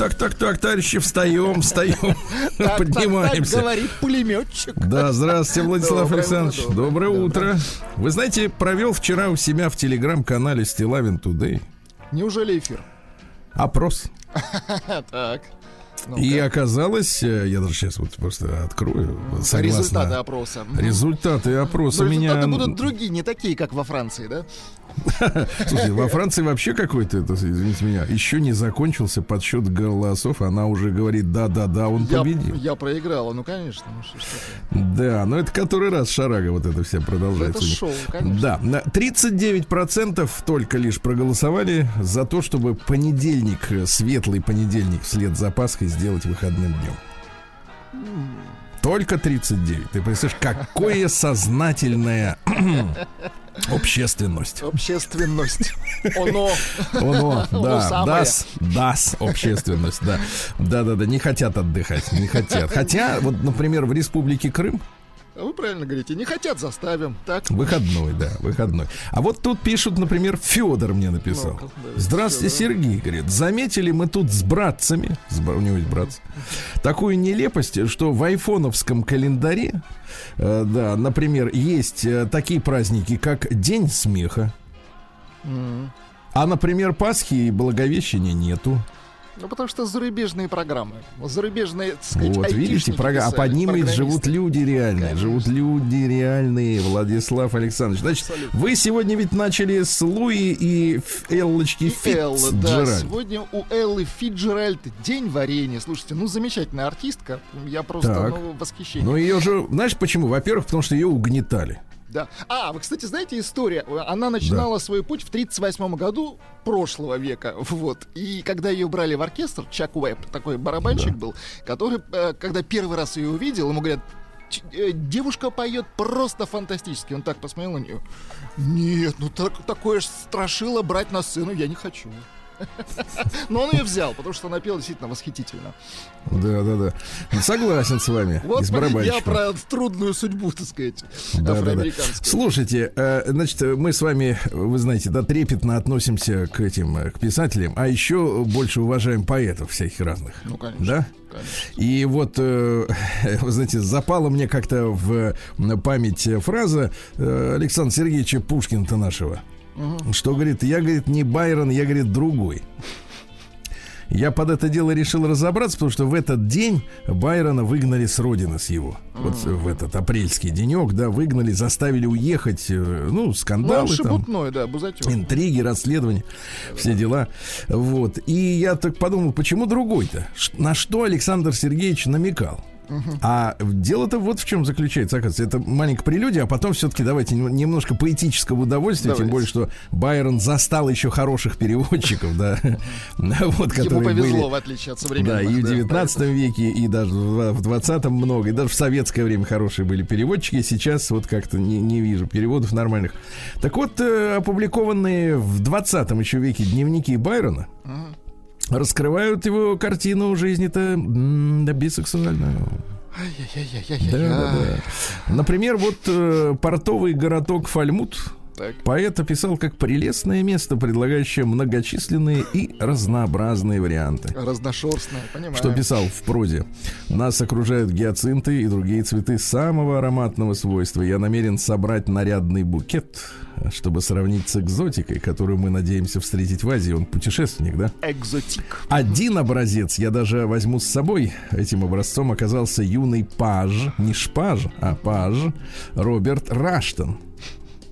Так, так, так, товарищи, встаем, встаем, поднимаемся. говорит пулеметчик. Да, здравствуйте, Владислав Доброе Александрович. утро, Доброе доброе утро. Вы знаете, провел вчера у себя в телеграм-канале Стилавин Тудей Неужели эфир? опрос. Так. И оказалось, э, я даже сейчас вот просто открою, согласно Результаты опроса. результаты опроса Но меня... результаты будут другие, не такие, как во Франции, да? Слушай, во Франции вообще какой-то, это, извините меня, еще не закончился подсчет голосов, она уже говорит, да-да-да, он Я, победил. я проиграла, ну конечно. Ну, что такое. Да, но это который раз шарага вот это вся продолжается. Это шоу, конечно. Да, на 39% только лишь проголосовали за то, чтобы понедельник, э, светлый понедельник вслед за Пасхой сделать выходным днем. Только 39. Ты представляешь, какое сознательная общественность. Общественность. Оно. Оно, да, дас, дас, общественность, да. Да-да-да, не хотят отдыхать, не хотят. Хотя, вот, например, в Республике Крым Вы правильно говорите, не хотят, заставим. Так. Выходной, да, выходной. А вот тут пишут, например, Федор мне написал. Здравствуйте, Фёдор. Сергей, говорит, заметили мы тут с братцами, с у него есть братцы, такую нелепость, что в айфоновском календаре, да, например, есть э, такие праздники, как День смеха, М. а, например, Пасхи и Благовещения нету. Ну, потому что зарубежные программы. Зарубежные, так сказать, Вот, видите, прога- а под ним и программисты. живут люди реальные. Конечно. Живут люди реальные, Владислав Александрович. Значит, Абсолютно. вы сегодня ведь начали с Луи и Эллочки И Элла, да, сегодня у Эллы Фиджеральд день варенья. Слушайте, ну замечательная артистка. Я просто Так. ну, в восхищении. Ну, ее же, знаешь почему? Во-первых, потому что ее угнетали. Да. А, вы, кстати, знаете история? Она начинала свой путь в 38 году прошлого века. Вот. И когда ее брали в оркестр, Чак Уэбб, такой барабанщик был, который, э, когда первый раз ее увидел, ему говорят, «Ч- э, девушка поет просто фантастически. Он так посмотрел на нее. Нет, ну так, такое ж страшило брать на сцену я не хочу. Но он ее взял, потому что она пела действительно восхитительно. Да, да, да. Согласен с вами. Вот я про трудную судьбу, так сказать, Да, да, да. афроамериканскую. Слушайте, э, значит, мы с вами, вы знаете, да, трепетно относимся к этим, к писателям, а еще больше уважаем поэтов всяких разных. Ну, конечно. Да? конечно. И вот, э, вы знаете, запала мне как-то в память фраза э, Александра Сергеевича Пушкина-то нашего. Что говорит, я, говорит, не Байрон, я, говорит, другой. Я под это дело решил разобраться, потому что в этот день Байрона выгнали с родины, с его. Вот в этот апрельский денек, да, выгнали, заставили уехать, э, ну, Ну, скандалы там шебутной, да, Бузатюк. интриги, расследования, все дела. Вот. И я так подумал, почему другой-то? На что Александр Сергеевич намекал? А дело-то вот в чем заключается, оказывается. Это маленькая прелюдия, а потом все-таки давайте нем- немножко поэтического удовольствия, тем Давайте. более, что Байрон застал еще хороших переводчиков, да, вот, Ему которые повезло, были в отличие от современных. да, и в да, 19 поэтов. веке, и даже в в 20 много, и даже в советское время хорошие были переводчики. Сейчас вот как-то не, не вижу переводов нормальных. Так вот, э, опубликованные в 20 еще веке дневники Байрона раскрывают его картину жизни-то да, бисексуальную. Да, да, да. Например, вот э, портовый городок Фальмут Так. Поэт описал как прелестное место, предлагающее многочисленные и разнообразные варианты. Разношерстная, понимаю. Что писал в прозе. Нас окружают гиацинты и другие цветы самого ароматного свойства. Я намерен собрать нарядный букет, чтобы сравнить с экзотикой, которую мы надеемся встретить в Азии. Он путешественник, да? Экзотик. Один образец я даже возьму с собой. Этим образцом оказался юный паж, не шпаж, а паж Роберт Раштон.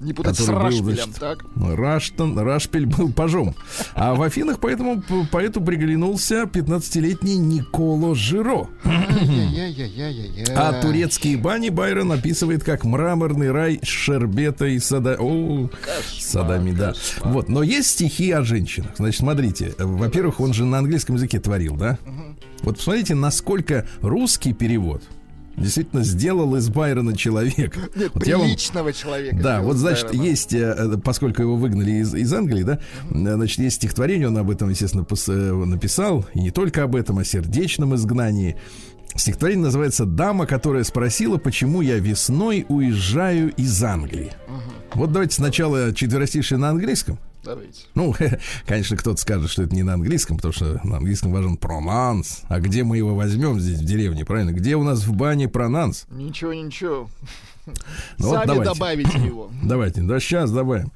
Не путать с Который был, Рашпилем, значит, так? Раштон, Рашпиль был пажом. А в Афинах поэтому поэту приглянулся 15-летний Николо Жиро. А турецкие бани Байрон описывает как мраморный рай шербета и сада... О, садами, да. Вот, но есть стихи о женщинах. Значит, смотрите. Во-первых, он же на английском языке творил, да? Вот посмотрите, насколько русский перевод действительно сделал из Байрона человека. Нет, Вот я вам- приличного человека. да, вот значит, Байрона. есть, э, э, поскольку его выгнали из, из Англии, да, значит, есть стихотворение, он об этом, естественно, э, написал, и не только об этом, о сердечном изгнании. Стихотворение называется «Дама, которая спросила, почему я весной уезжаю из Англии». Вот давайте сначала четверостишие на английском. Давайте. Ну, конечно, кто-то скажет, что это не на английском, потому что на английском важен пронанс. А где мы его возьмем здесь, в деревне, правильно? Где у нас в бане пронанс? Ничего, ничего. Ну вот Сами давайте. добавите его. Давайте, да сейчас добавим.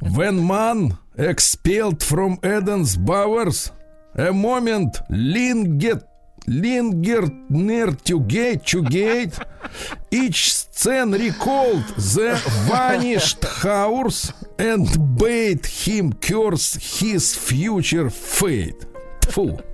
When man expelled from Eden's bowers A moment linger, linger near to gate, to gate. Each scene recalled the vanished hours and bade him curse his future fate. Фу.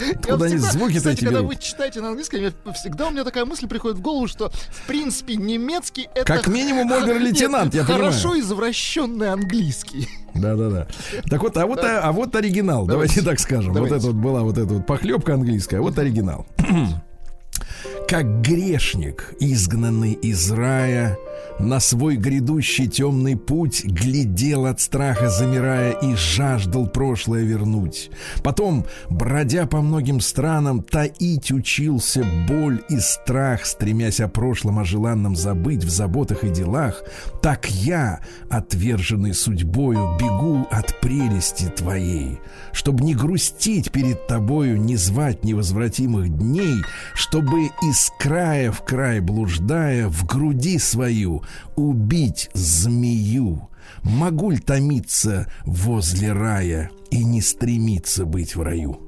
Я Куда они звуки-то эти когда вы читаете на английском, я- всегда у меня такая мысль приходит в голову, что, в принципе, немецкий это... Как минимум обер-лейтенант, я Хорошо понимаю. извращенный английский. Да-да-да. Так вот, а вот, а, а вот оригинал. Давайте, Давайте. так скажем. Давайте. Вот это вот была вот эта вот похлебка английская, а вот оригинал. Как грешник, изгнанный из рая, на свой грядущий темный путь глядел от страха, замирая, и жаждал прошлое вернуть. Потом, бродя по многим странам, таить учился боль и страх, стремясь о прошлом, о желанном забыть в заботах и делах. Так я, отверженный судьбою, бегу от прелести твоей, чтобы не грустить перед тобою, не звать невозвратимых дней, чтобы из края в край блуждая, в груди свою убить змею. Могу ли томиться возле рая и не стремиться быть в раю?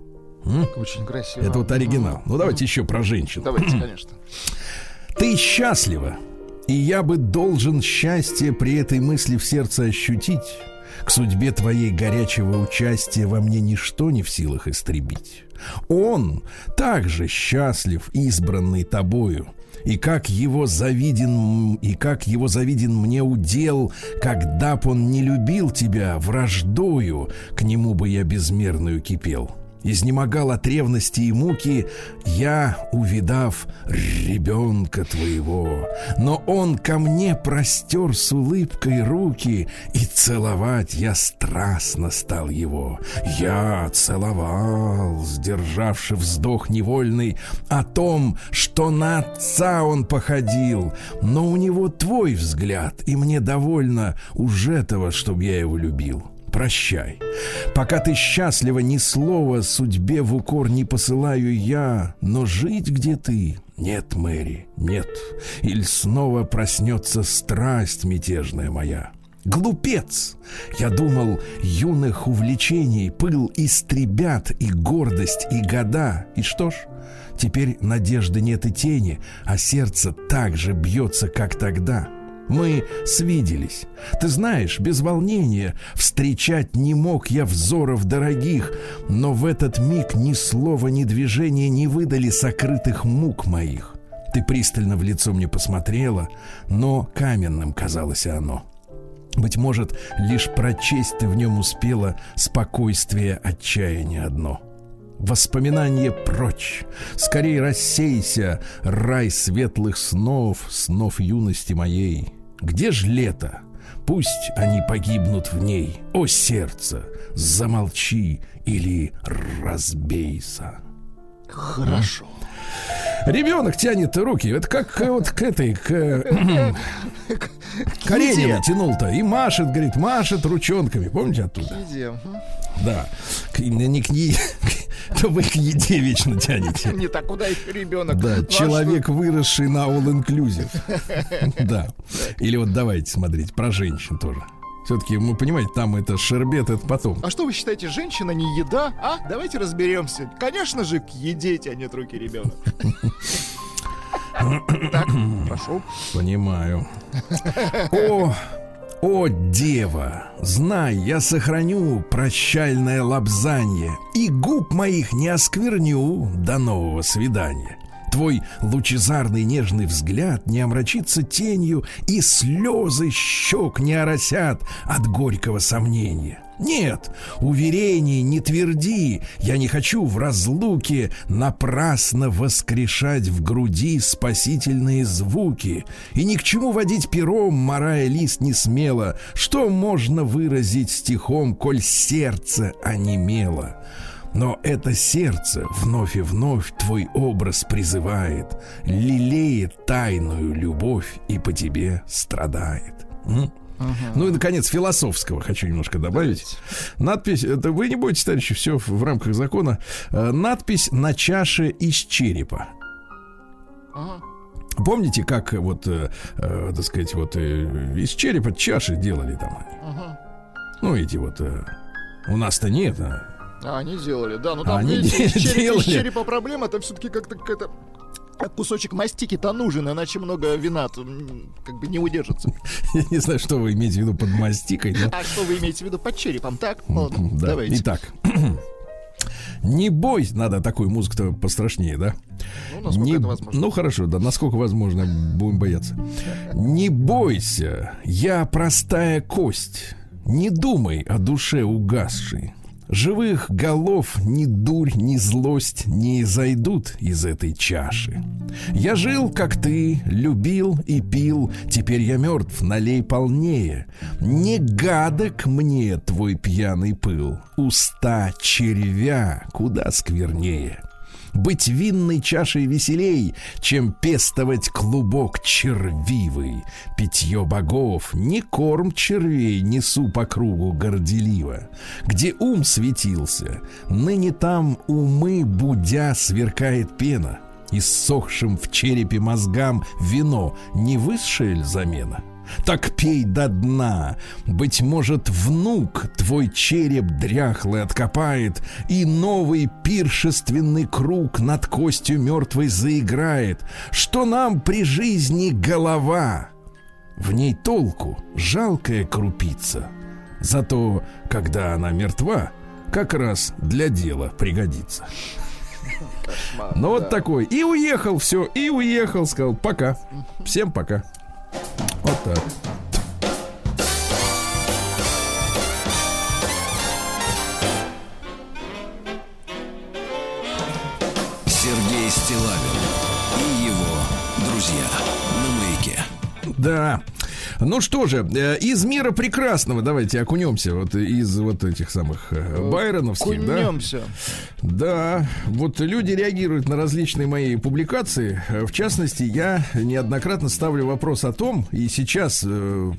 Очень красиво. Это вот оригинал. Ну давайте еще про женщин. Давайте, конечно. Ты счастлива, и я бы должен счастье при этой мысли в сердце ощутить. К судьбе твоей горячего участия во мне ничто не в силах истребить. Он также счастлив, избранный тобою, и как его завиден, и как его завиден мне удел, когда б он не любил тебя враждою, к нему бы я безмерную кипел изнемогал от ревности и муки, я, увидав ребенка твоего. Но он ко мне простер с улыбкой руки, и целовать я страстно стал его. Я целовал, сдержавши вздох невольный, о том, что на отца он походил, но у него твой взгляд, и мне довольно уж этого, чтоб я его любил прощай. Пока ты счастлива, ни слова судьбе в укор не посылаю я, но жить где ты? Нет, Мэри, нет. Или снова проснется страсть мятежная моя. Глупец! Я думал, юных увлечений пыл истребят и гордость, и года. И что ж, теперь надежды нет и тени, а сердце так же бьется, как тогда. Мы свиделись. Ты знаешь, без волнения встречать не мог я взоров дорогих, но в этот миг ни слова, ни движения не выдали сокрытых мук моих. Ты пристально в лицо мне посмотрела, но каменным казалось оно. Быть может, лишь прочесть ты в нем успела спокойствие, отчаяние одно. Воспоминания прочь, скорей рассейся, рай светлых снов, снов юности моей. Где ж лето? Пусть они погибнут в ней. О, сердце, замолчи или разбейся. Хорошо. Ребенок тянет руки. Это как вот к этой, к э, Каренина тянул-то. И машет, говорит, машет ручонками. Помните оттуда? Иди. Мгм. Да. К- не к ней, то вы к еде вечно тянете. Не так, куда еще ребенок? Да, человек, выросший на all inclusive. Да. Или вот давайте смотреть про женщин тоже. Все-таки, вы понимаете, там это шербет, это потом. А что вы считаете, женщина не еда? А? Давайте разберемся. Конечно же, к еде тянет руки ребенок. Так, прошу. Понимаю. О, о, дева, знай, я сохраню прощальное лапзанье и губ моих не оскверню до нового свидания. Твой лучезарный нежный взгляд не омрачится тенью, и слезы щек не оросят от горького сомнения. Нет, уверений не тверди, я не хочу в разлуке напрасно воскрешать в груди спасительные звуки. И ни к чему водить пером, морая лист не смело. Что можно выразить стихом, коль сердце онемело? Но это сердце вновь и вновь твой образ призывает, лелеет тайную любовь и по тебе страдает. Ну и, наконец, философского хочу немножко добавить. Надпись, это вы не будете, товарищи, все в, рамках закона. Э, Надпись на чаше из черепа. Ага. Помните, как вот, э, э, так сказать, вот э, из черепа чаши делали там они? Ага. Ну, эти вот... э, у нас-то нет, а А, они делали, да. Ну А там, они видите, из де- черепа, из делали. черепа проблема, это все-таки как-то какая-то как кусочек мастики-то нужен, иначе много вина как бы не удержится. Я не знаю, что вы имеете в виду под мастикой, да? А что вы имеете в виду под черепом? Так, ладно, Да. давайте. Итак. Не бойся, надо такую музыку-то пострашнее, да? Ну, насколько Не- это возможно. Ну хорошо, да, насколько возможно, будем бояться. Не бойся, я простая кость. Не думай о душе угасшей. Живых голов ни дурь, ни злость не зайдут из этой чаши. Я жил, как ты, любил и пил, теперь я мертв, налей полнее. Не гадок мне твой пьяный пыл, уста червя куда сквернее. Быть винной чашей веселей, чем пестовать клубок червивый. Питье богов, не корм червей несу по кругу горделиво. Где ум светился, ныне там умы будя сверкает пена. Иссохшим в черепе мозгам вино не высшая ль замена? Так пей до дна. Быть может, внук твой череп дряхлый откопает, и новый пиршественный круг над костью мертвой заиграет. Что нам при жизни голова? В ней толку жалкая крупица. Зато, когда она мертва, как раз для дела пригодится. Ну вот такой. И уехал, все, и уехал, сказал, пока. Всем пока. Вот так. Сергей Стилавин и его друзья на маяке. Да. Ну что же, э, из мира прекрасного давайте окунемся вот из вот этих самых э, байроновских, да? Кунемся. Да, вот люди реагируют на различные мои публикации. Э, В частности, я неоднократно ставлю вопрос о том, и сейчас э,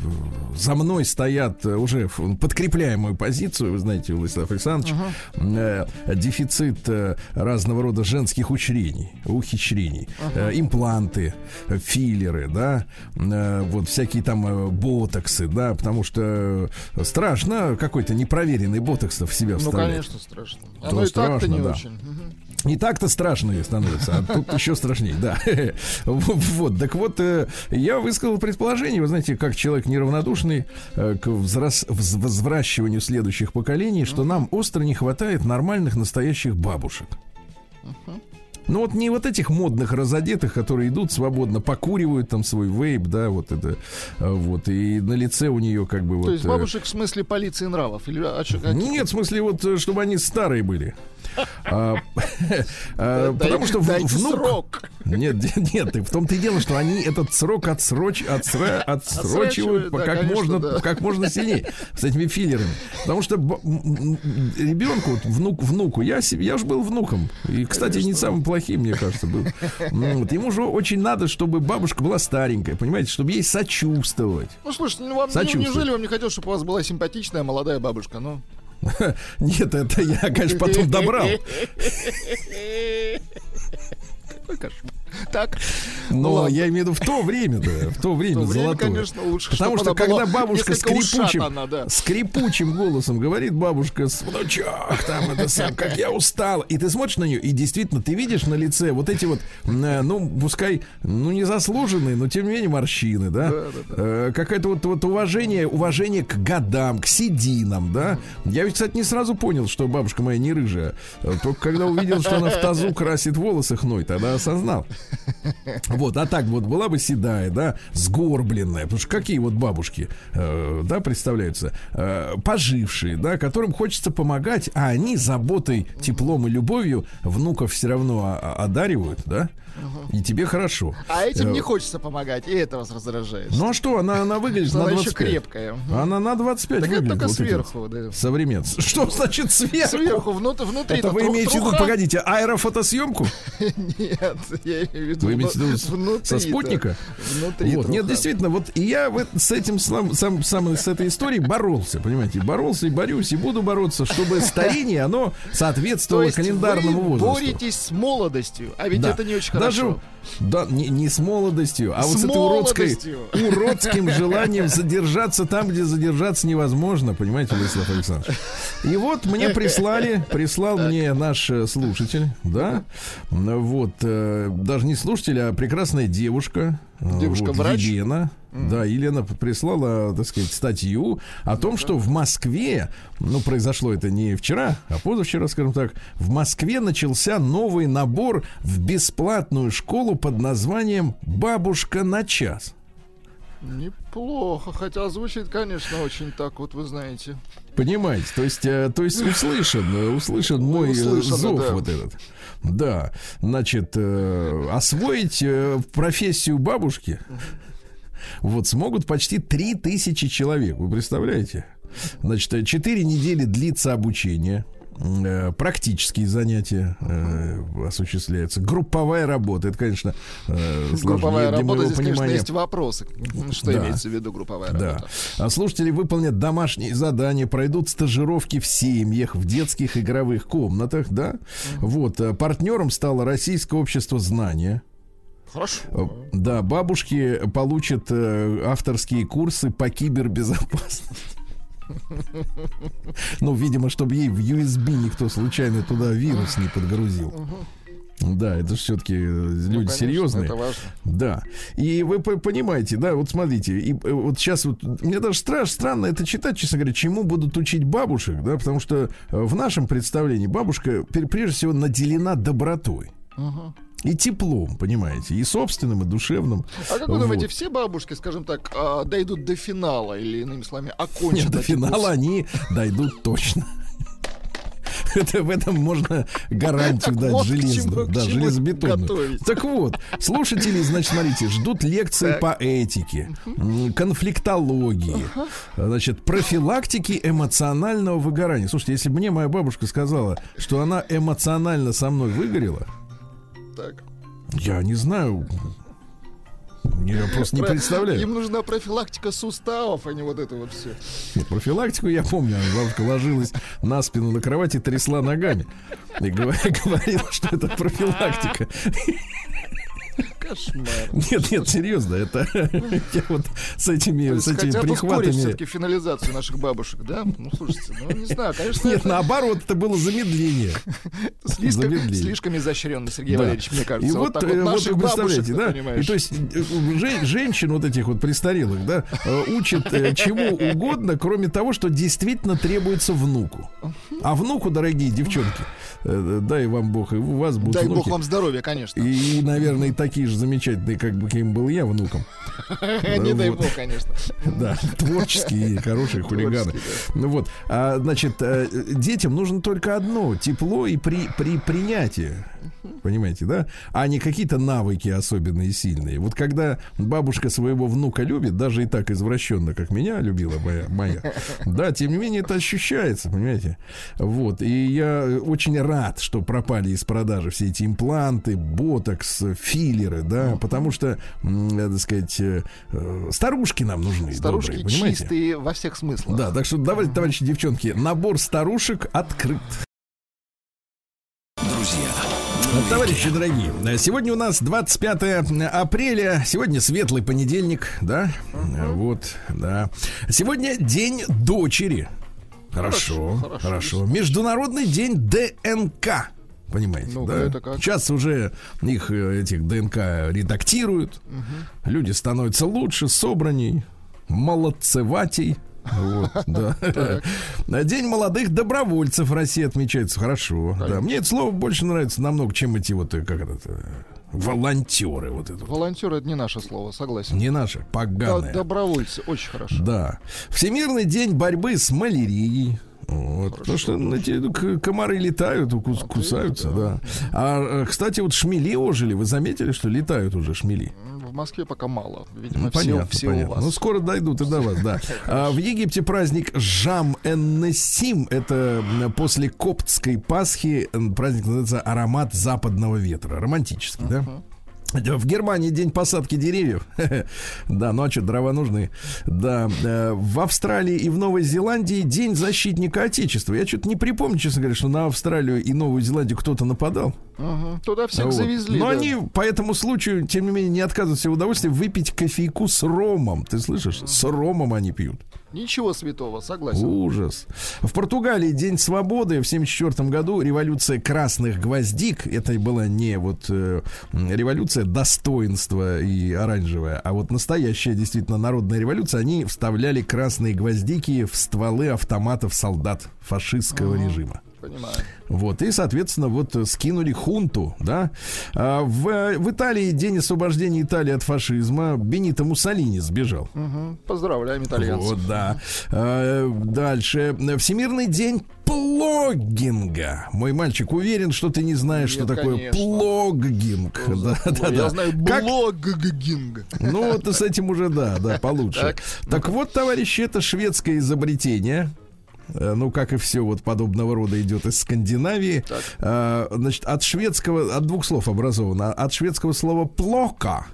за мной стоят э, уже ф- подкрепляя мою позицию, вы знаете, Владислав Александрович, э, дефицит э, разного рода женских учрений, ухищрений, э, импланты, э, филлеры, да, э, вот всякие там э, ботоксы, да, потому что страшно какой-то непроверенный ботокс в себя Ну, вставлять. конечно, страшно. То Оно и так-то страшно, не да. очень. Не так-то страшно ей становится, а тут еще страшнее, да. Вот, так вот, э, я высказал предположение, вы знаете, как человек неравнодушный э, к взрос- вз- возвращиванию следующих поколений, что нам остро не хватает нормальных настоящих бабушек. Ну вот не вот этих модных разодетых, которые идут свободно, покуривают там свой вейп, да, вот это, э, вот, и на лице у нее как бы вот... То есть э, бабушек в смысле полиции нравов? Или а какие? нет, в смысле, вот, э, чтобы они старые были. А, а, Потому что внук... Нет, нет, в том-то и дело, что они этот срок отсрочивают как, можно, как можно сильнее с этими филлерами. Потому что ребенку, вот внук, внуку, я, я же был внуком. И, кстати, не самым плохим, мне кажется, был. Ну, Вот, ему же очень надо, чтобы бабушка была старенькая, понимаете, чтобы ей сочувствовать. Ну, слушайте, ну, вам, неужели вам не хотелось, чтобы у вас была симпатичная молодая бабушка? Ну, Нет, это я, конечно, потом добрал. какой кошмар. Так, Но я имею в виду в то время, да, в то время золотое. конечно, лучше, Потому что когда бабушка скрипучим, скрипучим голосом говорит бабушка, внучок, там это сам, как я устал. И ты смотришь на нее, и действительно, ты видишь на лице вот эти вот, э, ну, пускай, ну, не заслуженные, но тем не менее морщины, да? Э, Какое-то вот, вот уважение, уважение к годам, к сединам, да? Я ведь, кстати, не сразу понял, что бабушка моя не рыжая. Э, Только когда увидел, что она в тазу красит волосы хной, тогда осознал. Вот, а так вот была бы седая, да, сгорбленная, потому что какие вот бабушки, э, да, представляются, э, пожившие, да, которым хочется помогать, а они заботой, теплом и любовью внуков все равно одаривают, да, и тебе хорошо. А этим Э, не хочется помогать, и это вас раздражает. Ну а что, она, она выглядит на она еще 25. крепкая. Она на 25 Так это выглядит. только вот вот сверху, да. Современцы. Что значит сверху? Сверху, внутри, внутри Это вы имеете в виду, погодите, аэрофотосъемку? Нет. Я имею в виду Вы имеете в виду со спутника? Внутри Вот, нет, действительно, вот и я в это- с этим сам, сам, сам- с этой историей боролся, понимаете, боролся и борюсь и буду бороться, чтобы старение оно соответствовало календарному возрасту. боретесь с молодостью, а ведь это не очень Даже. Да, не, не с молодостью, а С вот с этой уродской, уродским желанием задержаться там, где задержаться невозможно, понимаете, Владислав Александрович. И вот мне прислали, прислал мне наш э, слушатель, да, вот, э, даже не слушатель, а прекрасная девушка, э, Девушка-врач? вот, Елена, да, Елена прислала, так сказать, статью о том, что в Москве, ну, произошло это не вчера, а позавчера, скажем так, в Москве начался новый набор в бесплатную школу под названием «Бабушка на час». Неплохо, хотя звучит, конечно, очень так, вот вы знаете. Понимаете, то есть, э, то есть услышан, э, услышан мой э, Услышано, зов да. вот этот. Да, значит, освоить профессию бабушки вот смогут почти 3000 человек, вы представляете? Значит, э, 4 недели длится обучение. э, Практические занятия э, осуществляются. Групповая работа. Это, конечно, э, Групповая работа, здесь, конечно, понимания. есть вопросы. Что Да. имеется в виду групповая Да. работа? А слушатели выполнят домашние задания, пройдут стажировки в семьях, в детских игровых комнатах, да. Вот. э, Партнером стало Российское общество знания. Э, Хорошо. Да, бабушки получат э, авторские курсы по кибербезопасности. Ну, видимо, чтобы ей в USB никто случайно туда вирус не подгрузил. Да, это же все-таки люди Ну, конечно, серьезные. Это важно. Да. И вы по- понимаете, да, вот смотрите, и э, вот сейчас вот мне даже страш, странно это читать, честно говоря, чему будут учить бабушек, да, потому что э, в нашем представлении бабушка прежде всего наделена добротой. И теплом, понимаете, и собственным, и душевным. А как вы Вот. думаете, все бабушки, скажем так, а, дойдут до финала или, иными словами, окончат Нет, до финала они дойдут точно. Это в этом можно гарантию дать вот к да, железобетонную. Так вот, слушатели, значит, смотрите, ждут лекции Так. по этике, конфликтологии, значит, профилактики эмоционального выгорания. Слушайте, если бы мне моя бабушка сказала, что она эмоционально со мной выгорела, Так. я не знаю, я просто не Про- представляю. Им нужна профилактика суставов, а не вот это вот все. Нет, профилактику я помню. Бабушка ложилась на спину на кровати и трясла ногами. И говор- говорила, что это профилактика. Кошмар. Нет, нет, серьезно, это я вот с этими, с этими прихватами. все-таки финализацию наших бабушек, да? Ну, слушайте, ну, не знаю, конечно, Нет, это наоборот, это было замедление. слишком, замедление. слишком изощренно, Сергей Да. Валерьевич, мне кажется. И вот, так э, вот наших вы представляете, бабушек, да? понимаешь. И то есть э, жен- женщин вот этих вот престарелых, да, э, учат чему угодно, кроме того, что действительно требуется внуку. А внуку, дорогие девчонки, дай вам Бог, и у вас будут Дай внуки. бог вам здоровья, конечно. И, наверное, и такие же замечательные, как бы каким был я внуком. Не дай бог, конечно. Да, творческие, хорошие хулиганы. Ну вот, а, значит, э, детям нужно только одно тепло и при, при принятии. Понимаете, да? А не какие-то навыки особенные сильные. Вот когда бабушка своего внука любит, даже и так извращенно, как меня любила моя, моя да, тем не менее это ощущается, понимаете? Вот. И я очень рад, что пропали из продажи все эти импланты, ботокс, филлеры, да, потому что, так сказать, э, э, старушки нам нужны. Старушки добрые, понимаете? чистые во всех смыслах. Да, так что давайте, товарищи девчонки, набор старушек открыт. Ну, Товарищи дорогие, сегодня у нас 25 апреля, сегодня светлый понедельник, да? Э, Вот, да. Сегодня день дочери. Хорошо, Хорошо, хорошо. Международный день ДНК. Понимаете, Ну-ка, да? это как? Сейчас уже их э, этих ДНК редактируют. Люди становятся лучше, собранней, молодцеватей. Вот, да. День молодых добровольцев России отмечается. Хорошо. Да. Мне это слово больше нравится намного, чем эти вот, э, как это, э, волонтеры. Вот это. Волонтеры это не наше слово, согласен. Не наши, Да, поганые. добровольцы, очень хорошо. Да. Всемирный день борьбы с малярией. Вот, потому что эти к- комары летают, укус- кусаются, да. А, э, кстати, вот шмели ожили. Вы заметили, что летают уже шмели? В Москве пока мало. Видимо, Ну, все, понятно, все понятно. у вас. Ну, скоро дойдут и до вас, да. А, в Египте праздник Жам Эннесим. Это после коптской Пасхи праздник называется аромат западного ветра. Романтический, да? Да, В Германии день посадки деревьев. Да, ну а что, дрова нужны. Да, э, в Австралии и в Новой Зеландии день защитника Отечества. Я что-то не припомню, честно говоря, что на Австралию и Новую Зеландию кто-то нападал. Мгм. Туда всех Вот. завезли. Но да. они по этому случаю, тем не менее, не отказываются в удовольствии выпить кофейку с ромом. Ты слышишь? С ромом они пьют. Ничего святого, согласен. Ужас. В Португалии День свободы в 1974 году революция красных гвоздик. Это была не вот э, революция достоинства и оранжевая, а вот настоящая действительно народная революция. Они вставляли красные гвоздики в стволы автоматов солдат фашистского режима. Понимаю. Вот, и, соответственно, вот э, скинули хунту, да. А в, э, в Италии день освобождения Италии от фашизма Бенито Муссолини сбежал. Мгм. Поздравляем итальянцев. Вот, да. А, дальше. Всемирный день плоггинга. Мой мальчик уверен, что ты не знаешь, что Нет, такое конечно. плоггинг. Да, да, Я да. знаю Как- блоггинг. Ну, вот с этим уже, да, да, получше. Так. Так, вот, товарищи, это шведское изобретение. Э, Ну, как и все вот подобного рода идет из Скандинавии. Так. Э, Значит, от шведского, от двух слов образовано. От шведского слова плока.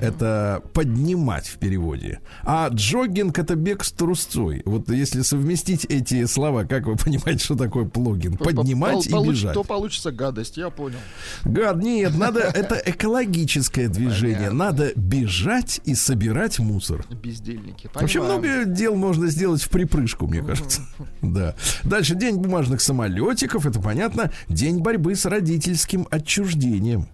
Это поднимать в переводе. А джогинг это бег с трусцой. Вот если совместить эти слова, как вы понимаете, что такое плогинг? Поднимать и бежать. То получится гадость, я понял. Гад, нет, надо, это экологическое движение. Надо бежать и собирать мусор. Бездельники. Вообще много дел можно сделать в припрыжку, мне кажется. Да. Дальше день бумажных самолетиков, это понятно. День борьбы с родительским отчуждением.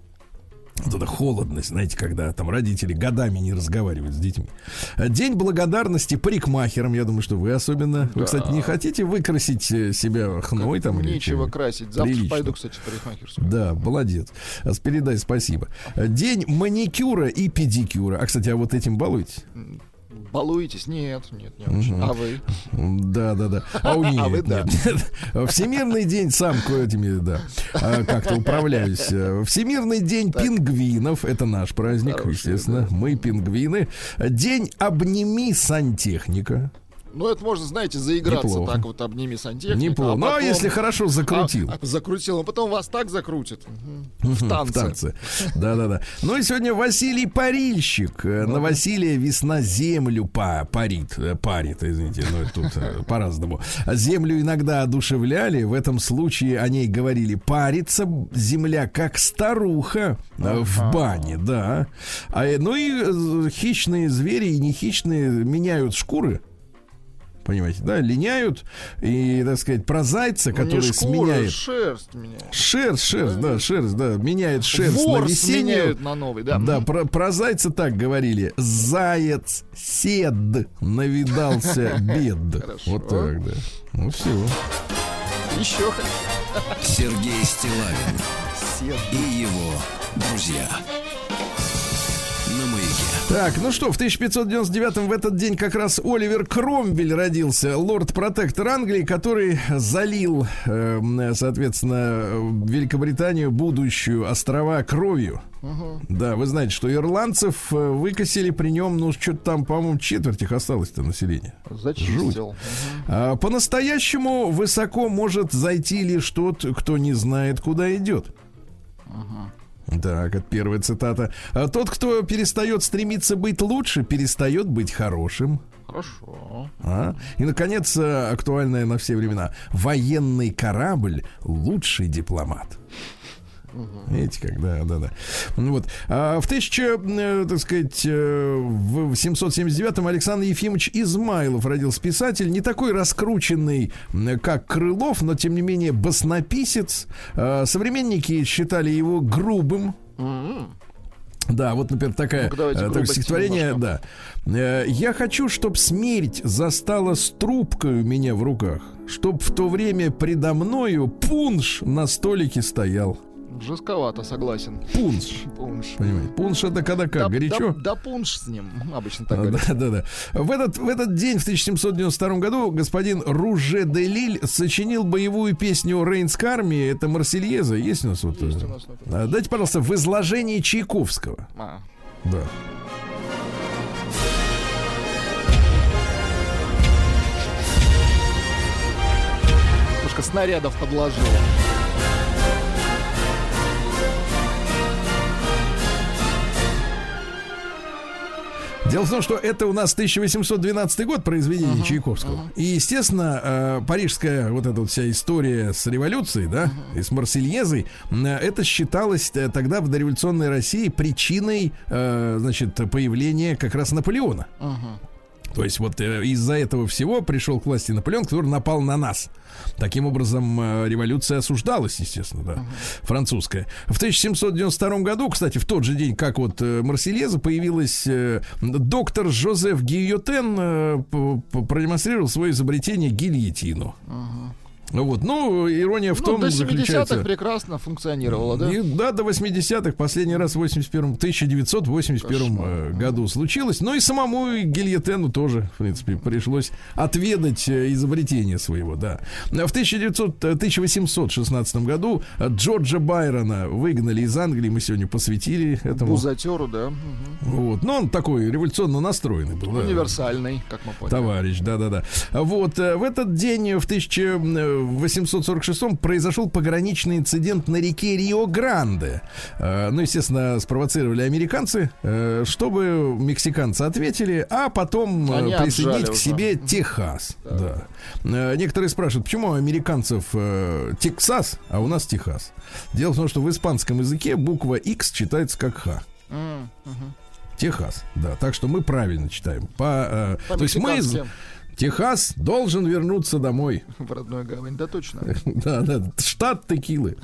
Вот это холодность, знаете, когда там родители годами не разговаривают с детьми. День благодарности парикмахерам. Я думаю, что вы особенно. Вы, Да. кстати, не хотите выкрасить э, себя хной там? или Нечего чем-нибудь? красить. Завтра Прилично. пойду, кстати, в парикмахерскую. Да, молодец. А, Передай спасибо. День маникюра и педикюра. А, кстати, а вот этим балуетесь? Балуетесь? Нет, нет, не очень. А вы? Да, да, да. А у нее А вы да. Всемирный день сам этими, да, а, как-то управляюсь. Э, Всемирный день пингвинов. Это наш праздник, естественно. Мы пингвины. День обними сантехника. Ну, это можно, знаете, заиграться Неплохо. так вот, обними сантехника. Неплохо. а Ну, а потом- если хорошо закрутил. А, а, закрутил, а потом вас так закрутит. Мгм. В танце. В танце. Да, да, да. Ну и сегодня Василий Парильщик. Э, На Василия весна землю па- парит. Э, Парит, извините, ну тут э, по-разному. А Землю иногда одушевляли. В этом случае о ней говорили парится земля как старуха в бане, да. А, ну и хищные звери и нехищные меняют шкуры. Понимаете, да, линяют и, так сказать, про зайца, Не который шкура, сменяет шерсть меняет. Шерсть, шерсть, да, шерсть, да, меняет шерсть на Ворс весеннюю. меняют на новый, да. Да, про, про зайца так говорили. Заяц сед навидался бед. Вот так, да. Ну все. Еще Сергей Стилавин и его друзья. Так, ну что, в 1599 в этот день как раз Оливер Кромвель родился, лорд-протектор Англии, который залил, э, соответственно, Великобританию будущую острова кровью. Да, вы знаете, что ирландцев э, выкосили при нем, ну, что-то там, по-моему, четверть их осталось-то населения. Зачистил. Мгм. А, по-настоящему высоко может зайти лишь тот, кто не знает, куда идет. Так, это первая цитата. А тот, кто перестает стремиться быть лучше, перестает быть хорошим. Хорошо. А? И, наконец, э, актуальное на все времена. Военный корабль — лучший дипломат. Видите, как, да, да, да. Ну Вот. А в 1000, э, так сказать, э, в 779-м Александр Ефимович Измайлов родился писатель, не такой раскрученный, как Крылов, но, тем не менее, баснописец. А, Современники считали его грубым, М-м. да, вот, например, такая, э, такое стихотворение, немножко. да. Э, Я хочу, чтоб смерть застала с трубкой у меня в руках, чтоб в то время предо мною пунш на столике стоял. Жестковато, согласен. Пунш. Пунш. Понимаете, пунш это когда как, да, горячо? Да, да пунш с ним, обычно так а, говорят. Да, да, да. В этот, в этот день, в 1792 году, господин Руже де Лиль сочинил боевую песню Рейнской армии. Это Марсельеза. Есть у нас вот? Есть у э, нас. А, дайте, пожалуйста, в изложении Чайковского. А. Да. Снарядов подложила. Дело в том, что это у нас 1812 год произведение Чайковского. И, естественно, э, парижская вот эта вот вся история с революцией, да, и с Марсельезой, э, это считалось э, тогда в дореволюционной России причиной, э, значит, появления как раз Наполеона. То есть вот э, из-за этого всего пришел к власти Наполеон, который напал на нас. Таким образом, э, революция осуждалась, естественно, да, французская. В 1792 году, кстати, в тот же день, как вот э, Марсельеза, появилась доктор Жозеф Гильотен, продемонстрировал свое изобретение гильотину. Вот, ну, ирония в Ну, том до заключается... 70-х прекрасно функционировала, да? И, да, до 80-х, последний раз в 81 1981 э, году случилось. Но и самому Гильотену тоже, в принципе, пришлось отведать э, изобретение своего, да. В 1900, э, 1816 году э, Джорджа Байрона выгнали из Англии, мы сегодня посвятили этому. Бузатеру, да. Вот. Но он такой революционно настроенный был. да. Универсальный, как мы поняли. Товарищ, да-да-да. Вот в этот день, в 1846 произошел пограничный инцидент на реке Рио-Гранде. Э, Ну, естественно, спровоцировали американцы, э, чтобы мексиканцы ответили, а потом э, Они присоединить к уже. себе Техас. Да. Э, Некоторые спрашивают, почему у американцев Тексас, а у нас Техас. Дело в том, что в испанском языке буква X читается как Х. Техас, да. Так что мы правильно читаем. По, э, то есть мы. Техас должен вернуться домой. В родную гавань, да точно. Да, да, штат текилы.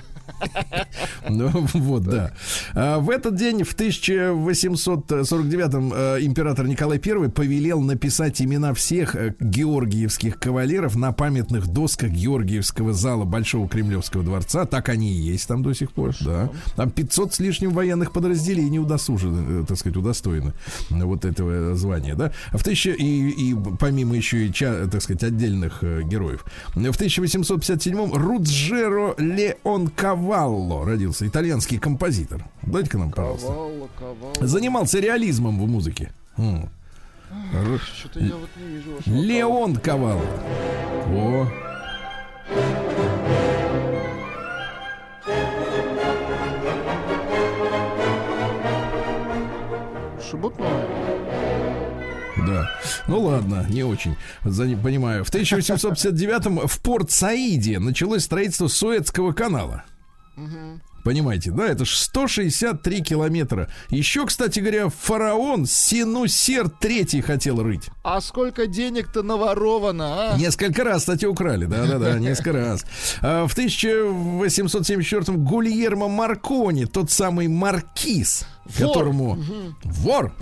Ну, вот, да. А, В этот день, в 1849-м, э, император Николай I повелел написать имена всех э, георгиевских кавалеров на памятных досках Георгиевского зала Большого Кремлевского дворца. Так они и есть там до сих пор, да. Там 500 с лишним военных подразделений удосужены, э, так сказать, удостоены вот этого звания, да. В тысяча, и, и помимо еще и, так сказать, отдельных героев. В 1857-м Руджеро Леон Кавалло родился, итальянский композитор. Дайте-ка нам, пожалуйста. Ковалла. Занимался реализмом в музыке. М. Что-то я вот не вижу вашего Леон Кавалло. О. Шебутной. да. Ну ладно, не очень. За не понимаю. В 1859-м в порт Саиде началось строительство Суэцкого канала. Понимаете, да, это ж 163 километра. Еще, кстати говоря, фараон Синусер III хотел рыть. А сколько денег-то наворовано, а? Несколько раз, кстати, украли, да-да-да, несколько раз. А, В 1874-м Гульермо Маркони, тот самый маркиз, Вор. которому... Вор!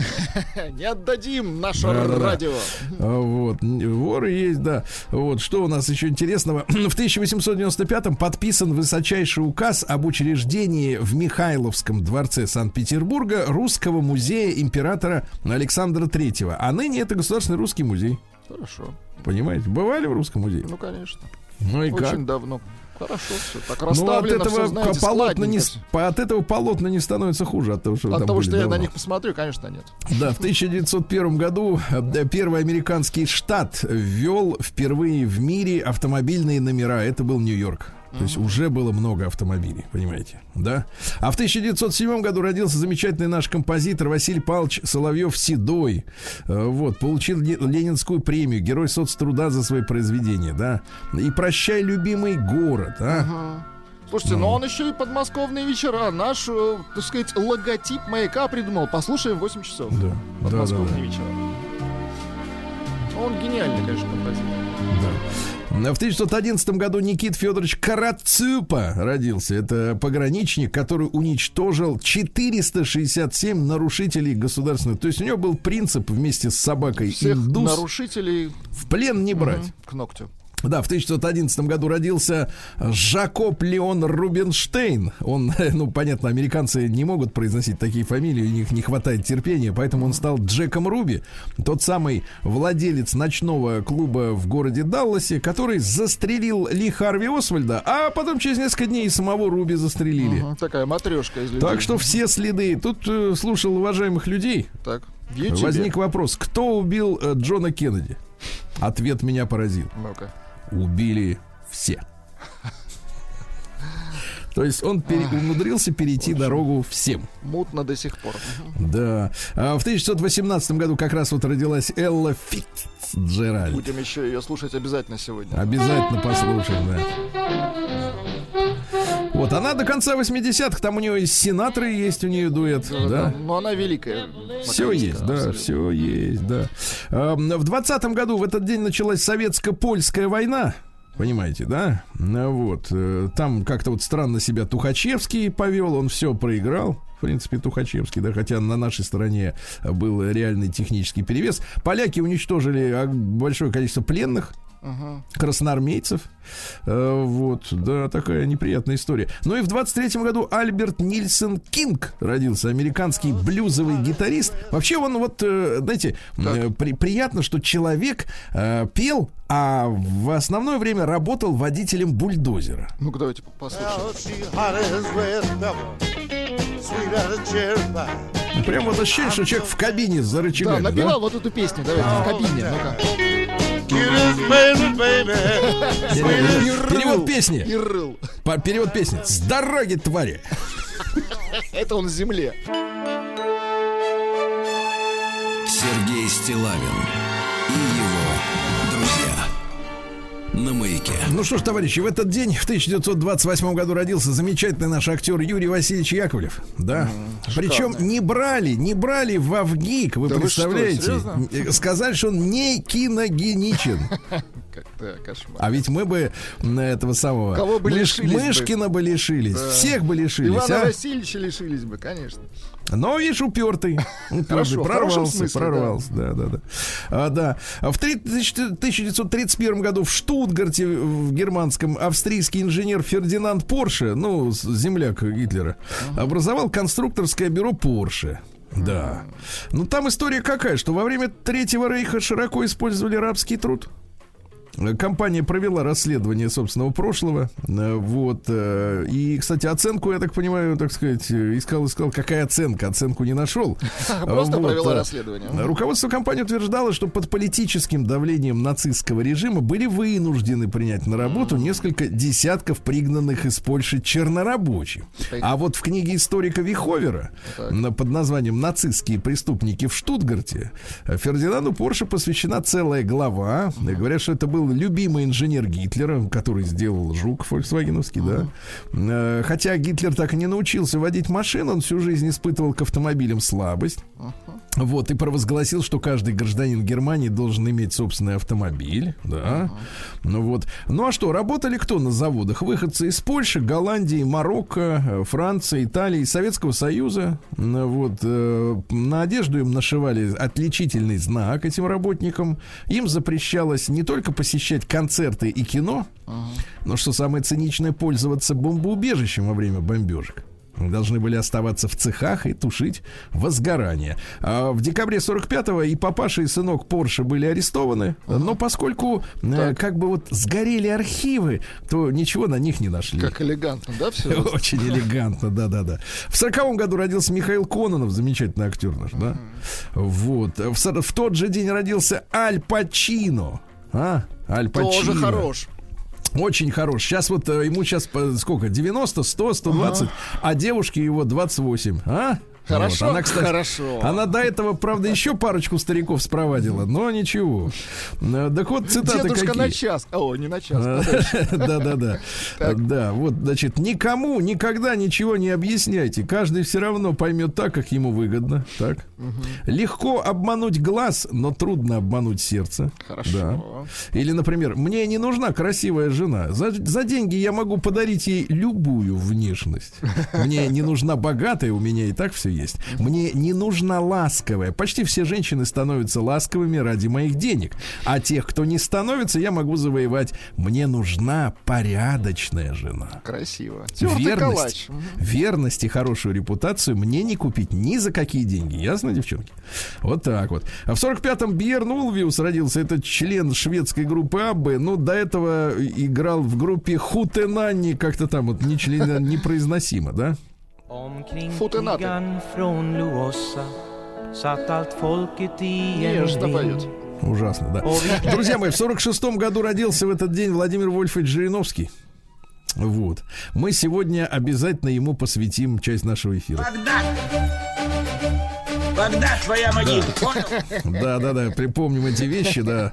Не отдадим наше радио. А, Вот, воры есть, да. Вот, что у нас еще интересного? В 1895-м подписан высочайший указ об учреждении в Михайловском дворце Санкт-Петербурга Русского музея императора Александра Третьего. А ныне это Государственный русский музей. Хорошо. Понимаете? Бывали в русском музее? Ну, конечно. Ну и Очень как? давно. Хорошо все. Так Ну, от расставлено этого, всё, знаете, полотна не, от этого полотна не становится хуже, от того, что От того, что я на них посмотрю, конечно, нет. Да, в 1901 году э, первый американский штат ввел впервые в мире автомобильные номера. Это был Нью-Йорк. То есть уже было много автомобилей, понимаете, да? А в 1907 году родился замечательный наш композитор Василий Павлович Соловьев-Седой. Э, Вот, получил Ле- Ленинскую премию, Герой соцтруда за свои произведения, да? И «Прощай, любимый город», а? Слушайте, но он еще и подмосковные вечера. Наш, э, так сказать, логотип маяка придумал. Послушаем в 8 часов. Да, да, да, Подмосковные да. вечера. Он гениальный, конечно, композитор. В 1911 году Никит Федорович Карацюпа родился. Это пограничник, который уничтожил 467 нарушителей государственных. То есть у него был принцип вместе с собакой Всех индус нарушителей в плен не брать. мгм, к ногтю. Да, в 1911 году родился Жакоб Леон Рубинштейн. Он, ну, понятно, американцы не могут произносить такие фамилии, у них не хватает терпения, поэтому он стал Джеком Руби, тот самый владелец ночного клуба в городе Далласе, который застрелил Ли Харви Освальда, а потом через несколько дней и самого Руби застрелили. Мгм, Такая матрешка из людей. Так что все следы. Тут э, слушал уважаемых людей. Так. Возник вопрос, кто убил э, Джона Кеннеди? Ответ меня поразил. Ну-ка. Убили все. То есть он пере- умудрился перейти дорогу всем. Мутно до сих пор. Да. А в 1918 году как раз вот родилась Элла Фитцджеральд. Будем еще ее слушать обязательно сегодня. Обязательно послушаем, да. Вот, она до конца 80-х, там у нее и сенаторы есть, у нее дуэт, да? Но она великая. Все есть, да, абсолютно. все есть, да. В двадцатом году в этот день началась советско-польская война. Понимаете, да? Ну Вот. э, Там как-то вот странно себя Тухачевский повел, он все проиграл. В принципе, Тухачевский, да, хотя на нашей стороне был реальный технический перевес. Поляки уничтожили а, большое количество пленных, Мгм. красноармейцев. Э, Вот, да, такая неприятная история. Ну и в 23-м году Альберт Нильсон Кинг родился, американский блюзовый гитарист. Вообще он вот, э, знаете, э, при- приятно, что человек э, пел, а в основное время работал водителем бульдозера. Ну-ка, давайте послушаем. Прям вот ощущение, что человек в кабине за Да, рычагами. да? напевал вот эту песню, давайте, в кабине. Ну-ка. Перевод песни. Перевод песни. С дороги, твари. Это он в земле. Сергей Стилавин На маяке. Ну что ж, товарищи, в этот день, в 1928 году родился замечательный наш актер Юрий Васильевич Яковлев. Да. Причем не брали, не брали в Авгик, вы Да вы что, представляете? Э, Сказали, что он не киногеничен. Как-то кошмар. А ведь мы бы м, этого самого Кого бы лишились? Мышкина бы лишились, всех бы лишились. Ивана а? Васильевича лишились бы, конечно. Но, видишь, упертый. упертый Хорошо, прорвался, смысле, прорвался. Да, да, да. А, да. А в 30 1931 году в Штутгарте, в германском, австрийский инженер Фердинанд Порше, ну, земляк Гитлера, образовал конструкторское бюро Порше. Да. Ну, там история какая, что во время Третьего Рейха широко использовали рабский труд. Компания провела расследование собственного прошлого. Э, Вот. э, И, кстати, оценку, я так понимаю, так сказать, искал, искал, какая оценка. Оценку не нашел. Просто Вот, провела э, расследование. Руководство компании утверждало, что под политическим давлением нацистского режима были вынуждены принять на работу несколько десятков пригнанных из Польши чернорабочих. А вот в книге историка Виховера на- под названием «Нацистские преступники в Штутгарте» Фердинанду Порше посвящена целая глава. Э, Говорят, что это был любимый инженер Гитлера, который сделал жук фольксвагеновский, да. Э, Хотя Гитлер так и не научился водить машину, он всю жизнь испытывал к автомобилям слабость. Вот, и провозгласил, что каждый гражданин Германии должен иметь собственный автомобиль, да. Ну вот. Ну а что, работали кто на заводах? Выходцы из Польши, Голландии, Марокко, э, Франции, Италии, Советского Союза. Ну Вот. э, На одежду им нашивали отличительный знак этим работникам. Им запрещалось не только посещать концерты и кино, но что самое циничное, пользоваться бомбоубежищем во время бомбежек. Должны были оставаться в цехах и тушить возгорание. А в декабре 45-го и папаша, и сынок Порше были арестованы. Но поскольку э, как бы вот сгорели архивы, то ничего на них не нашли. Как элегантно, да, все? Очень элегантно, да-да-да. В сороковом году родился Михаил Кононов, замечательный актер наш, да? Вот. В, в тот же день родился Аль Пачино. А? Аль Пачино. Тоже хорош. Очень хорош. Сейчас вот э, ему сейчас сколько? 90, 100, 120, а девушке его 28. А? Хорошо, Вот. Она, кстати, хорошо. Она до этого, правда, еще парочку стариков спровадила, но ничего. Э, Так вот, цитаты Дедушка какие. на час. О, не на час. Да, да, да. Да, вот, значит, никому никогда ничего не объясняйте. Каждый все равно поймет так, как ему выгодно. Так. Легко обмануть глаз, но трудно обмануть сердце. Хорошо. Да. Или, например, мне не нужна красивая жена. За, за деньги я могу подарить ей любую внешность. Мне не нужна богатая, у меня и так все есть. Мне не нужна ласковая. Почти все женщины становятся ласковыми ради моих денег. А тех, кто не становится, я могу завоевать. Мне нужна порядочная жена. Красиво. Тёртый Верность, калач. Верность и хорошую репутацию мне не купить ни за какие деньги. Ясно, девчонки? Вот так вот. А в 45-м Бьерн Улвиус родился. Это член шведской группы Аббы. Ну, до этого играл в группе Хутенанни. Как-то там вот не член, непроизносимо, да? Omkring Fotenate. pigan från Luossa satt allt folket i en Нежно ring. поет. Ужасно, да. Друзья мои, в 46-м году родился в этот день Владимир Вольфович Жириновский. Вот. Мы сегодня обязательно ему посвятим часть нашего эфира. Богдан! Богдан, твоя могила, понял? Да, да, да, припомним эти вещи, да.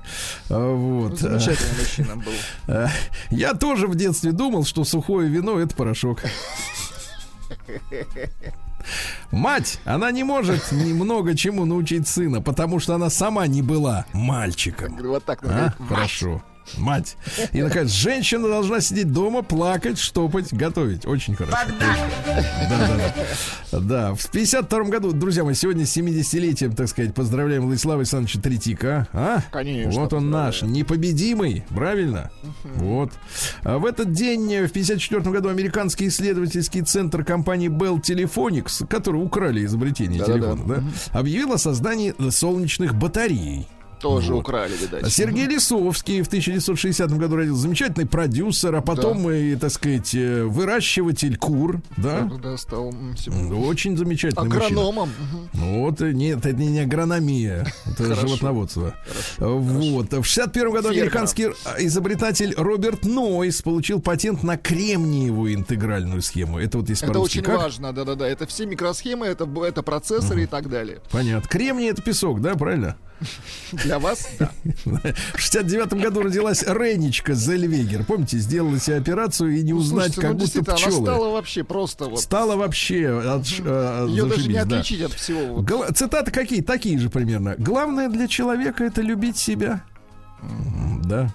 Вот. Замечательный мужчина был. Я тоже в детстве думал, что сухое вино это порошок. Мать, она не может немного чему научить сына, потому что она сама не была мальчиком. Вот так А? Хорошо. Мать. И, наконец, женщина должна сидеть дома, плакать, штопать, готовить. Очень хорошо. Богдан! Да, да, да. Да, в 52 году, друзья мои, сегодня с 70-летием, так сказать, поздравляем Владислава Александровича Третьяка. А? Конечно, Вот он наш, непобедимый, правильно? Вот. А в этот день, э, в 54 году, американский исследовательский центр компании Bell Telephonics, который украли изобретение Да-да-да. телефона, да, объявил о создании солнечных батарей. Тоже Вот. украли, видать. Сергей Лисовский в 1960 году родился. Замечательный продюсер, а потом и, так сказать, э, выращиватель кур, да? Да, стал Очень замечательный мужчина. агрономом. Мгм. Ну Вот, э, нет, это не агрономия, это Хорошо. животноводство. Вот. В 61 году американский изобретатель Роберт Нойс получил патент на кремниевую интегральную схему. Это вот если Это очень как? важно, да-да-да. Это все микросхемы, это, это процессоры и так далее. Понятно. Кремний это песок, да, правильно? Для вас, да. В 69 году родилась Ренечка Зельвегер. Помните, сделала себе операцию и не узнать, Слушайте, как ну, будто действительно, она пчелы. стала вообще просто вот... Стала вообще от, э, Ее даже не да. отличить от всего. вот. Гла- Цитаты какие? Такие же примерно. Главное для человека это любить себя. Да.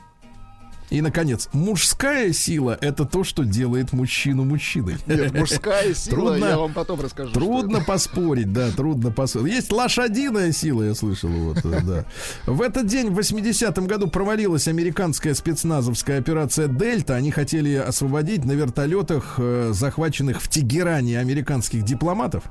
И, наконец, мужская сила это то, что делает мужчину мужчиной. Нет, мужская сила, Трудно- я вам потом расскажу. Трудно поспорить, да, трудно поспорить. Есть лошадиная сила, я слышал, вот, э, да. В этот день, в 80-м году, провалилась американская спецназовская операция «Дельта». Они хотели освободить на вертолетах э, захваченных в Тегеране американских дипломатов.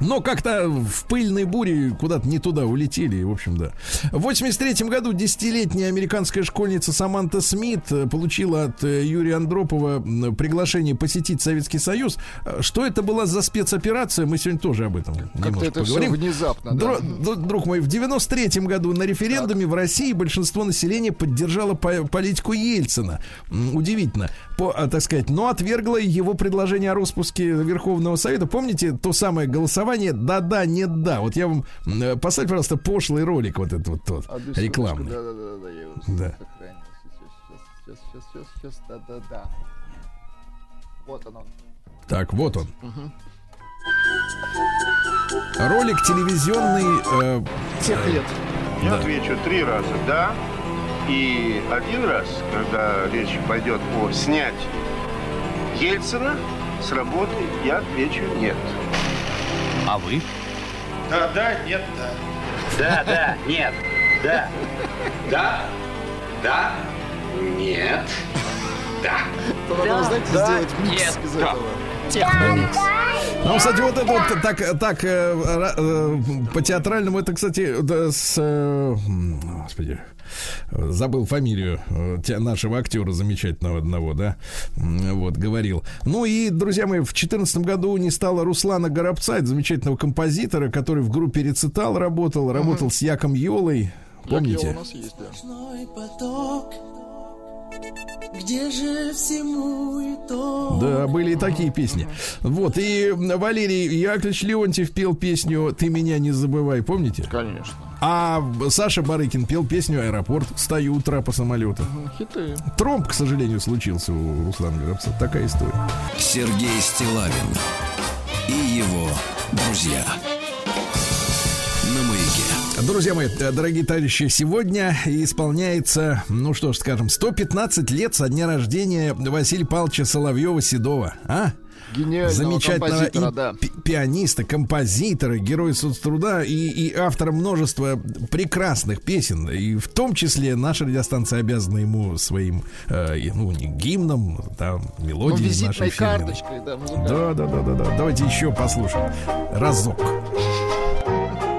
Но как-то в пыльной буре куда-то не туда улетели, в общем, да. В 83 году десятилетняя американская школьница Саманта Смит э, получила от э, Юрия Андропова приглашение посетить Советский Союз. Э, Что это была за спецоперация, мы сегодня тоже об этом Как-то это все поговорим. внезапно, да. Дро- д- друг мой, в 93 году на референдуме в России большинство населения поддержало по- политику Ельцина. Удивительно. По, так сказать, но отвергло его предложение о распуске Верховного Совета. Помните то самое голосование «да-да, нет-да»? Вот я вам... э, Поставьте, пожалуйста, пошлый ролик вот этот вот тот, Одну секундочку, рекламный. Да-да-да, я его Да. сохранил. Сейчас, сейчас, сейчас, сейчас, сейчас, да-да-да. Вот оно. Так, вот он. Ролик телевизионный... э, Тех лет. Я отвечу три раза «да». И один раз, когда речь пойдет о снятии Ельцина с работы, я отвечу «нет». А вы? Да, да, нет, да. Да, да, нет, да. Да, да, нет, да. Надо, знаете, сделать микс из этого. Ну, кстати, вот это вот так, так э, э, по-театральному, это, кстати, да, с... э, Господи, забыл фамилию э, нашего актера замечательного одного, да, вот, говорил. Ну и, друзья мои, в 2014 году не стало Руслана Горобца, это замечательного композитора, который в группе «Рецитал» работал, работал с Яком Йолой, Як помните? у нас есть, да. Где же всему и то. Да, были и такие песни. Вот, и Валерий Яковлевич Леонтьев пел песню «Ты меня не забывай», помните? Конечно. А Саша Барыкин пел песню «Аэропорт». Стою у трапа самолета. Ну, Хиты. Тромб, к сожалению, случился у Руслана Горобца. Такая история. Сергей Стилавин и его друзья. На маяке. Друзья мои, дорогие товарищи, сегодня исполняется, ну что ж скажем, 115 лет со дня рождения Василия Павловича Соловьева-Седова. А? Замечательного композитора, и да. пи- пианиста, композитора, героя соцтруда и, и автора множества прекрасных песен. И в том числе наша радиостанция обязана ему своим э, ну, гимном, Ну, мелодией нашей визитной карточкой, да. Да, да, да, да, да. Давайте еще послушаем. Разок. Thank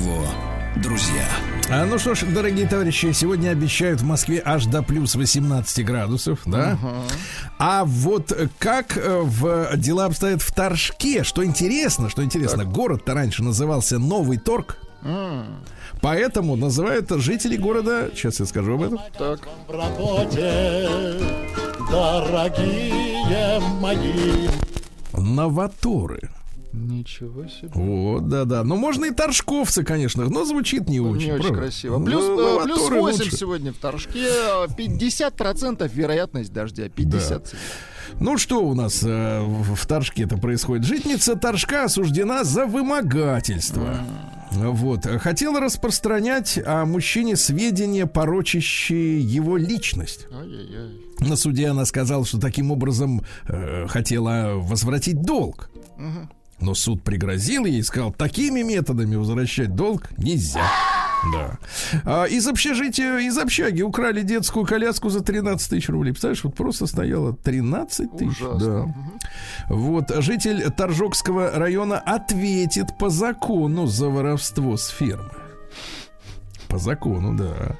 его друзья. А, ну что ж, дорогие товарищи, сегодня обещают в Москве аж до плюс 18 градусов, да? А вот как э, в дела обстоят в Торжке, что интересно, что интересно, город-то раньше назывался Новый Торг, поэтому называют жители города, сейчас я скажу об этом, Так. В работе, дорогие мои. Новаторы. Ничего себе. Вот, да-да. Ну, можно и торжковцы, конечно, но звучит не очень. Не очень правда? красиво. Ну, Плюс, э, плюс новаторы 8 лучше. сегодня в Торжке. 50% вероятность дождя. 50. Ну что у нас э, в Торжке это происходит? Житница Торжка осуждена за вымогательство. Вот. Хотела распространять о мужчине сведения, порочащие его личность. Ай-яй-яй. На суде она сказала, что таким образом э, хотела возвратить долг. Но суд пригрозил ей и сказал, такими методами возвращать долг нельзя. Да. А из общежития, из общаги украли детскую коляску за 13 тысяч рублей. Представляешь, вот просто стояло 13 тысяч. Да. Вот, житель Торжокского района ответит по закону за воровство с фермы. По закону, да.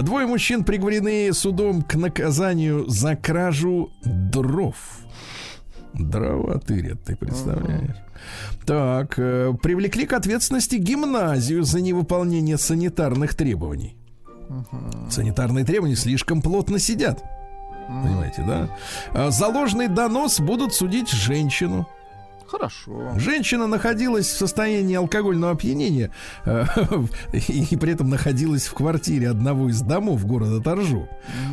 Двое мужчин приговорены судом к наказанию за кражу дров. Дрова тырят, ты представляешь? Так, э, привлекли к ответственности гимназию за невыполнение санитарных требований. Санитарные требования слишком плотно сидят. Понимаете, да? А За ложный донос будут судить женщину. Хорошо. Женщина находилась в состоянии алкогольного опьянения э, и при этом находилась в квартире одного из домов города Торжу.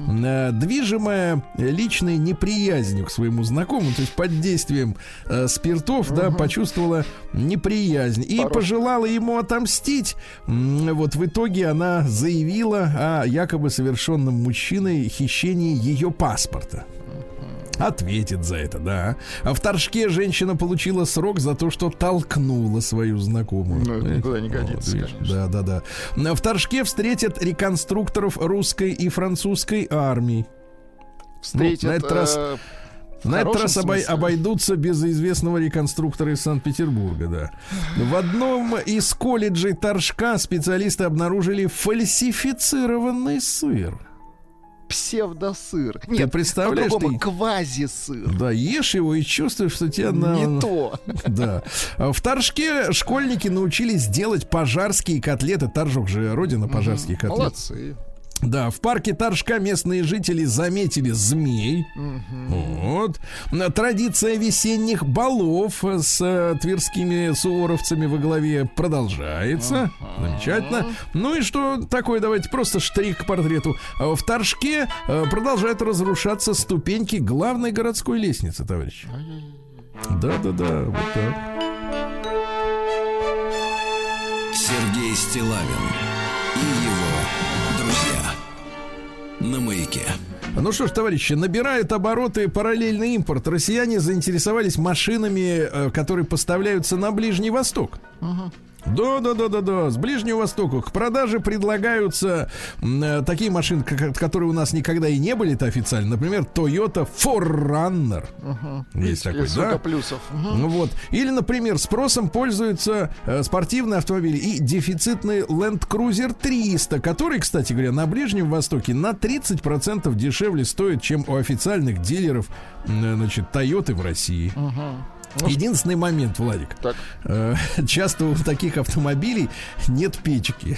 Э, Движимая личной неприязнью к своему знакомому, то есть под действием э, спиртов, да, почувствовала неприязнь и пожелала ему отомстить. Вот в итоге она заявила о якобы совершенном мужчиной хищении ее паспорта. Ответит за это, да. А в Торжке женщина получила срок за то, что толкнула свою знакомую. Ну, это никуда не годится, видишь, конечно. Да, да, да. В Торжке встретят реконструкторов русской и французской армий. Встретят, Ну, на этот раз- э, в На этот раз обой- обойдутся без известного реконструктора из Санкт-Петербурга, да. В одном из колледжей Торжка специалисты обнаружили фальсифицированный сыр. Псевдосыр. Нет, представляешь, по-другому, ты- квазисыр. Да, ешь его и чувствуешь, что тебе на... Не то. Да. А В Торжке школьники научились делать пожарские котлеты. Торжок же родина пожарских котлет. Молодцы. Да, в парке Торжка местные жители заметили змей. Вот. Традиция весенних балов с э, тверскими суворовцами во главе продолжается. Замечательно. Ну и что такое, давайте просто штрих к портрету. В Торжке э, продолжают разрушаться ступеньки главной городской лестницы, товарищи. Да-да-да, вот так. Сергей Стилавин На маяке. Ну что ж, товарищи, набирает обороты параллельный импорт. Россияне заинтересовались машинами, э, которые поставляются на Ближний Восток. Да, да, да, да, да. С Ближнего Востока к продаже предлагаются э, такие машины, как- которые у нас никогда и не были-то официально. Например, Toyota 4Runner. Есть такой, да? плюсов. Мгм. Ну Вот. Или, например, спросом пользуются э, спортивные автомобили и дефицитный Land Cruiser 300, который, кстати говоря, на Ближнем Востоке на 30% дешевле стоит, чем у официальных дилеров м, значит, Toyota в России. Единственный момент, Владик. Так. Э, Часто у таких автомобилей нет печки.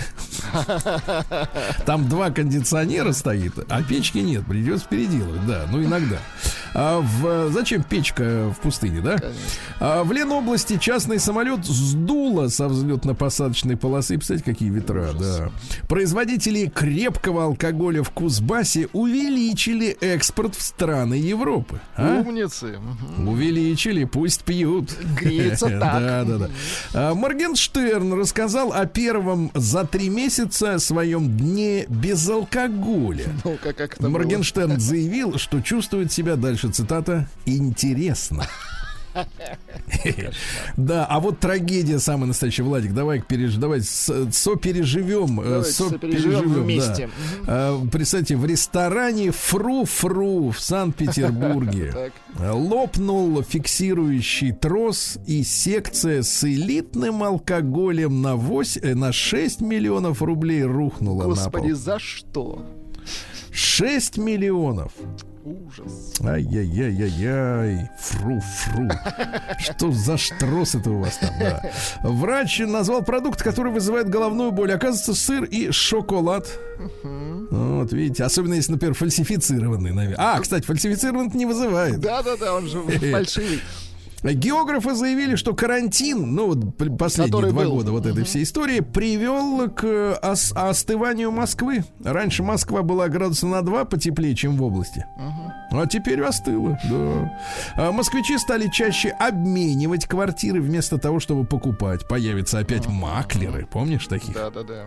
Там два кондиционера стоит, а печки нет. Придется переделывать, да, ну иногда. А в, зачем печка в пустыне, да? А в Ленобласти частный самолет сдуло со взлетно-посадочной полосы. Представляете, какие ветра, да. Производители крепкого алкоголя в Кузбассе увеличили экспорт в страны Европы. а? Умницы. Увеличили, пусть пьют. Греется так. Да, да, да. А, Моргенштерн рассказал о первом за три месяца своем дне без алкоголя. Ну, как, как это было? Моргенштерн заявил, что чувствует себя дальше, цитата, интересно. Да, а вот трагедия самая настоящая, Владик, давай переж... давай сопереживем, э, сопереживем вместе. А, Представьте, в ресторане Фру-Фру в Санкт-Петербурге э, лопнул фиксирующий трос и секция с элитным алкоголем на, 8, на 6 миллионов рублей рухнула Господи, на пол. за что? 6 миллионов. Ужас. Ай-яй-яй-яй-яй. Фру-фру. Что за штрос это у вас там, да. Врач назвал продукт, который вызывает головную боль. Оказывается, сыр и шоколад. Вот, видите, особенно если, например, фальсифицированный. А, кстати, фальсифицированный не вызывает. Да-да-да, он же фальшивый. Географы заявили, что карантин, ну, вот последние Который два был. года вот этой всей истории, привел к ос- остыванию Москвы. Раньше Москва была градуса на 2 потеплее, чем в области. А теперь остыла, да. А москвичи стали чаще обменивать квартиры вместо того, чтобы покупать. Появятся опять маклеры, помнишь таких? Да-да-да.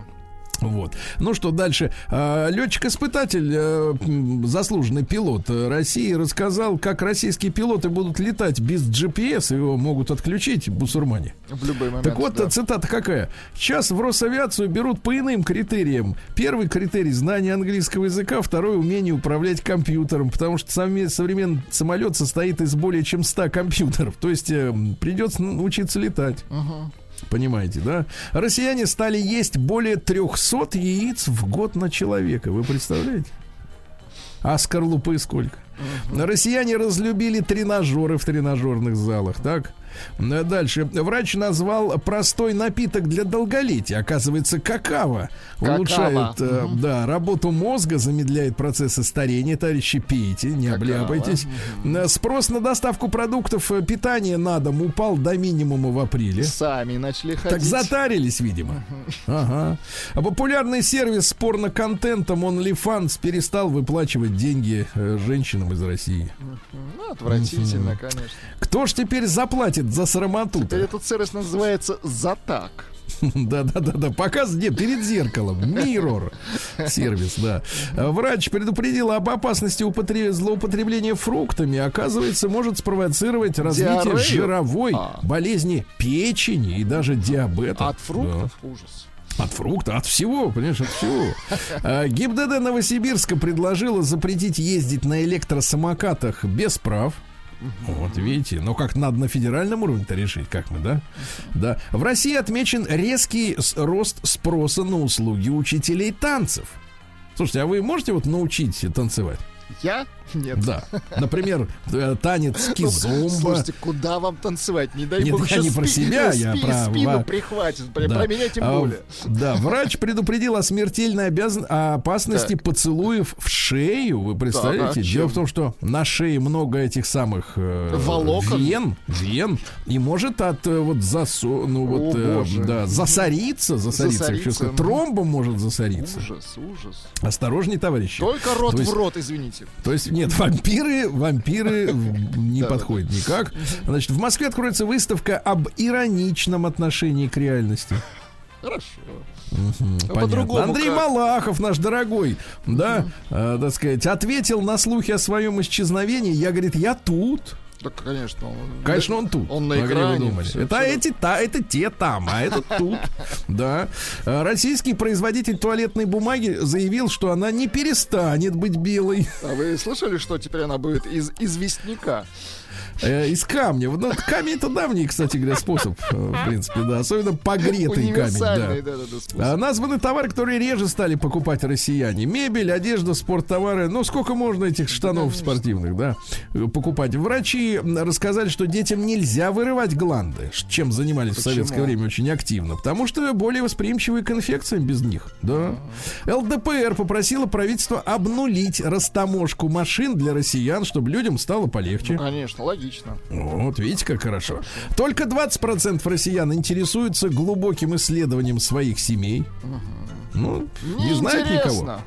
Вот. Ну что дальше? А, Летчик-испытатель, э, заслуженный пилот э, России, рассказал, как российские пилоты будут летать без GPS, его могут отключить бусурмане. В любой момент. Так вот, да. цитата какая? Сейчас в Росавиацию берут по иным критериям. Первый критерий — знание английского языка, второй — умение управлять компьютером, потому что современный самолет состоит из более чем 100 компьютеров. То есть э, придется учиться летать. Понимаете, да? Россияне стали есть более 300 яиц в год на человека. Вы представляете? А скорлупы сколько? Россияне разлюбили тренажеры в тренажерных залах, так? Э, Дальше. Врач назвал простой напиток для долголетия. Оказывается, какао. Какао. Улучшает э, да, работу мозга, замедляет процессы старения. Товарищи, пейте, не Какао. обляпайтесь. Э, Спрос на доставку продуктов питания на дом упал до минимума в апреле. Сами начали ходить. Так затарились, видимо. Ага. А популярный сервис с порно-контентом OnlyFans перестал выплачивать деньги женщинам из России. Ну, отвратительно, конечно. Кто ж теперь заплатит за срамоту Теперь этот сервис называется «Затак». Да-да-да-да. Показ где? Перед зеркалом. Mirror. Сервис, да. Врач предупредил об опасности употреб- злоупотребления фруктами. Оказывается, может спровоцировать развитие Диарею? жировой А. болезни печени и даже диабета. От фруктов? Ужас. От фрукта, от всего, понимаешь, от всего. А, ГИБДД Новосибирска предложила запретить ездить на электросамокатах без прав. Вот видите, но как надо на федеральном уровне-то решить, как мы, да? Да. В России отмечен резкий рост спроса на услуги учителей танцев. Слушайте, а вы можете вот научить танцевать? Я? Нет. Да. Например, э, танец Ну, кизомба. Слушайте, куда вам танцевать? Не дай Нет, бог, я не про спи- себя, я спи- про спину ва- прихватит. Да. про меня тем А, более. Да, врач предупредил о смертельной обязан... опасности поцелуев в шею. Вы представляете? Так, а Дело в том, что на шее много этих самых э, Волокон? вен, вен, и может от э, вот засо... ну вот О, э, да, засориться, засориться, Засориться, сказать. тромбом может засориться. Ужас, ужас. Осторожней, товарищи. Только рот То есть- в рот, извините. То есть, нет, вампиры, вампиры не подходят никак. Значит, в Москве откроется выставка об ироничном отношении к реальности. Хорошо. Понятно. по-другому Андрей как? Малахов, наш дорогой, да, э, так сказать, ответил на слухи о своем исчезновении. Я, говорит, я тут. Так, конечно. Он, Конечно, он тут. Он на экране. это эти, та, это те там, а это тут. Да. Э, Российский производитель туалетной бумаги заявил, что она не перестанет быть белой. А вы слышали, что теперь она будет из известняка? Э, из камня. Ну, камень это давний, кстати говоря, способ, э, в принципе, да. Особенно погретый камень, да. Да, да, да. А, названы товары, которые реже стали покупать россияне. Мебель, одежда, спорттовары. Ну, сколько можно этих штанов спортивных, да, покупать? Врачи рассказали, что детям нельзя вырывать гланды, чем занимались в Почему? советское время очень активно. Потому что более восприимчивы к инфекциям без них, да. ЛДПР попросила правительство обнулить растаможку машин для россиян, чтобы людям стало полегче. Ну, конечно, логично. Вот, видите, как хорошо. Только 20% россиян интересуются глубоким исследованием своих семей. Ну, не знают никого.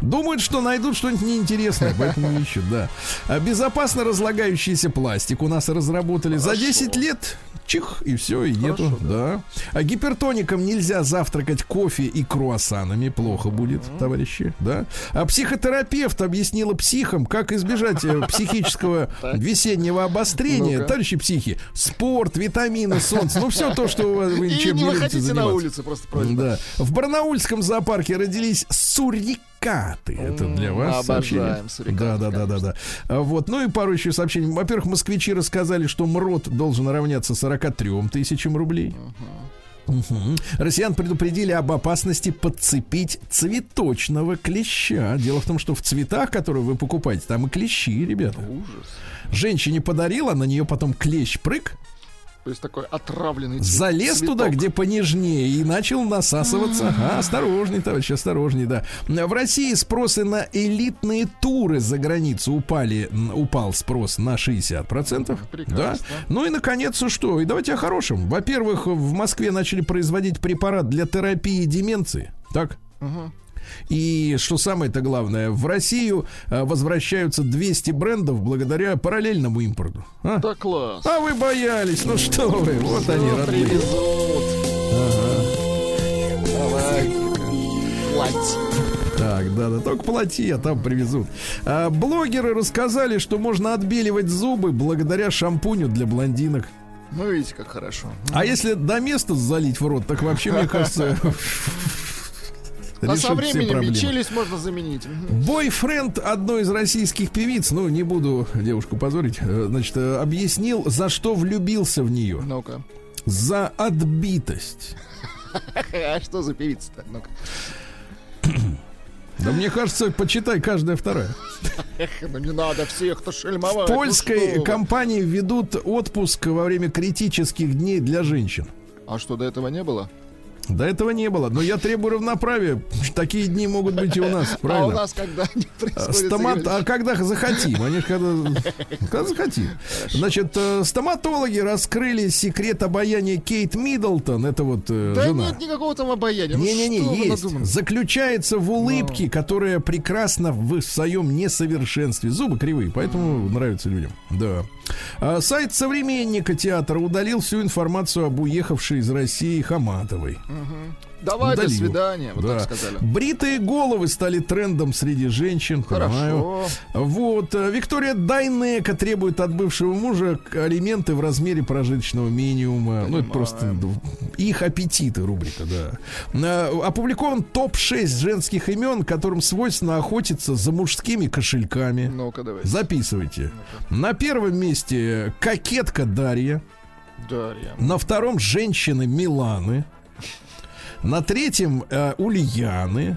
Думают, что найдут что-нибудь неинтересное, поэтому не ищут, да. А безопасно разлагающийся пластик у нас разработали. За 10 лет чих, и все, и нету. Хорошо, Да. А гипертоникам нельзя завтракать кофе и круассанами. Плохо будет, товарищи. Да. А психотерапевт объяснила психам, как избежать э, психического весеннего обострения. Товарищи психи, спорт, витамины, солнце. Ну, все то, что вы вы И чем не любите выходите на улицу, просто. Да. В Барнаульском зоопарке родились сурикаты. Это для вас обожаем сообщение. сурикатов, Да, да, да, да, да. А Вот, ну и пару еще сообщений. Во-первых, москвичи рассказали, что МРОД должен равняться 43 тысячам рублей. Мгм. Россиян предупредили об опасности подцепить цветочного клеща. Дело в том, что в цветах, которые вы покупаете, там и клещи, ребята. Ужас. Женщине подарила, на нее потом клещ прыг, То есть такой отравленный цвет- залез цветок. туда, где понежнее, и начал насасываться. Ага, осторожней, товарищ, осторожней, да. В России спросы на элитные туры за границу упали, упал спрос на 60%. Да. Прекрасно. Ну и, наконец, что? И давайте о хорошем. Во-первых, в Москве начали производить препарат для терапии деменции. Так? И что самое-то главное, в Россию э, возвращаются 200 брендов благодаря параллельному импорту. А? Да класс. А вы боялись, ну что вы, вот они, Всё родные. привезут. Давай. Плати. Так, да, да, только плати, а там привезут. А, блогеры рассказали, что можно отбеливать зубы благодаря шампуню для блондинок. Ну, видите, как хорошо. А если до места залить в рот, так вообще, мне кажется, А со все временем и челюсть можно заменить. Бойфренд одной из российских певиц, ну, не буду девушку позорить, э, значит, э, объяснил, за что влюбился в нее. Ну-ка. За отбитость. А что за певица-то? Ну-ка. Да мне кажется, почитай каждая вторая. Эх, ну не надо всех-то шельмовать. В ну польской вы. компании ведут отпуск во время критических дней для женщин. А что, до этого не было? До этого не было, но я требую равноправия. Такие дни могут быть и у нас, А у правильно? нас когда не А, происходит... стомат- А когда захотим, они же когда, когда захотим. Значит, э, стоматологи раскрыли секрет обаяния Кейт Миддлтон. Это вот э, Да жена. нет никакого там обаяния. Ну Не-не-не, вы есть. Заключается в улыбке, которая прекрасна в своем несовершенстве. Зубы кривые, поэтому нравится людям. Да. А сайт современника театра удалил всю информацию об уехавшей из России Хаматовой. Давай, до Удалил. свидания. Вот Да. так сказали. Бритые головы стали трендом среди женщин. Понимаю. Хорошо. Вот. э, Виктория Дайнека требует от бывшего мужа алименты в размере прожиточного минимума. Ну, это просто ну, их аппетиты, рубрика, да. Э, Опубликован топ-6 женских имен, которым свойственно охотиться за мужскими кошельками. Ну-ка, давай. Записывайте. На первом месте кокетка Дарья. Дарья. На втором женщины Миланы. На третьем э, Ульяны.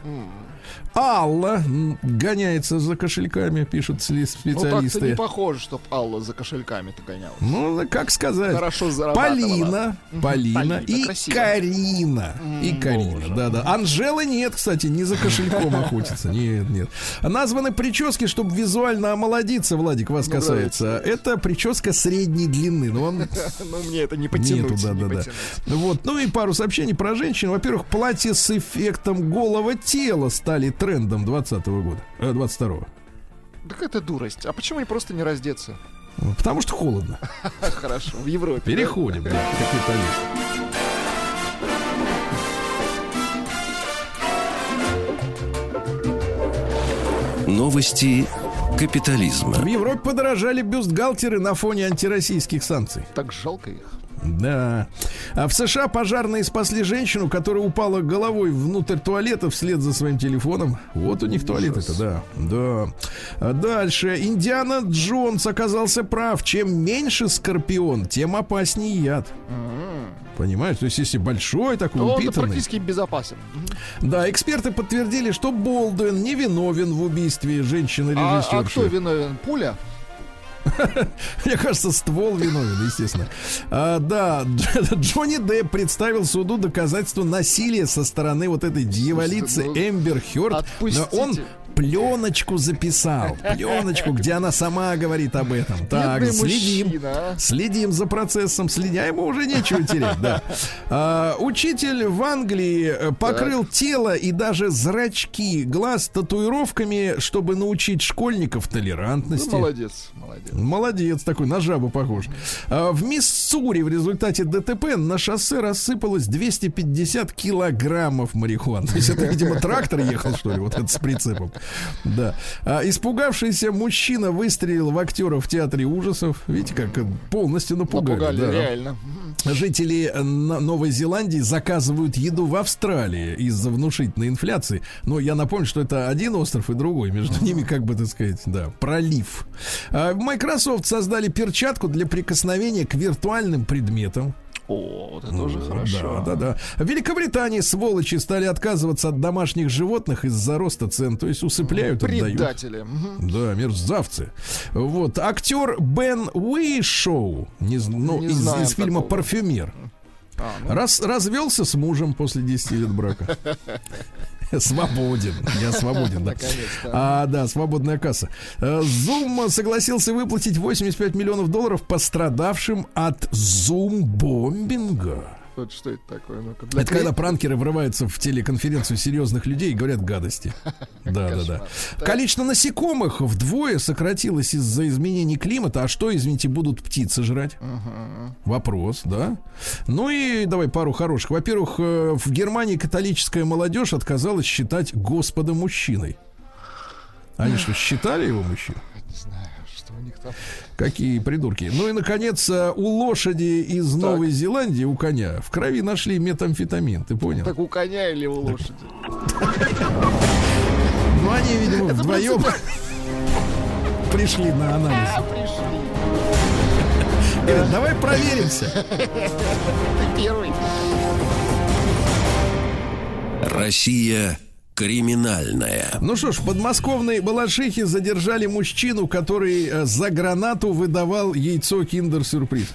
Алла гоняется за кошельками, пишут Ну, специалисты. не похоже, чтоб Алла за кошельками-то гонялась. Ну, как сказать. Хорошо зарабатывала. Полина, Полина Полина, и красиво. Карина. И Карина, да-да. Анжелы нет, кстати, не за кошельком охотится. Нет, нет. Названы прически, чтобы визуально омолодиться, Владик, вас Ну, касается. Это прическа средней длины. Ну, он Ну, мне это не потянуть. Нету, да, не да, да. потянуть. Вот, ну и пару сообщений про женщин. Во-первых, платья с эффектом голого тела стали трендом 20 года, э, 22-го. Так это дурость. А почему не просто не раздеться? Потому что холодно. Хорошо, в Европе. Переходим, да. Новости капитализма. В Европе подорожали бюстгальтеры на фоне антироссийских санкций. Так жалко их. Да. А в США пожарные спасли женщину, которая упала головой внутрь туалета вслед за своим телефоном. Вот у них туалет это, да. Да. А дальше. Индиана Джонс оказался прав. Чем меньше скорпион, тем опаснее яд. Понимаешь? То есть, если большой, такой он упитанный. практически безопасен. Да, эксперты подтвердили, что Болдуин не виновен в убийстве А, женщины-режиссерши. а кто виновен? Пуля? Мне кажется, ствол виновен, естественно. А, да, Дж- Джонни Депп представил суду доказательства насилия со стороны вот этой дьяволицы ну, Эмбер Хёрд. Он пленочку записал. Пленочку, где она сама говорит об этом. Так, Бедный следим. мужчина, а. Следим за процессом, следя, ему уже нечего терять, да. А, учитель в Англии э, покрыл тело и даже зрачки глаз татуировками, чтобы научить школьников толерантности. Ну, молодец, молодец. Молодец, такой на жабу похож. А, В Миссури в результате ДТП на шоссе рассыпалось 250 килограммов марихуаны. То есть это, видимо, трактор ехал, что ли, вот этот с прицепом. Да. А, Испугавшийся мужчина выстрелил в актера в театре ужасов. Видите, как полностью напугали. Напугали, да. реально. Жители э, Новой Зеландии заказывают еду в Австралии из-за внушительной инфляции. Но я напомню, что это один остров и другой. Между ними, как бы так сказать, да, пролив. А, Microsoft создали перчатку для прикосновения к виртуальным предметам. О, вот это тоже Да, хорошо. да, да. В Великобритании сволочи стали отказываться от домашних животных из-за роста цен. То есть усыпляют, отдают. Предатели. Мгм. Да, мерзавцы. Вот. Актер Бен Уишоу, не, ну, Не из, из фильма такого. «Парфюмер». А, ну, Раз, развелся с мужем после 10 лет брака. Свободен. Я свободен, да. А, да, свободная касса. Э, Zoom согласился выплатить 85 миллионов долларов пострадавшим от зум-бомбинга. Вот что это такое? Ну-ка, для Это когда пранкеры врываются в телеконференцию серьезных людей и говорят гадости. Да, да, да. Количество насекомых вдвое сократилось из-за изменений климата. А что, извините, будут птицы жрать? Вопрос, да. Ну и давай пару хороших. Во-первых, э, в Германии католическая молодежь отказалась считать Господа мужчиной. Они что, считали его мужчиной? Не знаю, что у них там. Какие придурки. Ну и, наконец, э, у лошади из Новой Зеландии, у коня, в крови нашли метамфетамин. Ты понял? Так у коня или у лошади? Ну, они, видимо, вдвоем пришли на анализ. Говорят, давай проверимся. Ты первый. Россия криминальная. Ну что ж, в подмосковной Балашихе задержали мужчину, который э, за гранату выдавал яйцо киндер-сюрприз.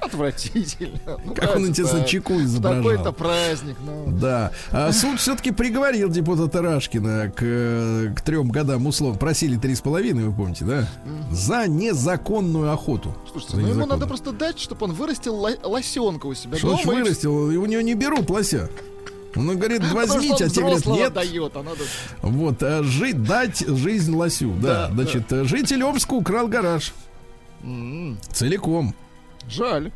Отвратительно. Ну, Как он, интересно, так. чеку изображал. Такой-то праздник, ну. Да. А суд все-таки приговорил депутата Рашкина к, э, к трем годам условно. Просили три с половиной, вы помните, да? За незаконную охоту. Слушайте, За ну ему надо просто дать, чтобы он вырастил ло- лосенка у себя Что дома. и вырастил? И у него не берут лося. Он говорит, возьмите, а те говорят, нет. дает, а надо... Вот, а, жить, дать жизнь лосю. Да, Да, значит, э, житель Омска украл гараж. М, Целиком. Жаль.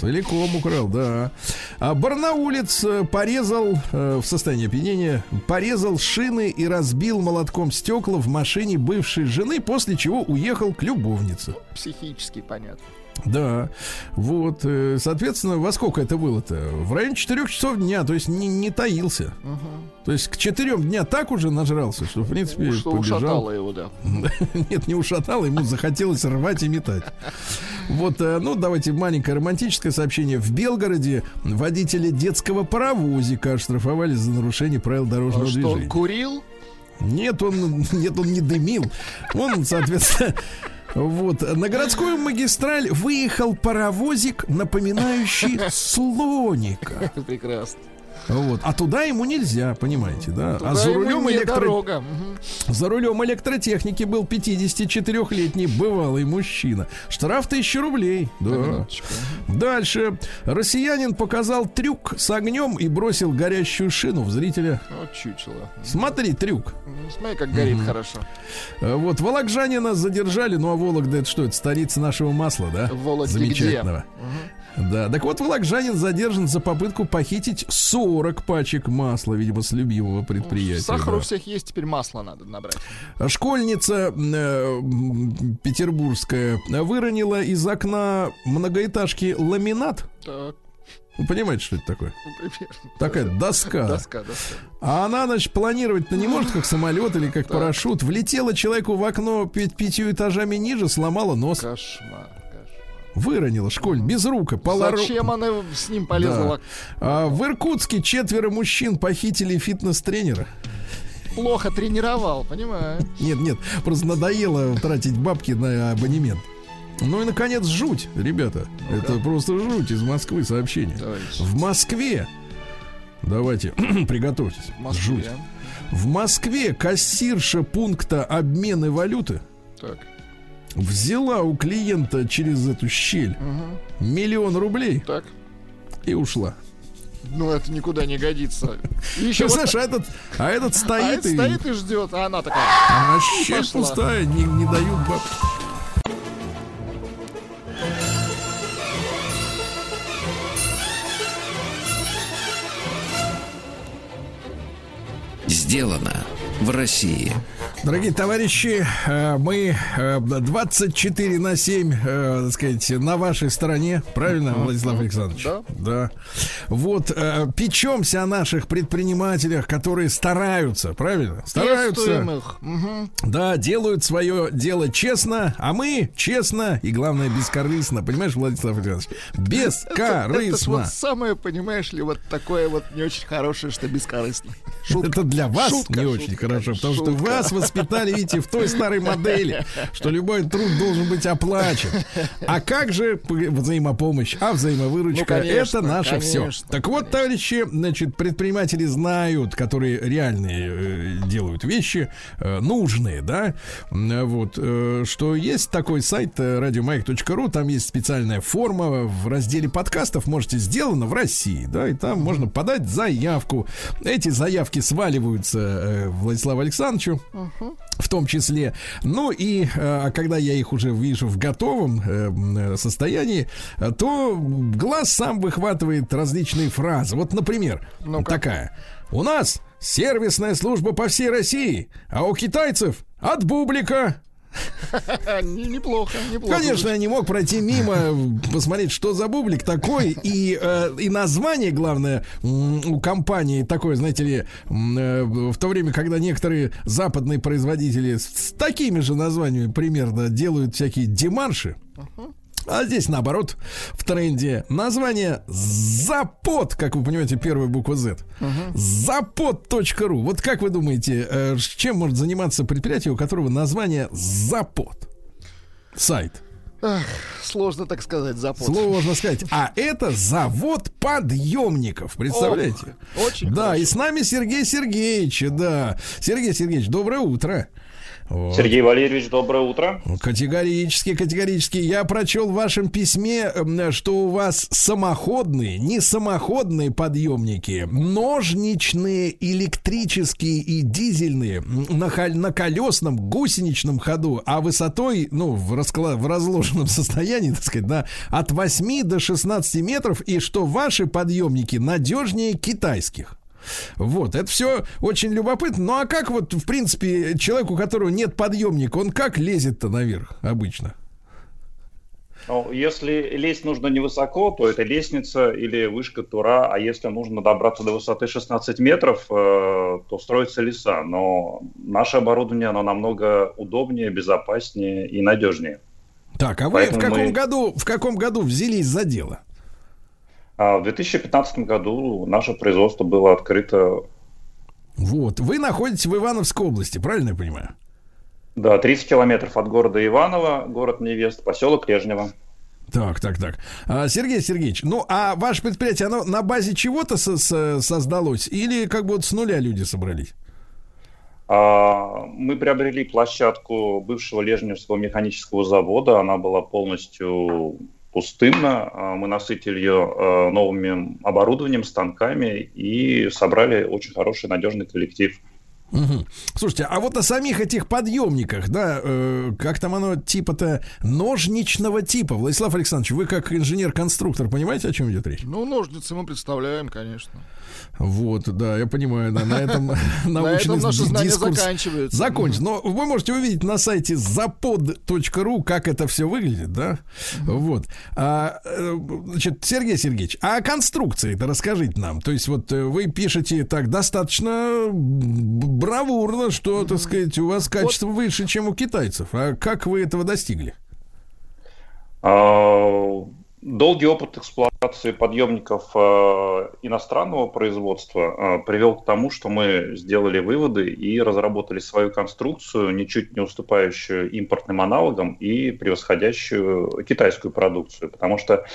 Целиком украл, да. А барнаулец э, порезал э, в состоянии опьянения, порезал шины и разбил молотком стекла в машине бывшей жены, после чего уехал к любовнице. Психически понятно. Да, вот, э, соответственно, во сколько это было-то? В районе 4 часов дня, то есть не, не таился. То есть к 4 дня так уже нажрался, что, в принципе, Что побежал. ушатало его, да. Нет, не ушатало, ему захотелось рвать и метать. Вот, э, ну, давайте маленькое романтическое сообщение. В Белгороде водителя детского паровозика оштрафовали за нарушение правил дорожного А что, он движения. курил? Нет, он, нет, он не дымил. Он, соответственно, вот на городскую магистраль выехал паровозик, напоминающий слоника. Прекрасно. Вот. А туда ему нельзя, понимаете, да? Туда а за рулем, электро... за рулем электротехники был 54-летний бывалый мужчина. Штраф 1000 рублей. Да. Дальше. Россиянин показал трюк с огнем и бросил горящую шину в зрителя. Вот чучело. Смотри, трюк. Ну, Смотри, как горит хорошо. Э, Вот, Вологжанина задержали. Ну, а Вологда это что? Это столица нашего масла, да? В Вологде Замечательного. Да, так вот, Вологжанин задержан за попытку похитить 40 пачек масла, видимо, с любимого предприятия. Сахар да. у всех есть, теперь масло надо набрать. Школьница э, петербургская выронила из окна многоэтажки ламинат. Так, Вы понимаете, что это такое? ну, примерно. Такая доска. Доска, доска. А она, значит, планировать-то не может, как самолет или как парашют. Влетела человеку в окно пя- пятью этажами ниже, сломала нос. Кошмар. Выронила школь без рука. полоро- Зачем она с ним полезла? А в Иркутске четверо мужчин похитили фитнес-тренера. Плохо тренировал, понимаю. Нет, нет, просто надоело тратить бабки на абонемент. Ну и, наконец, жуть, ребята. Это просто жуть из Москвы сообщение. Товарищ. В Москве Давайте, приготовьтесь. В Москве. Жуть. В Москве кассирша пункта обмена валюты Так. Взяла у клиента через эту щель миллион рублей Так. и ушла. Ну, это никуда не годится. И еще Ты вот знаешь, а этот, а этот а стоит это и... стоит и ждет, а она такая. А щель пошла. пустая, не, не дают баб. Сделано в России. Дорогие товарищи, э, мы э, 24 на 7, э, так сказать, на вашей стороне. Правильно, Владислав Александрович? Да. Да. Вот, э, печемся о наших предпринимателях, которые стараются, правильно? Стараются. Их. Мгм. Да, делают свое дело честно, а мы честно и, главное, бескорыстно. Понимаешь, Владислав Александрович? Это ж Бескорыстно. вот самое, понимаешь ли, вот такое вот не очень хорошее, что бескорыстно. Шутка. Это для вас Шутка, не шутка, очень хорошо, конечно, потому что шутка. вас воспитали, видите, в той старой модели, что любой труд должен быть оплачен. А как же взаимопомощь, а взаимовыручка? Ну, конечно, это наше все. конечно, Так вот, товарищи, значит, предприниматели знают, которые реальные э, делают вещи, э, нужные, да, вот, э, что есть такой сайт э, радиомаяк.ру, там есть специальная форма в разделе подкастов, можете сделано в России, да, и там можно подать заявку. Эти заявки сваливаются э, Владиславу Александровичу, в том числе. Ну и э, когда я их уже вижу в готовом э, состоянии, э, то глаз сам выхватывает различные фразы. Вот, например, Ну-ка. такая. У нас сервисная служба по всей России, а у китайцев от бублика. Не- Неплохо, неплохо. Конечно, я не мог пройти мимо, посмотреть, что за бублик такой. И, э, и название, главное, у компании такое, знаете ли, э, в то время, когда некоторые западные производители с, с такими же названиями примерно делают всякие демарши. А здесь наоборот в тренде название Запот, как вы понимаете, первая буква Z. Запот.ру. Вот как вы думаете, э, чем может заниматься предприятие, у которого название Запот? Сайт. Ах, Сложно так сказать, запот. Сложно сказать. А это завод подъемников. Представляете? Ох, очень Да, хорошо. и с нами Сергей Сергеевич. Да. Сергей Сергеевич, доброе утро. Вот. Сергей Валерьевич, доброе утро. Категорически, категорически. Я прочел в вашем письме, м, что у вас самоходные, не самоходные подъемники, ножничные, электрические и дизельные на, на колесном гусеничном ходу, а высотой, ну, в, раскла- в разложенном состоянии, так сказать, да, от 8 до 16 метров, и что ваши подъемники надежнее китайских. Вот, это все очень любопытно. Ну а как вот, в принципе, человек, у которого нет подъемника, он как лезет-то наверх обычно? Ну, если лезть нужно невысоко, то это лестница или вышка Тура, а если нужно добраться до высоты 16 метров, э, то строятся леса. Но наше оборудование, оно намного удобнее, безопаснее и надежнее. Так, а вы в Поэтому каком мы- году, в каком году взялись за дело? А в 2015 году наше производство было открыто, Вот, вы находитесь в Ивановской области, правильно я понимаю? да, 30 километров от города Иваново, город Невест, поселок Лежнево. Так, так, так. А, Сергей Сергеевич, ну а ваше предприятие, оно на базе чего-то со- со- создалось или как бы вот с нуля люди собрались? А, Мы приобрели площадку бывшего Лежневского механического завода. Она была полностью пустынна. А, Мы насытили ее э, новым оборудованием, станками и собрали очень хороший, надежный коллектив. Мгм. Слушайте, а вот на самих этих подъемниках, да, э, как там оно типа-то ножничного типа. Владислав Александрович, вы как инженер-конструктор понимаете, о чем идет речь? Ну, ножницы мы представляем, конечно. Вот, да, я понимаю, да, на этом На научный наши знания заканчиваются. закончен. Но вы можете увидеть на сайте zapod.ru, как это все выглядит, да? Вот. А, э, значит, Сергей Сергеевич, а конструкции-то расскажите нам. То есть вот э, вы пишете так достаточно бравурно, что, так сказать, у вас качество выше, чем у китайцев. А как вы этого достигли? А, Долгий опыт эксплуатации подъемников э, иностранного производства э, привел к тому, что мы сделали выводы и разработали свою конструкцию, ничуть не уступающую импортным аналогам и превосходящую китайскую продукцию. Потому что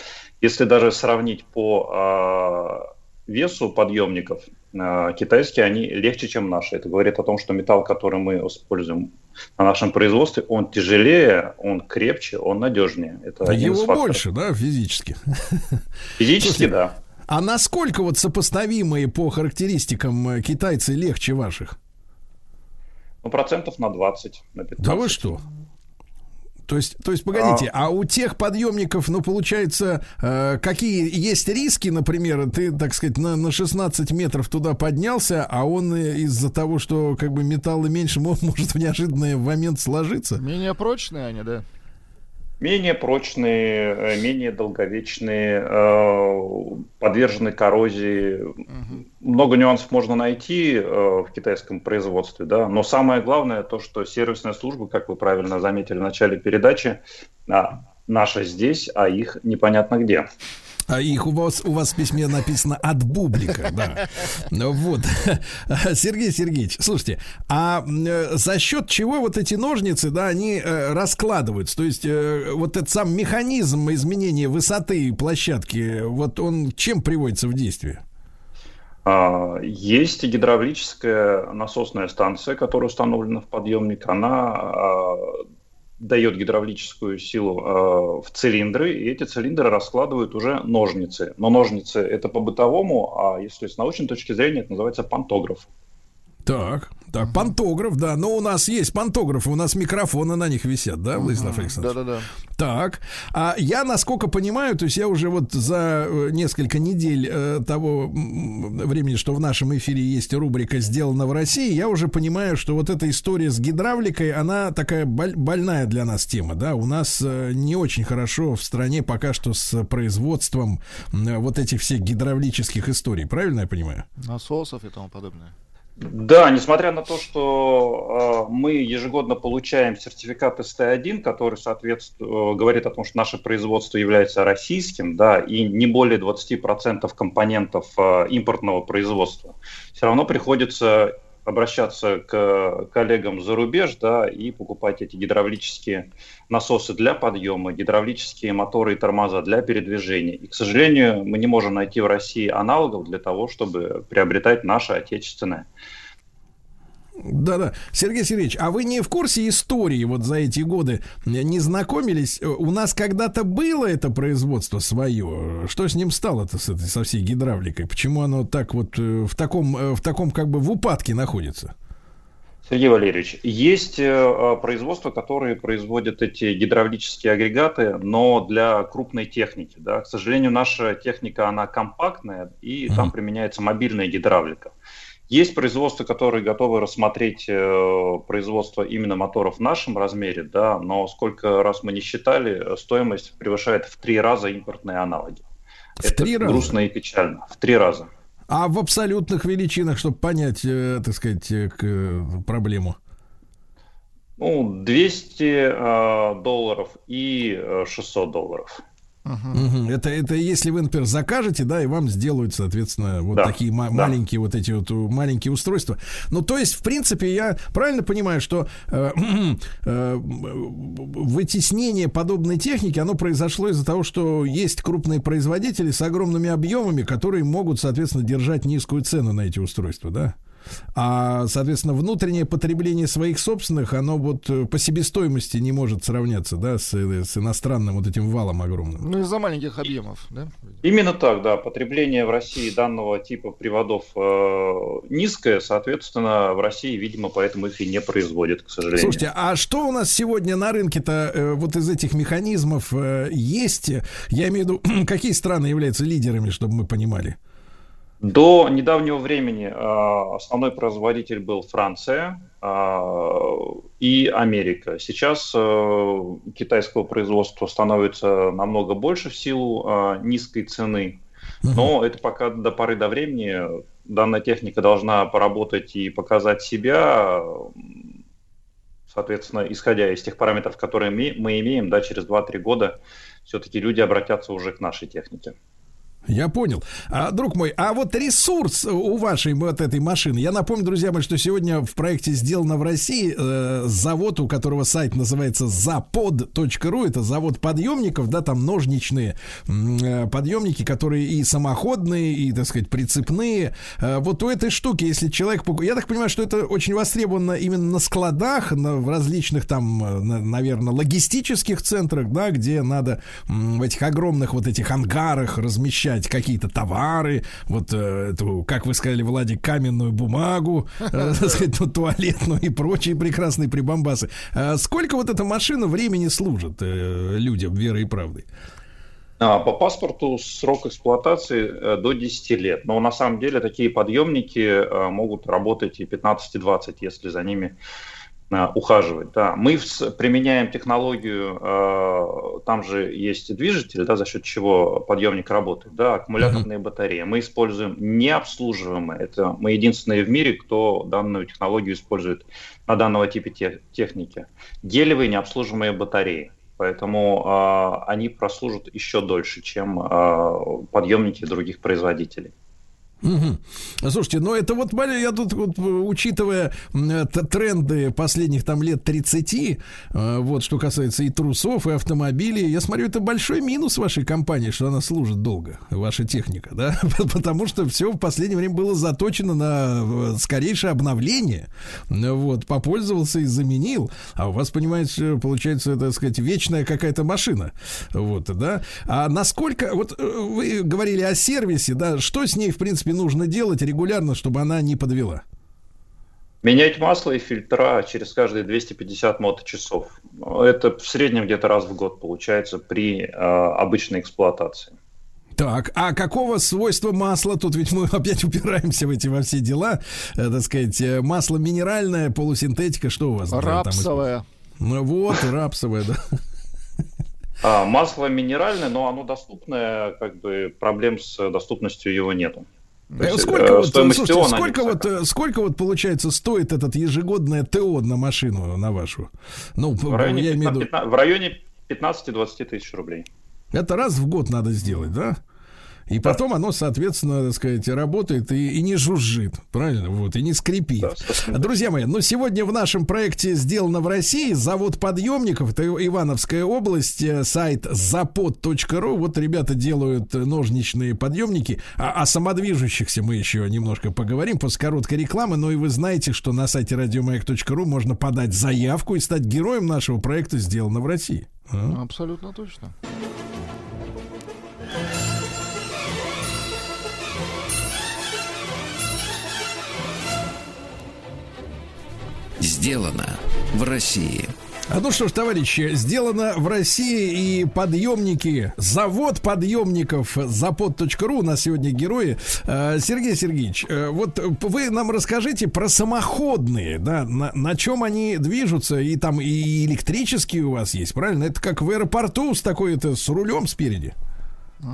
если даже сравнить по весу подъемников э, китайские, они легче, чем наши. Это говорит о том, что металл, который мы используем на нашем производстве, он тяжелее, он крепче, он надежнее. Это а Его больше, да, физически? Физически, Слушайте, да. А насколько вот сопоставимые по характеристикам э, китайцы легче ваших? Ну, процентов на 20, на 15. Да вы что? То есть, то есть, погодите, а, а у тех подъемников, ну, получается, э, какие есть риски, например, ты, так сказать, на, на 16 метров туда поднялся, а он из-за того, что как бы металла меньше, может в неожиданный момент сложиться? Менее прочные они, да? Менее прочные, э, менее долговечные, э, подвержены коррозии. Угу. Много нюансов можно найти э, в китайском производстве, да, но самое главное то, что сервисная служба, как вы правильно заметили в начале передачи, а, наша здесь, а их непонятно где. А их у вас, у вас в письме написано от бублика, да. Ну вот. Сергей Сергеевич, слушайте, а э, за счет чего вот эти ножницы, да, они э, раскладываются? То есть э, вот этот сам механизм изменения высоты площадки, вот он чем приводится в действие? А, есть гидравлическая насосная станция, которая установлена в подъемник. Она а, дает гидравлическую силу э, в цилиндры, и эти цилиндры раскладывают уже ножницы. Но ножницы это по-бытовому, а если с научной точки зрения, это называется пантограф. Так, так, пантограф, да. Но у нас есть пантографы, у нас микрофоны на них висят, да, Владислав. Александрович? Да-да-да. Так, а я, насколько понимаю, то есть я уже вот за э, несколько недель э, того времени, что в нашем эфире есть рубрика «Сделано в России», я уже понимаю, что вот эта история с гидравликой, она такая боль- больная для нас тема, да. У нас э, не очень хорошо в стране пока что с производством э, вот этих всех гидравлических историй, правильно я понимаю? Насосов и тому подобное. Да, несмотря на то, что э, мы ежегодно получаем сертификат СТ1, который, соответственно, э, говорит о том, что наше производство является российским, да, и не более 20% компонентов э, импортного производства, все равно приходится обращаться к коллегам за рубеж, да, и покупать эти гидравлические насосы для подъема, гидравлические моторы и тормоза для передвижения. И, к сожалению, мы не можем найти в России аналогов для того, чтобы приобретать наше отечественное. Да-да. Сергей Сергеевич, а вы не в курсе истории вот за эти годы не знакомились? У нас когда-то было это производство свое. Что с ним стало-то с этой, со всей гидравликой? Почему оно так вот э, в таком, э, в таком как бы в упадке находится? Сергей Валерьевич, есть э, производства, которые производят эти гидравлические агрегаты, но для крупной техники. Да. К сожалению, наша техника, она компактная, и mm-hmm. там применяется мобильная гидравлика. Есть производства, которые готовы рассмотреть э, производство именно моторов в нашем размере, да, но сколько раз мы не считали, стоимость превышает в три раза импортные аналоги. В Это три раза? грустно и печально. В три раза. А в абсолютных величинах, чтобы понять, э, так сказать, э, к, э, проблему? Ну, 200 э, долларов и 600 долларов. Угу. Это, это если вы, например, закажете, да, и вам сделают, соответственно, вот да. такие ма- да. маленькие вот эти вот маленькие устройства. Ну, то есть, в принципе, я правильно понимаю, что э, э, вытеснение подобной техники, оно произошло из-за того, что есть крупные производители с огромными объемами, которые могут, соответственно, держать низкую цену на эти устройства, да? А, соответственно, внутреннее потребление своих собственных, оно вот э, по себестоимости не может сравняться, да, с, э, с иностранным вот этим валом огромным. Ну, из-за маленьких объемов, да? Именно так, да. Потребление в России данного типа приводов э, низкое, соответственно, в России, видимо, поэтому их и не производят, к сожалению. Слушайте, а что у нас сегодня на рынке-то э, вот из этих механизмов э, есть? Я имею в виду, какие страны являются лидерами, чтобы мы понимали? До недавнего времени э, основной производитель был Франция э, и Америка. Сейчас э, китайского производства становится намного больше в силу низкой цены. Но это пока до поры до времени. Данная техника должна поработать и показать себя, соответственно, исходя из тех параметров, которые мы, мы имеем, да, через 2-3 года все-таки люди обратятся уже к нашей технике. Я понял. А, друг мой, а вот ресурс у вашей вот этой машины, я напомню, друзья мои, что сегодня в проекте «Сделано в России» э, завод, у которого сайт называется запод.ру, это завод подъемников, да, там ножничные э, подъемники, которые и самоходные, и, так сказать, прицепные. Э, вот у этой штуки, если человек... Я так понимаю, что это очень востребовано именно на складах, на, в различных там, э, на, наверное, логистических центрах, да, где надо в этих огромных вот этих ангарах размещать какие-то товары, вот э, эту, как вы сказали, Владик, каменную бумагу, э, так сказать, ну, туалетную и прочие прекрасные прибамбасы. А сколько вот эта машина времени служит э, людям верой и правдой? А, По паспорту срок эксплуатации до 10 лет. Но на самом деле такие подъемники могут работать и 15-20, если за ними ухаживать. Да. Мы применяем технологию, э, там же есть движитель, да, за счет чего подъемник работает, да, аккумуляторные батареи. Мы используем необслуживаемые. Это мы единственные в мире, кто данную технологию использует на данного типа те- техники. Гелевые необслуживаемые батареи. Поэтому э, они прослужат еще дольше, чем э, подъемники других производителей. Мгм. Слушайте, ну это вот, я тут, вот, э, учитывая э, т- тренды последних там лет 30, э, вот что касается и трусов, и автомобилей, я смотрю, это большой минус вашей компании, что она служит долго, ваша техника, да, потому что все в последнее время было заточено на э, скорейшее обновление, вот, попользовался и заменил, а у вас, понимаете, получается, так сказать, вечная какая-то машина, вот, да, а насколько, вот вы говорили о сервисе, да, что с ней, в принципе, нужно делать регулярно, чтобы она не подвела? Менять масло и фильтра через каждые 250 моточасов. Это в среднем где-то раз в год получается при э, обычной эксплуатации. Так, а какого свойства масла? Тут ведь мы опять упираемся в эти во все дела. Э, так сказать, э, масло минеральное, полусинтетика, что у вас? да, там Рапсовая. Ну вот, рапсовое, да. А, масло минеральное, но оно доступное, как бы проблем с доступностью его нету. Э, есть, Сколько э, вот, слушайте, ТО, сколько вот, э, сколько вот получается стоит этот ежегодное ТО на машину на вашу? Ну, в районе, я имею в виду, 15 в районе 15-20 тысяч рублей. это раз в год надо сделать, да? И потом оно, соответственно, так сказать, работает и, и не жужжит, правильно? Вот, и не скрипит. Да, Друзья мои, ну сегодня в нашем проекте «Сделано в России» завод подъемников, это Ивановская область, э, сайт запод.ру. Вот ребята делают ножничные подъемники, а о самодвижущихся мы еще немножко поговорим после короткой рекламы. Но и вы знаете, что на сайте радиомаяк.ру можно подать заявку и стать героем нашего проекта «Сделано в России». А? Абсолютно точно. Сделано в России. А ну что ж, товарищи, сделано в России и подъемники, завод подъемников запод.ру у нас сегодня герои. Э, Сергей Сергеевич, э, вот вы нам расскажите про самоходные, да, на, на чем они движутся, и там и электрические у вас есть, правильно? Это как в аэропорту с такой это с рулем спереди.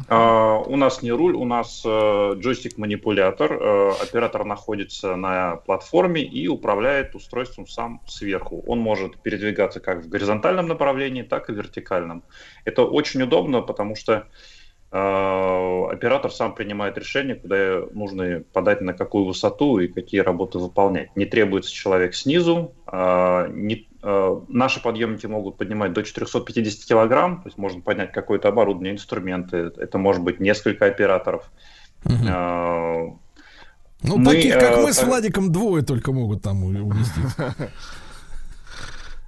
А, у нас не руль, у нас э, джойстик-манипулятор. Э, оператор находится на платформе и управляет устройством сам сверху. Он может передвигаться как в горизонтальном направлении, так и в вертикальном. Это очень удобно, потому что э, оператор сам принимает решение, куда нужно подать на какую высоту и какие работы выполнять. Не требуется человек снизу. э, не- наши подъемники могут поднимать до 450 килограмм, то есть можно поднять какое-то оборудование, инструменты. Это может быть несколько операторов. Э, Ну, Мы, таких, как э, мы с Владиком, двое только могут там у- уместить.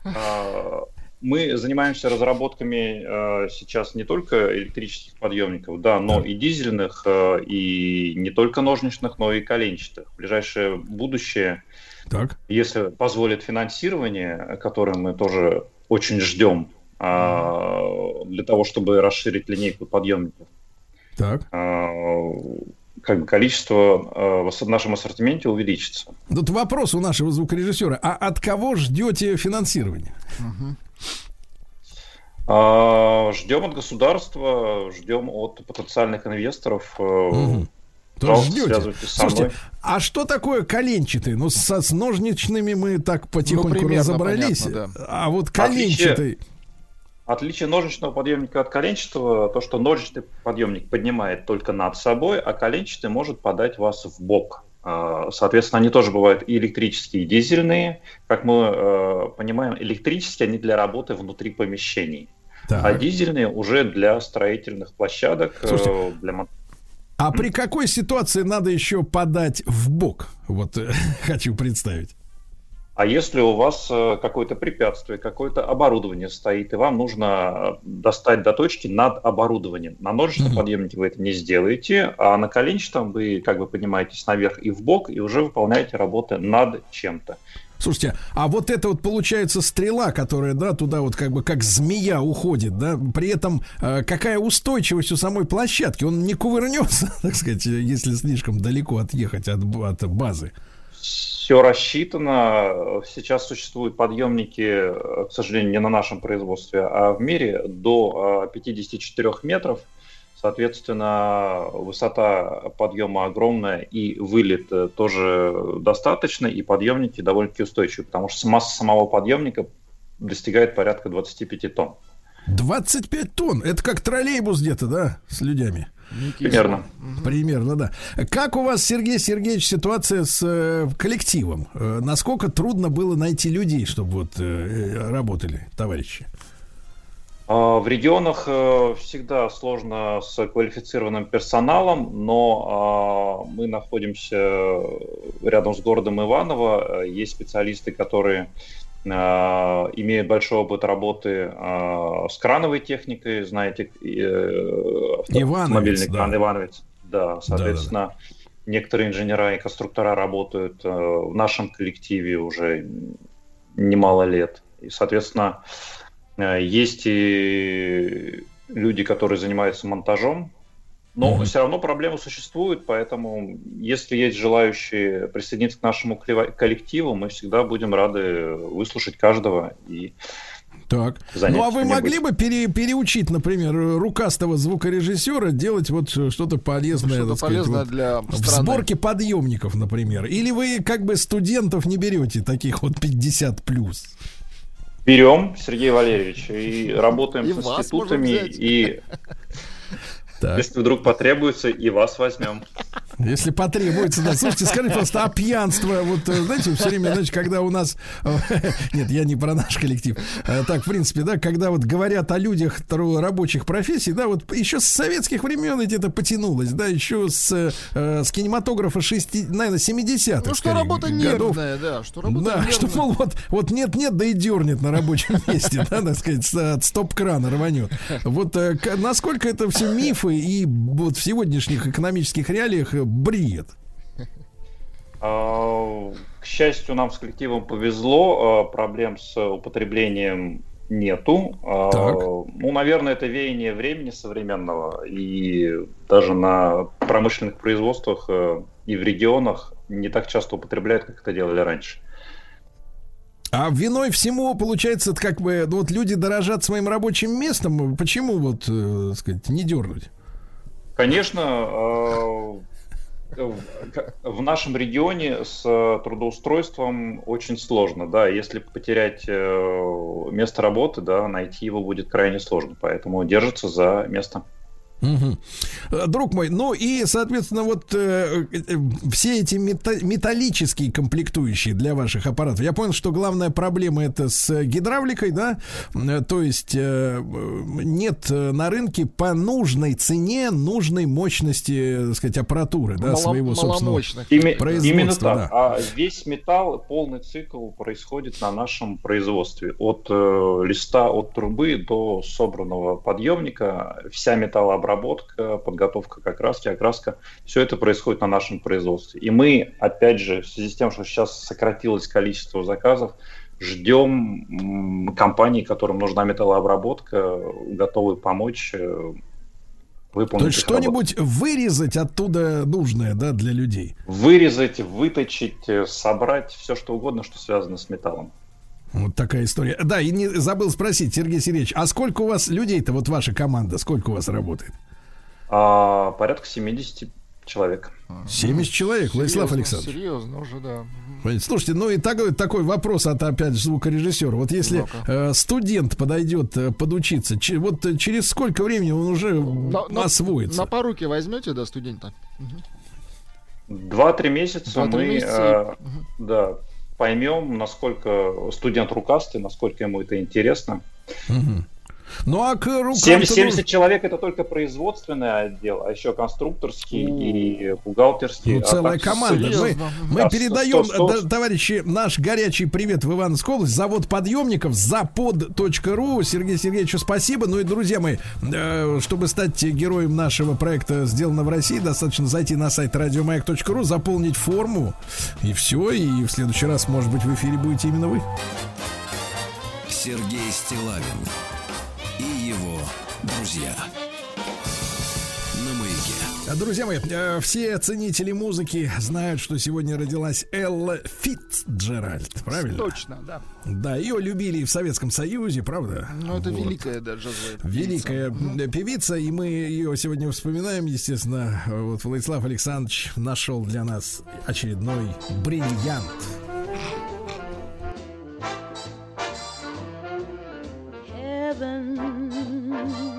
А, Мы занимаемся разработками э, сейчас не только электрических подъемников, да, но и дизельных, э, и не только ножничных, но и коленчатых. В ближайшее будущее, Так. если позволит финансирование, которое мы тоже очень ждем, а, для того, чтобы расширить линейку подъемников, Так. а, как бы количество э, в нашем ассортименте увеличится. Тут вопрос у нашего звукорежиссера. А от кого ждете финансирования? А, Ждем от государства, ждем от потенциальных инвесторов. э, Пожалуйста, ждете. Слушайте, а что такое коленчатый? Ну, со, с ножничными мы так потихоньку примерно разобрались. понятно, А вот коленчатый... Отличие ножничного подъемника от коленчатого, то, что ножничный подъемник поднимает только над собой, а коленчатый может подать вас в бок. А, соответственно, они тоже бывают и электрические, и дизельные. Как мы э, понимаем, электрические они для работы внутри помещений. Так. А дизельные уже для строительных площадок, э, Слушайте, для а при какой ситуации надо еще подать в бок? Вот э, хочу представить. А если у вас э, какое-то препятствие, какое-то оборудование стоит, и вам нужно достать до точки над оборудованием. На ножичном mm-hmm. подъемнике вы это не сделаете, а на коленчатом вы как бы поднимаетесь наверх и в бок и уже выполняете работы над чем-то. Слушайте, а вот это вот получается стрела, которая, да, туда вот как бы как змея уходит, да, при этом э, какая устойчивость у самой площадки? Он не кувырнется, так сказать, если слишком далеко отъехать от, от базы все рассчитано. Сейчас существуют подъемники, к сожалению, не на нашем производстве, а в мире до 54 а, метров. Соответственно, высота подъема огромная и вылет э, тоже достаточно, и подъемники довольно-таки устойчивые, потому что масса самого подъемника достигает порядка 25 тонн. 25 тонн? Это как троллейбус где-то, да, с людьми? Примерно. Примерно, да. Как у вас, Сергей Сергеевич, ситуация с э, коллективом? Э, насколько трудно было найти людей, чтобы вот э, работали, товарищи? В регионах э, всегда сложно с квалифицированным персоналом, но а, мы находимся рядом с городом Иваново. Есть специалисты, которые а, имеет большой опыт работы а, с крановой техникой, знаете, э, автомобильный да. кран Ивановец. Да, соответственно, да, да, да. некоторые инженера и конструктора работают э, в нашем коллективе уже немало лет. И, соответственно, э, есть и люди, которые занимаются монтажом но mm-hmm. все равно проблемы существуют, поэтому если есть желающие присоединиться к нашему коллективу, мы всегда будем рады выслушать каждого и так. Ну а вы могли бы пере, переучить, например, рукастого звукорежиссера делать вот что-то полезное, что-то сказать, полезное вот, для в сборке подъемников, например? Или вы как бы студентов не берете таких вот 50 плюс? Берем, Сергей Валерьевич, и работаем и с институтами и так. Если вдруг потребуется, и вас возьмем. Если потребуется, да. Слушайте, скажите просто, а пьянство, вот, э, знаете, все время, знаете, когда у нас... Э, нет, я не про наш коллектив. Э, так, в принципе, да, когда вот говорят о людях рабочих профессий, да, вот еще с советских времен ведь это потянулось, да, еще с, с кинематографа 6, наверное, 70-х. Ну, что работа годов. нервная, да, что работа Да, нервная. что, мол, вот, вот нет-нет, да и дернет на рабочем месте, да, так сказать, от стоп-крана рванет. Вот насколько это все мифы и вот в сегодняшних экономических реалиях бред? А, к счастью, нам с коллективом повезло, а, проблем с употреблением нету. А, так. Ну, наверное, это веяние времени современного, и даже на промышленных производствах и в регионах не так часто употребляют, как это делали раньше. А виной всему, получается, как бы, вот люди дорожат своим рабочим местом. Почему вот, э, сказать, не дернуть? Конечно, в нашем регионе с трудоустройством очень сложно, да, если потерять э, место работы, да, найти его будет крайне сложно, поэтому держится за место. Угу. Друг мой, ну и, соответственно, вот э, э, все эти мета- металлические комплектующие для ваших аппаратов. Я понял, что главная проблема это с гидравликой, да? Э, то есть э, нет на рынке по нужной цене, нужной мощности, так сказать, аппаратуры, да, Мало, своего собственного Ими, производства. Именно так. Да. А весь металл, полный цикл происходит на нашем производстве. От э, листа, от трубы до собранного подъемника, вся металлообработка обработка, подготовка к окраске, окраска, все это происходит на нашем производстве. И мы, опять же, в связи с тем, что сейчас сократилось количество заказов, ждем компаний, которым нужна металлообработка, готовы помочь э, выполнить. То есть что-нибудь вырезать оттуда нужное, да, для людей? Вырезать, выточить, э, собрать все, что угодно, что связано с металлом. Вот такая история. Да, и не забыл спросить, Сергей Сергеевич, а сколько у вас людей-то, вот ваша команда, сколько у вас работает? А, порядка 70 человек. 70 человек, Владислав Александрович. Серьезно уже, да. Слушайте, ну и такой, такой вопрос от, опять же, звукорежиссера. Вот если э, студент подойдет э, подучиться, че- вот э, через сколько времени он уже На- на- освоится? На поруки возьмете, да, студента? Два-три месяца Два-три мы месяца э, да, поймем, насколько студент рукастый, насколько ему это интересно. Мгм. Ну а к рукам... 70, 70 человек это только производственный отдел, а еще конструкторский и бухгалтерский. Ну, а целая так команда. Мы, серьезно. мы Да, передаем, сто- сто- да, товарищи, наш горячий привет в Ивановскую область. Завод подъемников запод.ру. Сергей Сергеевичу спасибо. Ну и, друзья мои, э, чтобы стать героем нашего проекта «Сделано в России», достаточно зайти на сайт радиомаяк.ру, заполнить форму, и все. И в следующий раз, может быть, в эфире будете именно вы. Сергей Стилавин друзья. Друзья мои, э, все ценители музыки знают, что сегодня родилась Элла Фитцджеральд, правильно? Точно, да. Да, ее любили и в Советском Союзе, правда? Ну, это Вот. великая, да, джазовая певица. Великая м, певица, и мы ее сегодня вспоминаем, естественно. Вот Владислав Александрович нашел для нас очередной бриллиант. heaven.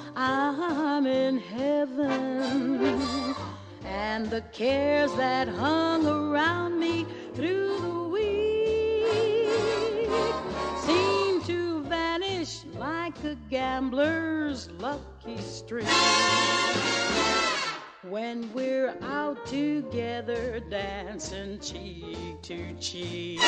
I'm in heaven. And the cares that hung around me through the week seem to vanish like a gambler's lucky streak. When we're out together dancing cheek to cheek.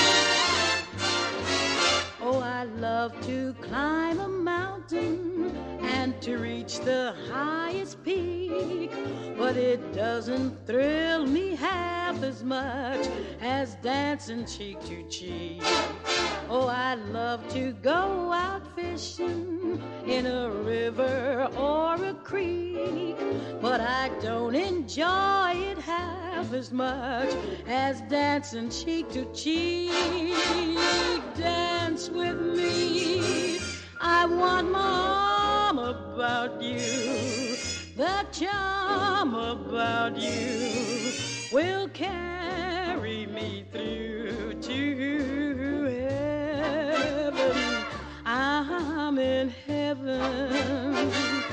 Oh, I love to climb a mountain and to reach the highest peak. But it doesn't thrill me half as much as dancing cheek to cheek. Oh, I love to go out fishing in a river or a creek. But I don't enjoy it half as much as dancing cheek to cheek. Dance with me. I want my arm about you. The charm about you will carry me through to heaven. I'm in heaven.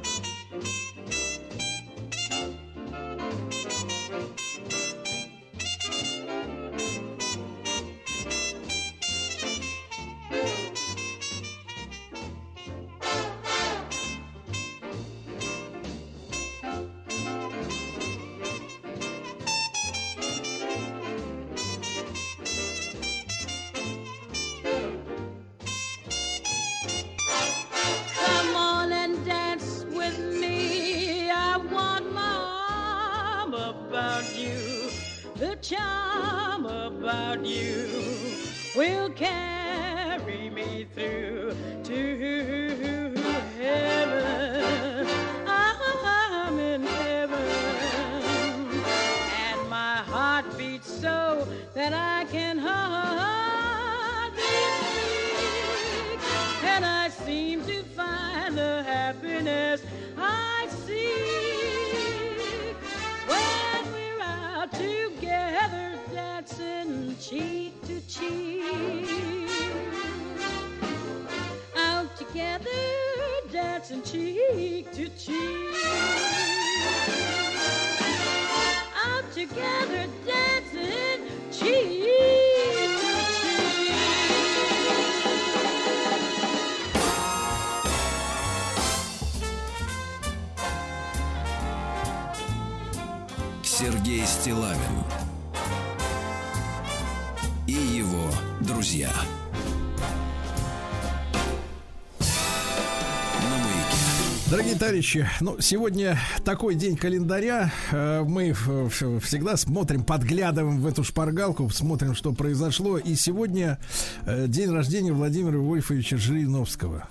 Товарищи, ну, сегодня такой день календаря. Э, Мы всегда смотрим, подглядываем в эту шпаргалку, смотрим, что произошло. И сегодня э, день рождения Владимира Вольфовича Жириновского.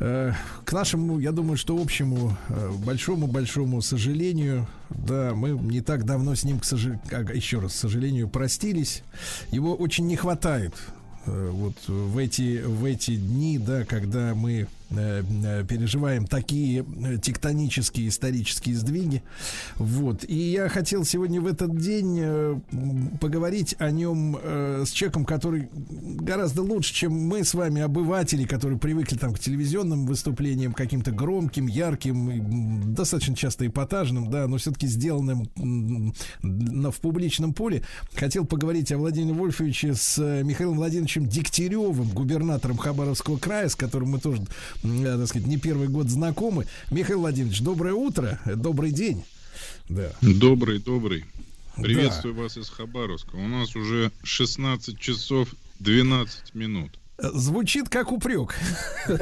Э, К нашему, я думаю, что общему большому-большому сожалению, да, мы не так давно с ним, к сожалению, еще раз, к сожалению, простились. Его очень не хватает вот в эти, в эти дни, да, когда мы переживаем такие э, тектонические исторические сдвиги. Вот. И я хотел сегодня в этот день э, поговорить о нем э, с человеком, который гораздо лучше, чем мы с вами, обыватели, которые привыкли там к телевизионным выступлениям, каким-то громким, ярким, достаточно часто эпатажным, да, но все-таки сделанным в публичном поле. Хотел поговорить о Владимире Вольфовиче с э, Михаилом Владимировичем Дегтяревым, губернатором Хабаровского края, с которым мы тоже, э, так сказать, не первый год знакомы. Михаил Владимирович, доброе утро, э, добрый день. Да. Добрый, добрый. Приветствую вас из Хабаровска. У нас уже 16 часов 12 минут. Звучит как упрек.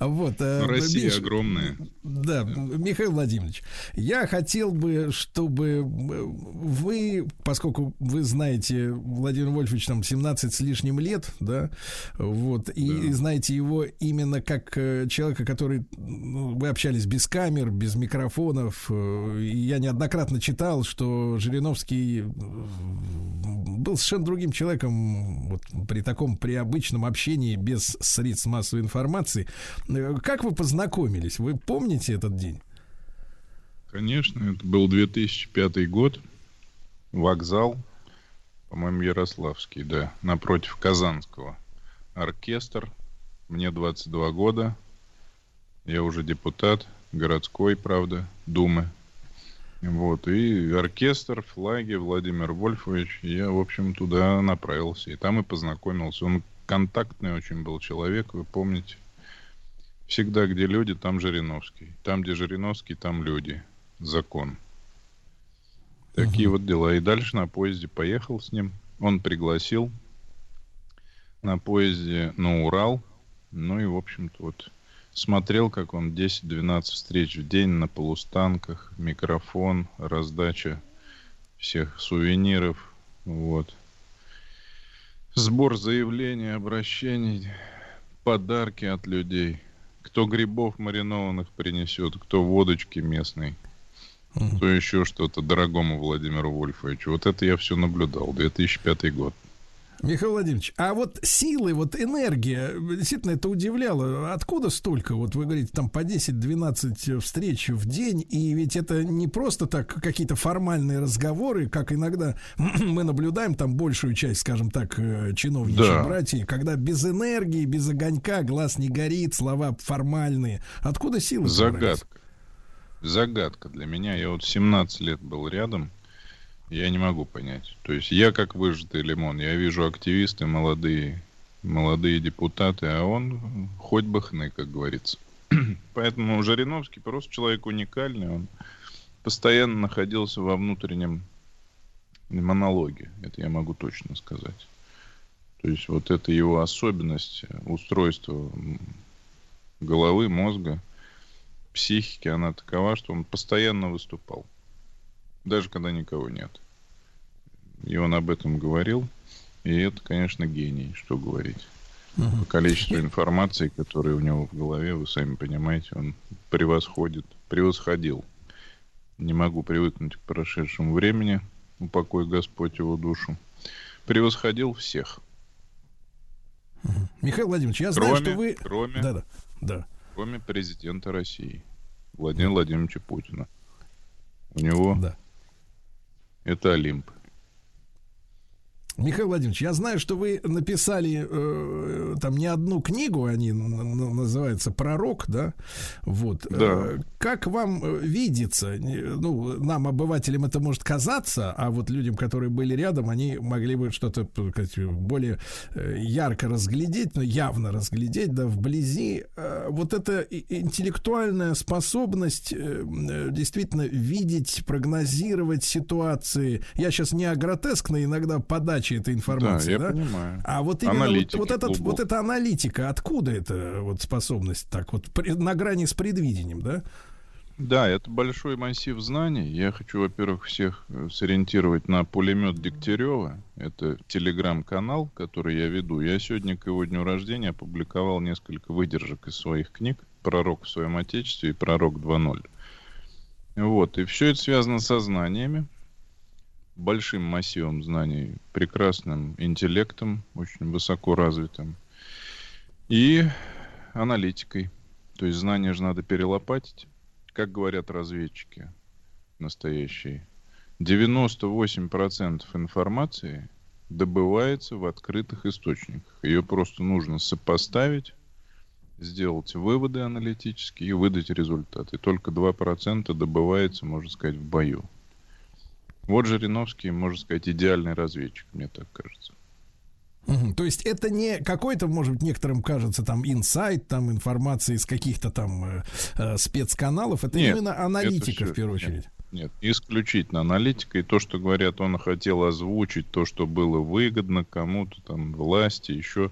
Вот. э, Россия Миш, огромная. Да, Михаил Владимирович, я хотел бы, чтобы э, вы, поскольку вы знаете Владимир Вольфович там 17 с лишним лет, да, вот, и знаете его именно как э, человека, который, ну, вы общались без камер, без микрофонов, я неоднократно читал, что Жириновский был совершенно другим человеком вот, при таком, при обычном общении без средств массовой информации. Э, Как вы познакомились? Вы помните этот день? Конечно, это был 2005 год. Вокзал, по-моему, Ярославский, да, напротив Казанского. Оркестр. Мне 22 года. Я уже депутат городской, правда, Думы. Вот, и оркестр, флаги, Владимир Вольфович. Я, в общем, туда направился. И там и познакомился. Он контактный очень был человек, вы помните. Всегда, где люди, там Жириновский. Там, где Жириновский, там люди. Закон. Такие вот дела. И дальше на поезде поехал с ним. Он пригласил на поезде на Урал. Ну и, в общем-то, вот смотрел, как он 10-12 встреч в день на полустанках, микрофон, раздача всех сувениров. Вот. Сбор заявлений, обращений, подарки от людей. Кто грибов маринованных принесет, кто водочки местной, кто еще что-то дорогому Владимиру Вольфовичу. Вот это я все наблюдал. 2005 год. Михаил Владимирович, а вот силы, вот энергия, действительно это удивляло. Откуда столько? Вот вы говорите, там по 10-12 встреч в день, и ведь это не просто так какие-то формальные разговоры, как иногда мы наблюдаем там большую часть, скажем так, э, чиновничьей Да. братьи, когда без энергии, без огонька, глаз не горит, слова формальные. Откуда силы? Загадка. Загадка для меня. Я вот 17 лет был рядом. Я не могу понять. То есть я как выжатый лимон. Я вижу активисты молодые, молодые депутаты, а он хоть бы хны, как говорится. Поэтому Жириновский просто человек уникальный. Он постоянно находился во внутреннем монологе. Это я могу точно сказать. То есть вот это его особенность устройства м, головы, мозга, психики, она такова, что он постоянно выступал. Даже когда никого нет. И он об этом говорил. И это, конечно, гений, что говорить. По количеству информации, которая у него в голове, вы сами понимаете, он превосходит, превосходил. Не могу привыкнуть к прошедшему времени, упокой Господь его душу. Превосходил всех. Михаил Владимирович, я знаю, Кроме- что вы... кроме- Да-да. Да. Кроме президента России, Владимира Владимировича Путина. У него Да. Это Олимп. Михаил Владимирович, я знаю, что вы написали э, там не одну книгу, они называются «Пророк», да? Вот. Да. Э, как вам э, видится, ну, нам, обывателям, это может казаться, а вот людям, которые были рядом, они могли бы что-то более э, ярко разглядеть, но явно разглядеть, да, вблизи. Вот эта интеллектуальная способность действительно видеть, прогнозировать ситуации. Я сейчас не о гротескной иногда подаче этой информации, я да? понимаю. А вот именно вот, Аналитики вот, этот, вот эта аналитика, откуда эта вот способность так вот на грани с предвидением, да? Да, это большой массив знаний. Я хочу, во-первых, всех э, сориентировать на пулемет Дегтярева. Это телеграм-канал, который я веду. Я сегодня к его дню рождения опубликовал несколько выдержек из своих книг «Пророк в своем отечестве» и «Пророк 2.0». Вот, и все это связано со знаниями, большим массивом знаний, прекрасным интеллектом, очень высоко развитым, и аналитикой. То есть знания же надо перелопатить как говорят разведчики настоящие, 98% информации добывается в открытых источниках. Ее просто нужно сопоставить, сделать выводы аналитические и выдать результат. И только 2% добывается, можно сказать, в бою. Вот Жириновский, можно сказать, идеальный разведчик, мне так кажется. Мгм. То есть это не какой-то, может быть, некоторым кажется там инсайт, там информация из каких-то там э, э, спецканалов. Это Нет, именно аналитика это в первую очередь. Нет, исключительно аналитика. И то, что говорят, он хотел озвучить, то, что было выгодно кому-то, там, власти, еще,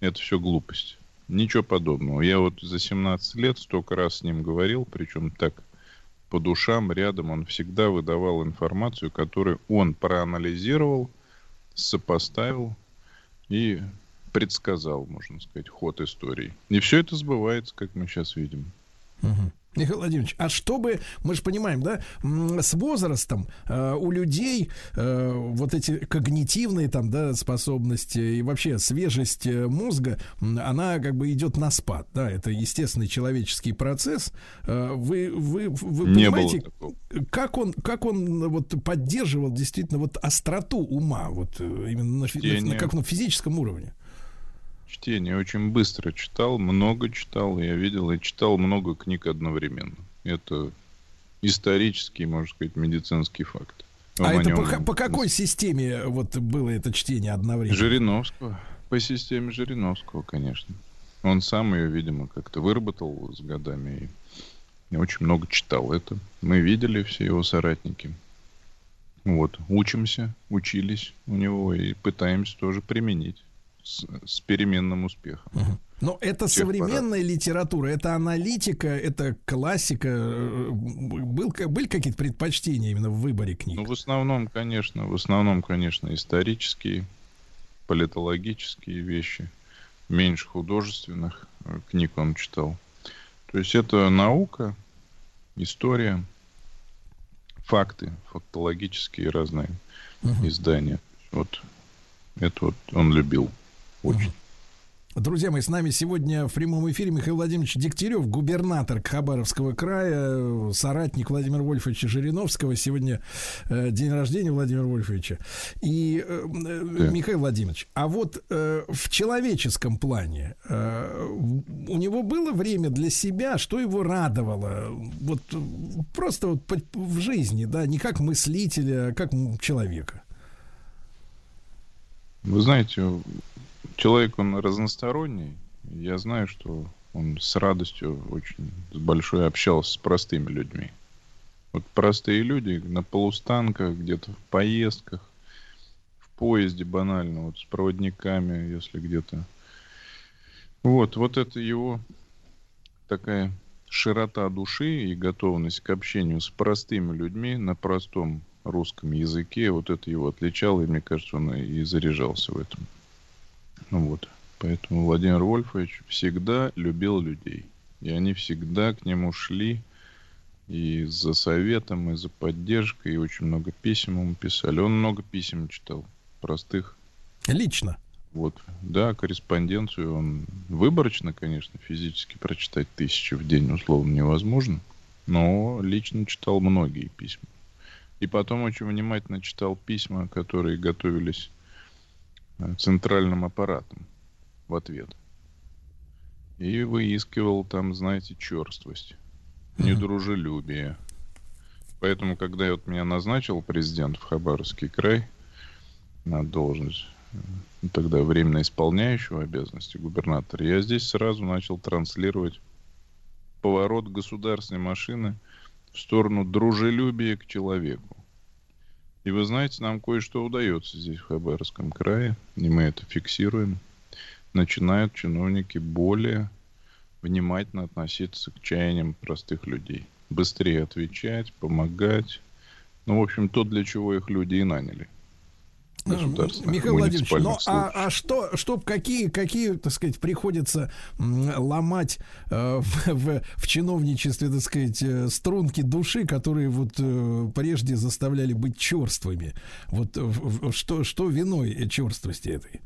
это все глупость. Ничего подобного. Я вот за 17 лет столько раз с ним говорил, причем так по душам рядом, он всегда выдавал информацию, которую он проанализировал, сопоставил и предсказал, можно сказать, ход истории. И все это сбывается, как мы сейчас видим. Мгм. Михаил Владимирович, а чтобы, мы же понимаем, да, с возрастом э, у людей э, вот эти когнитивные там, да, способности и вообще свежесть э, мозга, она как бы идет на спад, да, это естественный человеческий процесс. Э, вы, вы, вы Не понимаете, как он, как он вот поддерживал действительно вот остроту ума, вот э, именно на, на- Чтение. как на физическом уровне? Чтение очень быстро читал, много читал, я видел и читал много книг одновременно. Это исторический, можно сказать, медицинский факт. А это по, по какой системе вот было это чтение одновременно? Жириновского. По системе Жириновского, конечно. Он сам ее, видимо, как-то выработал с годами и очень много читал это. Мы видели все его соратники. Вот, учимся, учились у него и пытаемся тоже применить с, с переменным успехом. Но это Всех современная литература, это аналитика, это классика. Был, были какие-то предпочтения именно в выборе книг? Ну, в основном, конечно, в основном, конечно, исторические, политологические вещи. Меньше художественных э, книг он читал. То есть это наука, история, факты, фактологические разные издания. Вот это вот он любил очень. Друзья мои, с нами сегодня в прямом эфире Михаил Владимирович Дегтярев, губернатор Хабаровского края, соратник Владимира Вольфовича Жириновского. Сегодня э, день рождения Владимира Вольфовича. И, э, э, Михаил Владимирович, а вот э, в человеческом плане э, у него было время для себя, что его радовало? Вот просто вот по- в жизни, да, не как мыслителя, а как человека. Вы знаете, человек, он разносторонний. Я знаю, что он с радостью очень с большой общался с простыми людьми. Вот простые люди на полустанках, где-то в поездках, в поезде банально, вот с проводниками, если где-то. Вот, вот это его такая широта души и готовность к общению с простыми людьми на простом русском языке, вот это его отличало, и мне кажется, он и заряжался в этом. Ну вот. Поэтому Владимир Вольфович всегда любил людей. И они всегда к нему шли и за советом, и за поддержкой, и очень много писем ему писали. Он много писем читал, простых. Лично. Вот, да, корреспонденцию он выборочно, конечно, физически прочитать тысячи в день условно невозможно, но лично читал многие письма. И потом очень внимательно читал письма, которые готовились центральным аппаратом в ответ. И выискивал там, знаете, черствость, недружелюбие. Поэтому, когда вот меня назначил президент в Хабаровский край на должность, э, тогда временно исполняющего обязанности губернатора, я здесь сразу начал транслировать поворот государственной машины в сторону дружелюбия к человеку. И вы знаете, нам кое-что удается здесь, в Хабаровском крае, и мы это фиксируем. Начинают чиновники более внимательно относиться к чаяниям простых людей. Быстрее отвечать, помогать. Ну, в общем, то, для чего их люди и наняли государственных Михаил Владимирович, ну а, а что, что какие, какие, так сказать, приходится ломать э, в, в, в чиновничестве, так сказать, э, струнки души, которые вот э, прежде заставляли быть черствыми? Вот э, в- в- что, что виной черствости этой?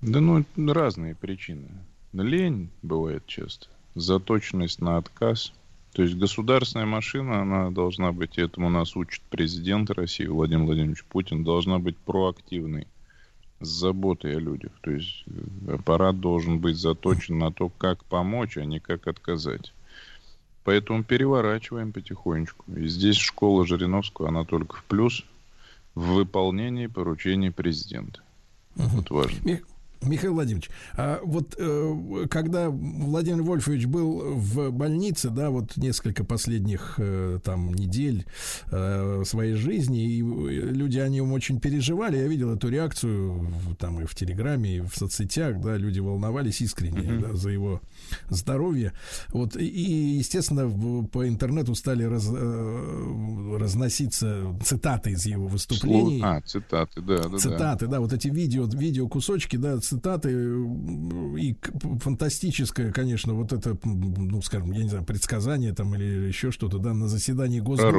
Да ну, разные причины. Лень бывает часто, заточенность на отказ. То есть государственная машина, она должна быть, и этому нас учит президент России Владимир Владимирович Путин, должна быть проактивной, с заботой о людях. То есть э, аппарат должен быть заточен на то, как помочь, а не как отказать. Поэтому переворачиваем потихонечку. И здесь школа Жириновского, она только в плюс в выполнении поручений президента. Вот важно. Ми- Михаил Владимирович, а вот э, когда Владимир Вольфович был в больнице, да, вот несколько последних э, там недель э, своей жизни, и люди о нем очень переживали. Я видел эту реакцию там и в Телеграме, и в соцсетях, да, люди волновались искренне да, за его здоровье. Вот и, и, естественно, по интернету стали раз- э, разноситься цитаты из его выступлений. А, цитаты, да, да, да. Цитаты, да, вот эти видео, видео кусочки, да, цитаты и фантастическое, конечно, вот это, ну, скажем, я не знаю, предсказание там или еще что-то, да, на заседании Госдумы в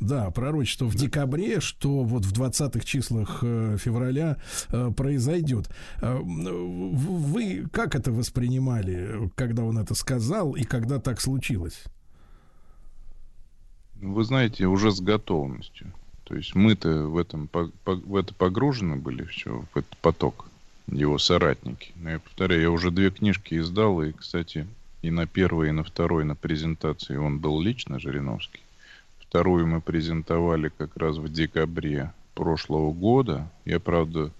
Да, пророчество в декабре, что вот в 20-х числах э, февраля э, произойдет. В- Вы как это воспринимали, когда он это сказал и когда так случилось? Вы знаете, уже с готовностью. То есть мы-то в этом в это погружены были все, в этот поток, его соратники. Но я повторяю, я уже две книжки издал, и, кстати, и на первой, и на второй на презентации он был лично, Жириновский. Вторую мы презентовали как раз в декабре прошлого года. Я, правда,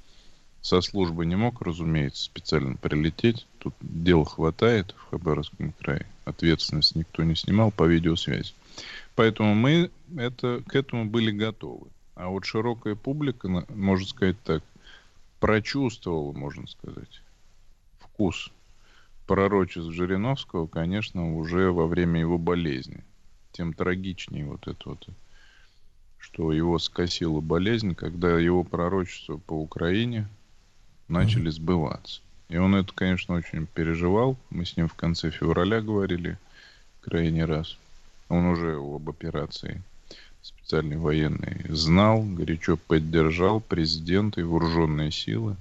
со службы не мог, разумеется, специально прилететь. Тут дел хватает в Хабаровском крае. Ответственность никто не снимал по видеосвязи. Поэтому мы это, к этому были готовы. А вот широкая публика, можно сказать так, прочувствовала, можно сказать, вкус пророчеств Жириновского, конечно, уже во время его болезни. Тем трагичнее вот это вот, что его скосила болезнь, когда его пророчества по Украине начали сбываться. И он это, конечно, очень переживал. Мы с ним в конце февраля говорили крайний раз. Он уже об операции специальной военной знал, горячо поддержал президента и вооруженные силы,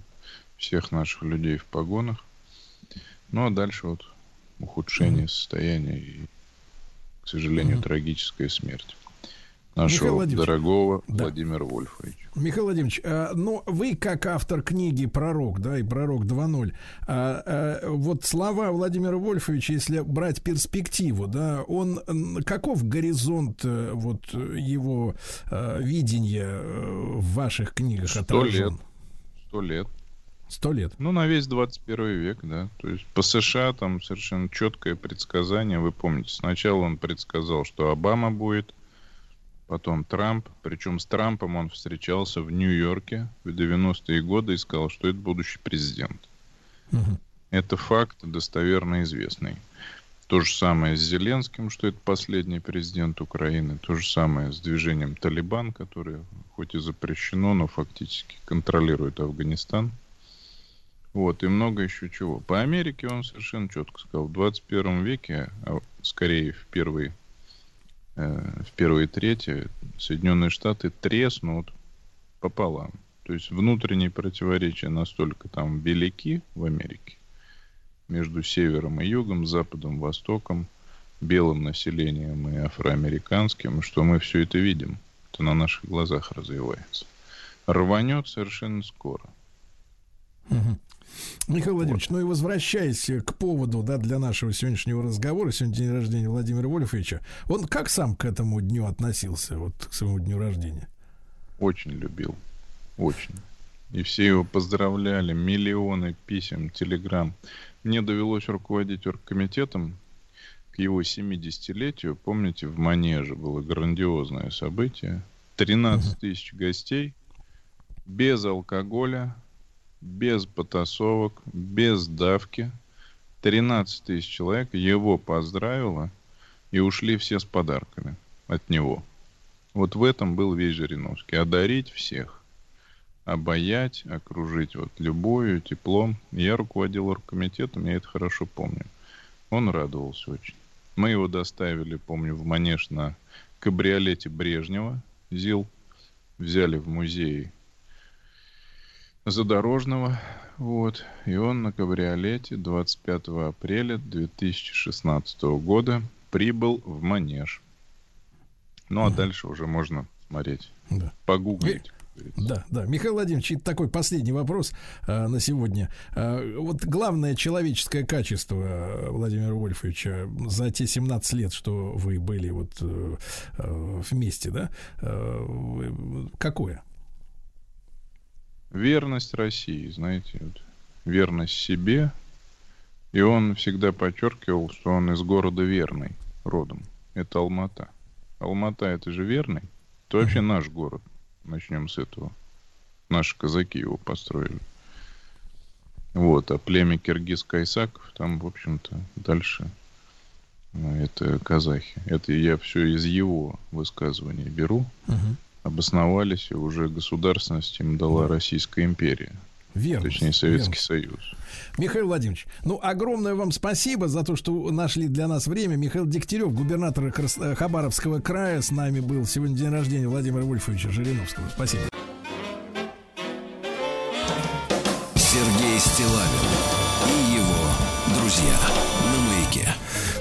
всех наших людей в погонах. Ну а дальше вот ухудшение состояния и, к сожалению, трагическая смерть нашего Владимирович, дорогого да. Владимира Вольфовича. Михаил Владимирович, а, ну вы как автор книги «Пророк», да, и «Пророк 2.0», а, а, вот слова Владимира Вольфовича, если брать перспективу, да, он каков горизонт э, вот его видения э, в ваших книгах Сто отражен? лет. Сто лет. Сто лет. Ну, на весь 21 век, да. То есть по США там совершенно четкое предсказание. Вы помните, сначала он предсказал, что Обама будет, потом Трамп. Причем с Трампом он встречался в Нью-Йорке в 90-е годы и сказал, что это будущий президент. Это факт достоверно известный. То же самое с Зеленским, что это последний президент Украины. То же самое с движением Талибан, которое хоть и запрещено, но фактически контролирует Афганистан. Вот, и много еще чего. По Америке он совершенно четко сказал, в 21 веке, а скорее в первые, э, в первые трети, Соединенные Штаты треснут пополам. То есть внутренние противоречия настолько там велики в Америке, между севером и югом, западом, востоком, белым населением и афроамериканским, что мы все это видим. Это на наших глазах развивается. рванет совершенно скоро. Мгм. Михаил Владимирович, ну и возвращаясь к поводу, да, для нашего сегодняшнего разговора, сегодня день рождения Владимира Вольфовича, он как сам к этому дню относился, вот к своему дню рождения? Очень любил. Очень. И все его поздравляли. Миллионы писем, телеграмм. Мне довелось руководить оргкомитетом к его 70-летию. Помните, в Манеже было грандиозное событие. 13 тысяч гостей. Без алкоголя, без потасовок, без давки. 13 тысяч человек его поздравило и ушли все с подарками от него. Вот в этом был весь Жириновский. Одарить всех. Обаять, окружить вот любовью, теплом. Я руководил оргкомитетом, я это хорошо помню. Он радовался очень. Мы его доставили, помню, в Манеж на кабриолете Брежнева, ЗИЛ. Взяли в музей Задорожного. Вот. И он на кабриолете 25 апреля 2016 года прибыл в Манеж. Ну, а дальше уже можно смотреть. Да. Погуглить. Да, да. Михаил Владимирович, и такой последний вопрос э, на сегодня. Э, вот главное человеческое качество э, Владимира Вольфовича за те 17 лет, что вы были вот э, вместе, да, вы- какое? Верность России, знаете, вот, верность себе. И он всегда подчеркивал, что он из города Верный родом. Это Алмата. Алмата это же Верный. Это вообще наш город. Начнем с этого. Наши казаки его построили. Вот, а племя Киргиз-Кайсаков, там, в общем-то, дальше ну, это казахи. Это я все из его высказываний беру. Обосновались, и уже государственность им дала Российская империя. Верность, Точнее, Советский верность. Союз. Михаил Владимирович, ну, огромное вам спасибо за то, что нашли для нас время. Михаил Дегтярев, губернатор Крас- э, Хабаровского края, с нами был. Сегодня день рождения Владимира Вольфовича Жириновского. Спасибо. Сергей Стилавин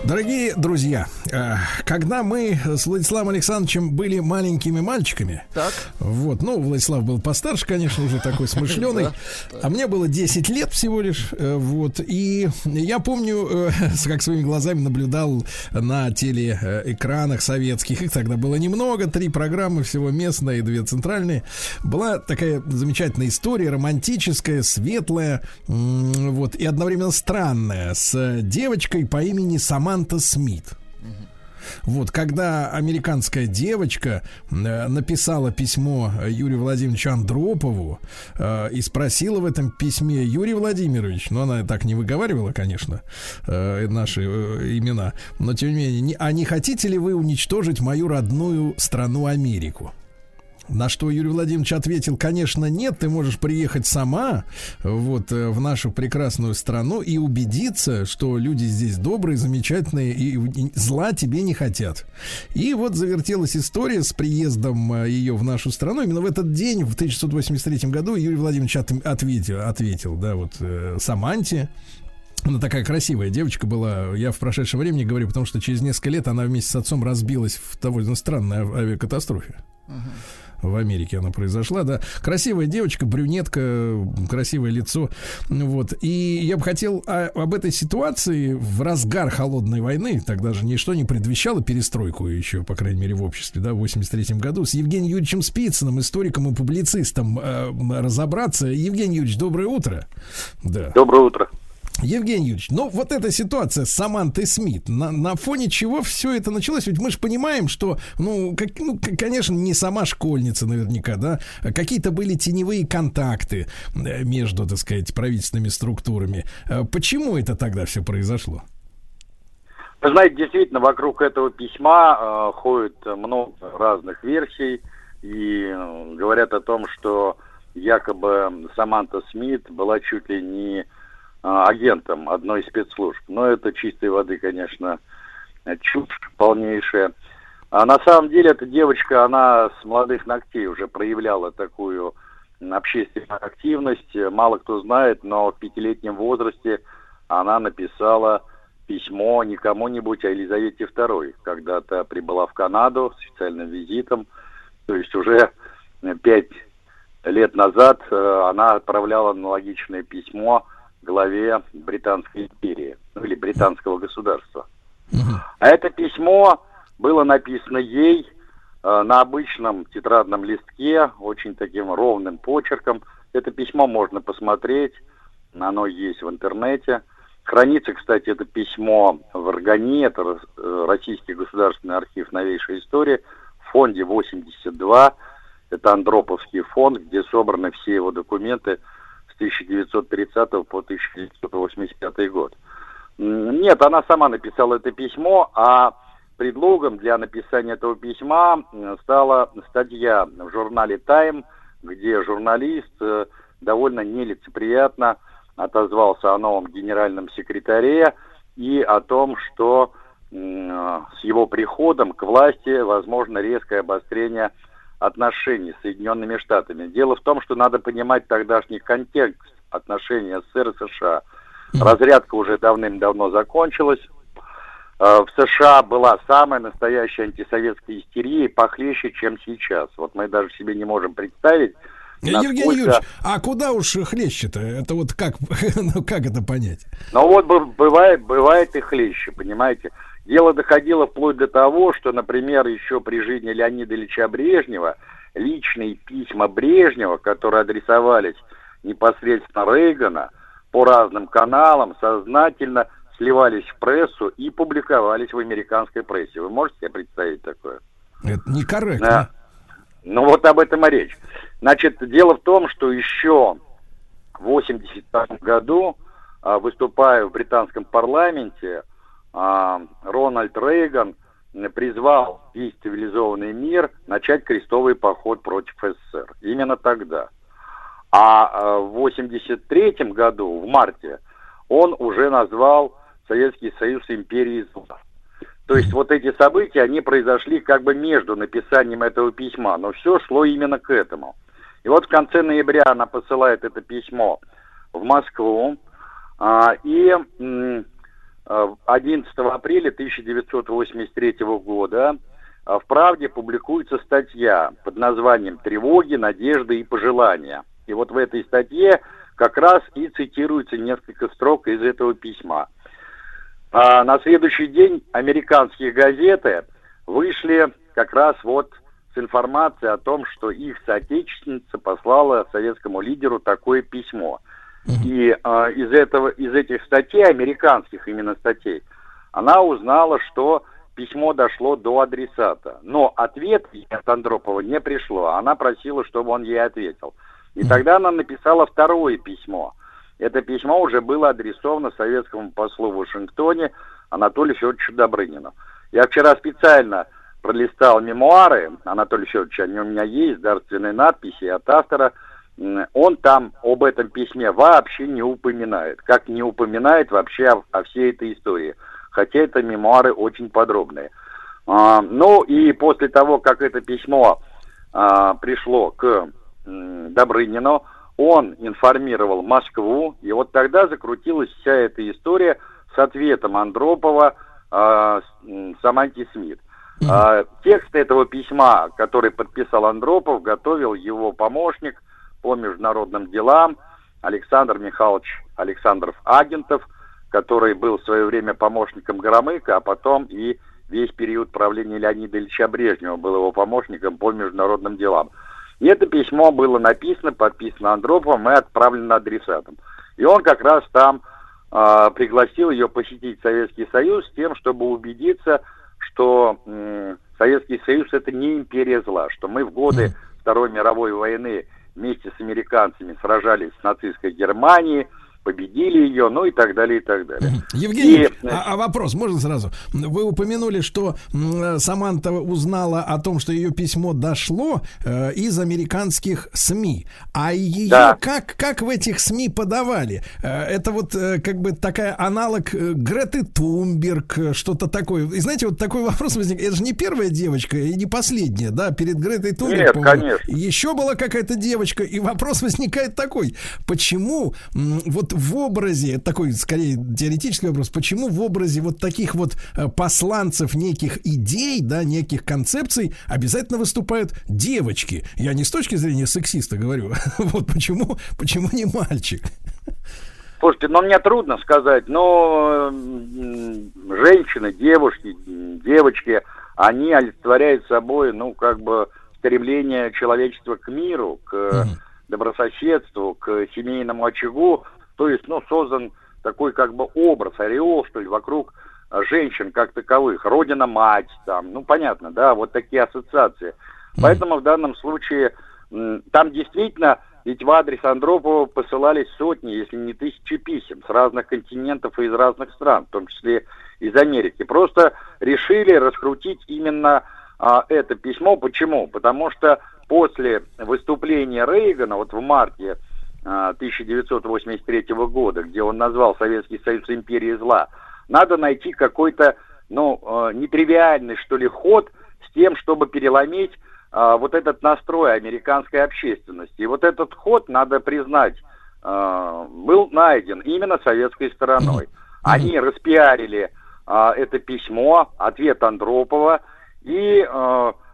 Дорогие друзья, э, когда мы с Владиславом Александровичем были маленькими мальчиками, Так. вот, ну, Владислав был постарше, конечно, уже такой смышленый, а мне было 10 лет всего лишь, э, вот, и я помню, э, как своими глазами наблюдал на телеэкранах советских, их тогда было немного, три программы всего местная и две центральные, была такая замечательная история, романтическая, светлая, вот, и одновременно странная, с девочкой по имени Саманта Смит. Вот, когда американская девочка э, написала письмо Юрию Владимировичу Андропову э, и спросила в этом письме Юрий Владимирович, но она так не выговаривала, конечно, э, наши э, имена, но тем не менее, не- а не хотите ли вы уничтожить мою родную страну Америку? На что Юрий Владимирович ответил, конечно, нет, ты можешь приехать сама вот э, в нашу прекрасную страну и убедиться, что люди здесь добрые, замечательные и, зла тебе не хотят. И вот завертелась история с приездом э, ее в нашу страну. Именно в этот день, в 1683 году, Юрий Владимирович от- ответил, ответил, да, вот э, Саманте, она такая красивая девочка была. Я в прошедшем времени говорю, потому что через несколько лет она вместе с отцом разбилась в довольно странной ав- авиакатастрофе. В Америке она произошла, да. Красивая девочка, брюнетка, красивое лицо. Вот. И я бы хотел а, об этой ситуации в разгар холодной войны, тогда же ничто не предвещало перестройку еще, по крайней мере, в обществе, да, в 83 году, с Евгением Юрьевичем Спицыным, историком и публицистом, э, разобраться. Евгений Юрьевич, доброе утро. Да. Доброе утро. Евгений Юрьевич, ну вот эта ситуация с Самантой Смит, на, на фоне чего все это началось? Ведь мы же понимаем, что, ну, как, ну, конечно, не сама школьница наверняка, да, а какие-то были теневые контакты э, между, так сказать, правительственными структурами. Э, Почему это тогда все произошло? Вы знаете, действительно, вокруг этого письма э, ходит много разных версий и э, говорят о том, что якобы Саманта Смит была чуть ли не агентом одной из спецслужб. Но это чистой воды, конечно, э, чушь полнейшая. А на самом деле эта девочка, она с молодых ногтей уже проявляла такую общественную активность. Мало кто знает, но в пятилетнем возрасте она написала письмо не кому-нибудь, а Елизавете II, когда-то прибыла в Канаду с официальным визитом. То есть уже э, пять лет назад э, она отправляла аналогичное письмо главе Британской империи, ну или британского государства. А это письмо было написано ей э, на обычном тетрадном листке, очень таким ровным почерком. Это письмо можно посмотреть, оно есть в интернете. Хранится, кстати, это письмо в Органи, это э, Российский государственный архив новейшей истории, в фонде 82. Это Андроповский фонд, где собраны все его документы с 1930 по 1985 год. Нет, она сама написала это письмо, а предлогом для написания этого письма стала статья в журнале «Тайм», где журналист э, довольно нелицеприятно отозвался о новом генеральном секретаре и о том, что э, с его приходом к власти возможно резкое обострение отношений с Соединенными Штатами. Дело в том, что надо понимать тогдашний контекст отношений СССР и США. Разрядка уже давным-давно закончилась. Э, В США была самая настоящая антисоветская истерия, похлеще, чем сейчас. Вот мы даже себе не можем представить, Евгений насколько- Юрьевич, а куда уж хлеще-то? Это вот как, ну, как это понять? Но вот бывает, бывает и хлеще, понимаете. Дело доходило вплоть до того, что, например, еще при жизни Леонида Ильича Брежнева личные письма Брежнева, которые адресовались непосредственно Рейгана по разным каналам, сознательно сливались в прессу и публиковались в американской прессе. Вы можете себе представить такое? Это некорректно. Да. Ну вот об этом и речь. Значит, дело в том, что еще в 1985 году, а, выступая в британском парламенте, Рональд Рейган призвал весь цивилизованный мир начать крестовый поход против СССР. Именно тогда. А а, в 1983 году, в марте, он уже назвал Советский Союз империей зла. То есть вот эти события, они произошли как бы между написанием этого письма, но все шло именно к этому. И вот в конце ноября она посылает это письмо в Москву, а, и а, 11 апреля 1983 года а, в «Правде» публикуется статья под названием «Тревоги, надежды и пожелания». И вот в этой статье как раз и цитируется несколько строк из этого письма. А на следующий день американские газеты вышли как раз вот с информацией о том, что их соотечественница послала советскому лидеру такое письмо. И а, из этого, из этих статей, американских именно статей, она узнала, что письмо дошло до адресата. Но ответ от Андропова не пришло. Она просила, чтобы он ей ответил. И тогда она написала второе письмо. Это письмо уже было адресовано советскому послу в Вашингтоне Анатолию Федоровичу Добрынину. Я вчера специально пролистал мемуары Анатолия Федоровича, они у меня есть, дарственные надписи от автора. Он там об этом письме вообще не упоминает, как не упоминает вообще о, о всей этой истории. Хотя это мемуары очень подробные. А, ну и после того, как это письмо а, пришло к м, Добрынину, он информировал Москву, и вот тогда закрутилась вся эта история с ответом Андропова а, с- м, Саманте Смит. А, текст этого письма, который подписал Андропов, готовил его помощник по международным делам Александр Михайлович Александров Агентов, который был в свое время помощником Громыка, а потом и весь период правления Леонида Ильича Брежнева был его помощником по международным делам. И это письмо было написано, подписано Андроповым и отправлено адресатом. И он как раз там а, пригласил ее посетить Советский Союз с тем, чтобы убедиться, что м, Советский Союз это не империя зла, что мы в годы Второй мировой войны вместе с американцами сражались с нацистской Германией, победили ее, ну и так далее, и так далее. Евгений, И, а, а вопрос можно сразу? Вы упомянули, что Саманта узнала о том, что ее письмо дошло э, из американских СМИ. А ее Да. как, как в этих СМИ подавали? Э, это вот э, как бы такая аналог э, Греты Тумберг, э, что-то такое. И знаете, вот такой вопрос возник. Это же не первая девочка и не последняя, да, перед Гретой Тумберг. Нет, конечно. Еще была какая-то девочка, и вопрос возникает такой: почему вот в образе, такой скорее теоретический вопрос, почему в образе вот таких вот э, посланцев неких идей, да, неких концепций обязательно выступают девочки? Я не с точки зрения сексиста говорю, вот почему, почему не мальчик? Слушайте, ну мне трудно сказать, но женщины, девушки, девочки, они олицетворяют собой, ну, как бы стремление человечества к миру, к добрососедству, к семейному очагу. То есть, ну, создан такой как бы образ, ореол, что ли, вокруг а, женщин как таковых. Родина-мать, там, ну, понятно, да, вот такие ассоциации. Поэтому в данном случае там действительно ведь в адрес Андропова посылались сотни, если не тысячи писем с разных континентов и из разных стран, в том числе из Америки. Просто решили раскрутить именно а, это письмо. Почему? Потому что после выступления Рейгана, вот в марте 1983 года, где он назвал Советский Союз империей зла, надо найти какой-то, ну, а, нетривиальный, что ли, ход с тем, чтобы переломить а, вот этот настрой американской общественности. И вот этот ход, надо признать, а, был найден именно советской стороной. Они распиарили а, это письмо, ответ Андропова, и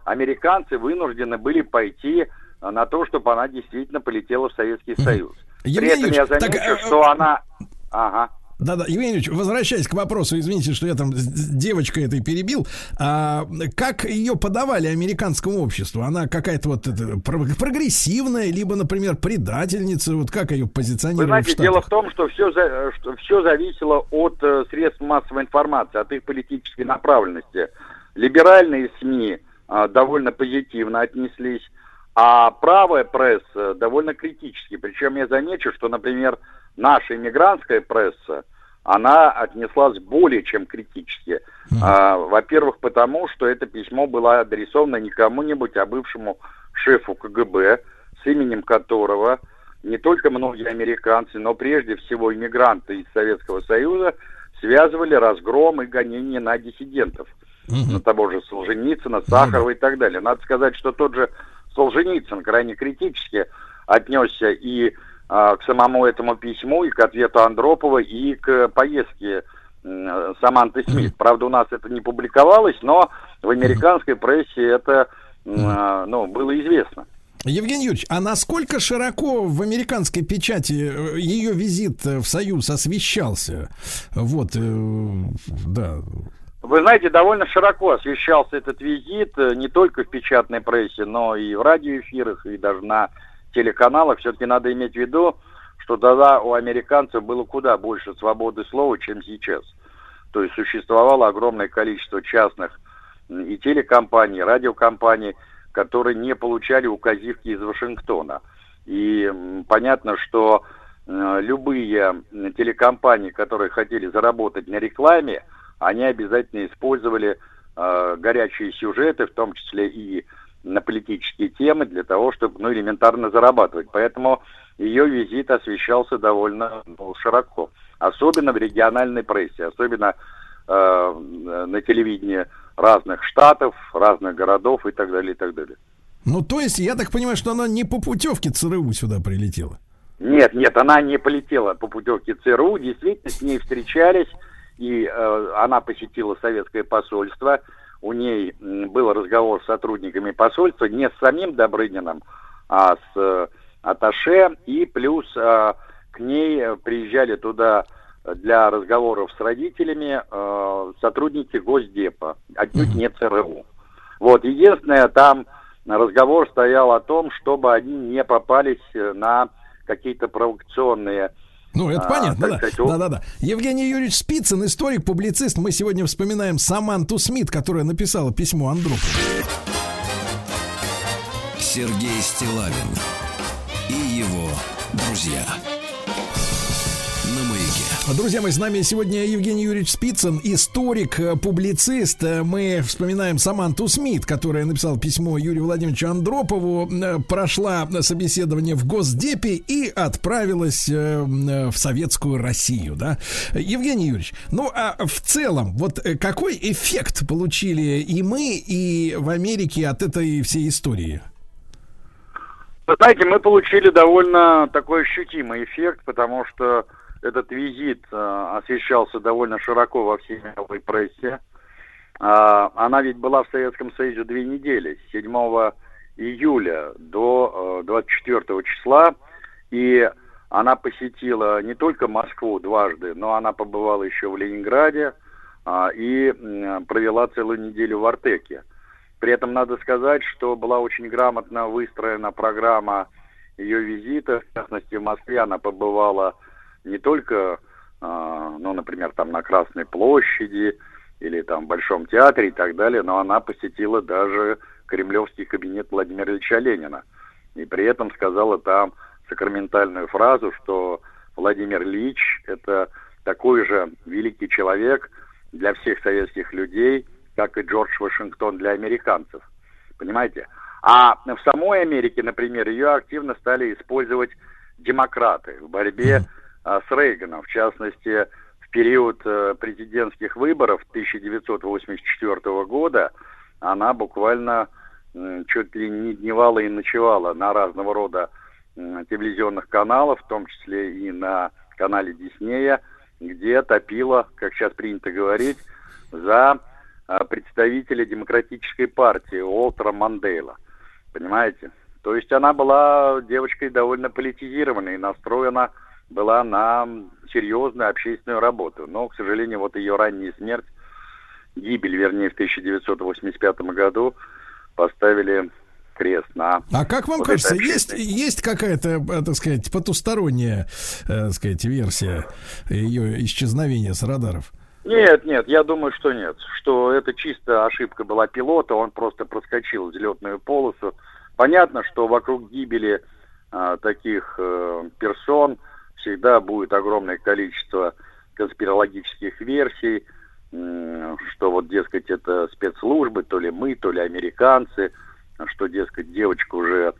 американцы вынуждены были пойти на то, чтобы она действительно полетела в Советский Союз. При Евгений этом я так, замечу, э, что она... Ага. Да-да, Евгений Ильич, возвращаясь к вопросу, извините, что я там девочкой этой перебил, а, как ее подавали американскому обществу? Она какая-то вот это, про- прогрессивная, либо, например, предательница, вот как ее Вы позиционировали в знаете, Штатах? дело в том, что все, что все зависело от э, средств массовой информации, от их политической направленности. Либеральные СМИ а, довольно позитивно отнеслись, а правая пресса довольно критически. Причем я замечу, что, например, наша иммигрантская пресса, она отнеслась более чем критически. А, во-первых, потому что это письмо было адресовано не кому-нибудь, а бывшему шефу КГБ, с именем которого не только многие американцы, но прежде всего иммигранты из Советского Союза связывали разгром и гонение на диссидентов. На того же Солженицына, Сахарова и так далее. Надо сказать, что тот же Солженицын крайне критически отнесся и а, к самому этому письму, и к ответу Андропова, и к поездке Саманты Смит. Правда, у нас это не публиковалось, но в американской прессе это а, ну, было известно. Евгений Юрьевич, а насколько широко в американской печати э, ее визит в Союз освещался? Вот, э, да. Вы знаете, довольно широко освещался этот визит, э, не только в печатной прессе, но и в радиоэфирах, и даже на телеканалах. Все-таки надо иметь в виду, что тогда у американцев было куда больше свободы слова, чем сейчас. То есть существовало огромное количество частных и телекомпаний, и радиокомпаний, которые не получали указивки из Вашингтона. И понятно, что э, любые телекомпании, которые хотели заработать на рекламе, они обязательно использовали э, горячие сюжеты, в том числе и на политические темы, для того, чтобы ну, элементарно зарабатывать. Поэтому ее визит освещался довольно ну, широко. Особенно в региональной прессе, особенно э, на телевидении разных штатов, разных городов и так далее, и так далее. Ну, то есть, я так понимаю, что она не по путевке ЦРУ сюда прилетела. Нет, нет, она не полетела по путевке ЦРУ, действительно с ней встречались, и э, она посетила советское посольство, у ней был разговор с сотрудниками посольства, не с самим Добрыниным, а с э, Аташе, и плюс э, к ней э, приезжали туда для разговоров с родителями э, сотрудники Госдепа, отнюдь не ЦРУ. Вот, единственное, там разговор стоял о том, чтобы они не попались э, на какие-то провокационные Ну, это а, понятно, так да. сказать, Да, да, да. Евгений Юрьевич Спицын, историк, публицист. Мы сегодня вспоминаем Саманту Смит, которая написала письмо Андропову. Сергей Стилавин и его друзья. Друзья мои, с нами сегодня Евгений Юрьевич Спицын, историк, э, публицист. Э, Мы вспоминаем Саманту Смит, которая написала письмо Юрию Владимировичу Андропову, э, прошла собеседование в Госдепе и отправилась в советскую Россию, да. Евгений Юрьевич, ну а в целом, вот какой эффект получили и мы, и в Америке от этой всей истории? Знаете, мы получили довольно такой ощутимый эффект, потому что этот визит э, освещался довольно широко во всей мировой прессе. А, она ведь была в Советском Союзе две недели, с 7 июля до 24 э, числа. И она посетила не только Москву дважды, но она побывала еще в Ленинграде а, и провела целую неделю в Артеке. При этом надо сказать, что была очень грамотно выстроена программа ее визита. В частности, в Москве она побывала не только, а, ну, например, там на Красной площади или там в Большом театре и так далее, но она посетила даже кремлевский кабинет Владимира Ильича Ленина. И при этом сказала там сакраментальную фразу, что Владимир Ильич – это такой же великий человек для всех советских людей – как и Джордж Вашингтон для американцев. Понимаете? А в самой Америке, например, ее активно стали использовать демократы в борьбе с Рейганом. В частности, в период а, президентских выборов 1984 года она буквально чуть ли не дневала и ночевала на разного рода телевизионных каналах, в том числе и на канале Диснея, где топила, как сейчас принято говорить, за а, представителя демократической партии Уолтера Мандейла. Понимаете? То есть она была девочкой довольно политизированной, настроена была на серьезную общественную работу. Но, к сожалению, вот ее ранняя смерть, гибель, вернее, в 1985 году поставили крест на... А как вам вот кажется, есть, есть какая-то, э, так сказать, потусторонняя, э, так сказать, версия ее исчезновения с радаров? Нет, нет, я думаю, что нет. Что это чисто ошибка была пилота, он просто проскочил взлетную полосу. Понятно, что вокруг гибели а, таких а, персон всегда будет огромное количество конспирологических версий, что вот, дескать, это спецслужбы, то ли мы, то ли американцы, что, дескать, девочка уже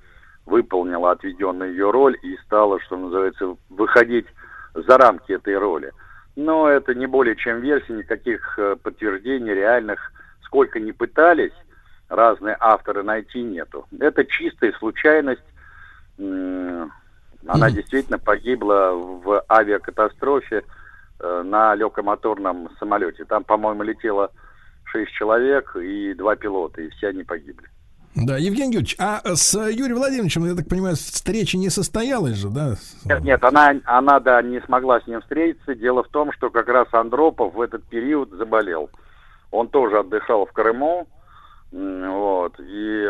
выполнила отведенную ее роль и стала, что называется, выходить за рамки этой роли но это не более чем версия, никаких э, подтверждений реальных, сколько ни пытались разные авторы найти нету. Это чистая случайность. Она действительно погибла в авиакатастрофе э, на легкомоторном самолете. Там, по-моему, летело шесть человек и два пилота, и все они погибли. Да, Евгений Юрьевич, а с Юрием Владимировичем, я так понимаю, встреча не состоялась же, да? Нет, нет, она, она, да, не смогла с ним встретиться. Дело в том, что как раз Андропов в этот период заболел. Он тоже отдыхал в Крыму, вот, и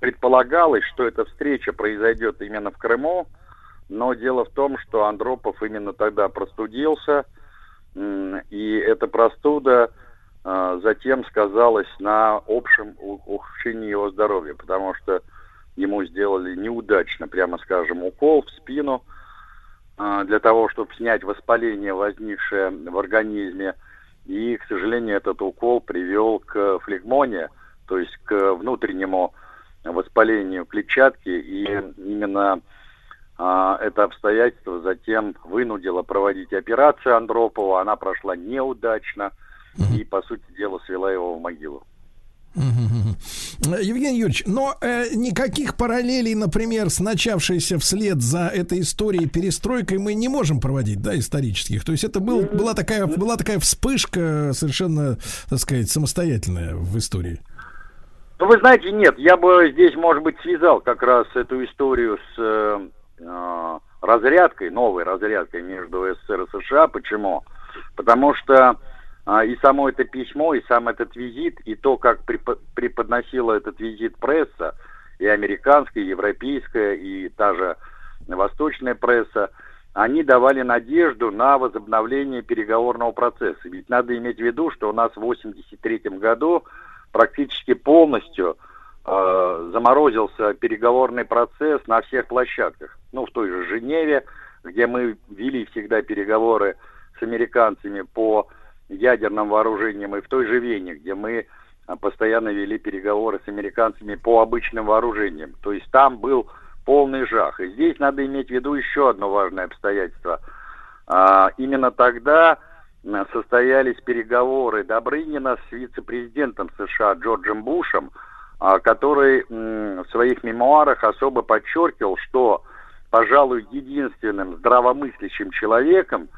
предполагалось, что эта встреча произойдет именно в Крыму, но дело в том, что Андропов именно тогда простудился, и эта простуда а, затем сказалось на общем ухудшении его здоровья, потому что ему сделали неудачно, прямо скажем, укол в спину а, для того, чтобы снять воспаление, возникшее в организме. И, к сожалению, этот укол привел к флегмоне, то есть к внутреннему воспалению клетчатки. И именно а, это обстоятельство затем вынудило проводить операцию Андропова. Она прошла неудачно – и, по сути дела, свела его в могилу. Евгений Юрьевич, но э, никаких параллелей, например, с начавшейся вслед за этой историей перестройкой мы не можем проводить, да, исторических. То есть это был, была, такая, была такая вспышка совершенно, так сказать, самостоятельная в истории. Ну, вы знаете, нет, я бы здесь, может быть, связал как раз эту историю с э, э разрядкой, новой разрядкой между СССР и США. Почему? Потому что а, и само это письмо, и сам этот визит, и то, как преподносила этот визит пресса, и американская, и европейская, и та же восточная пресса, они давали надежду на возобновление переговорного процесса. Ведь надо иметь в виду, что у нас в 1983 году практически полностью э, заморозился переговорный процесс на всех площадках. Ну, в той же Женеве, где мы вели всегда переговоры с американцами по ядерным вооружением, и в той же Вене, где мы а, постоянно вели переговоры с американцами по обычным вооружениям. То есть там был полный жах. И здесь надо иметь в виду еще одно важное обстоятельство. А, именно тогда состоялись переговоры Добрынина с вице-президентом США Джорджем Бушем, а, который в своих мемуарах особо подчеркивал, что пожалуй, единственным здравомыслящим человеком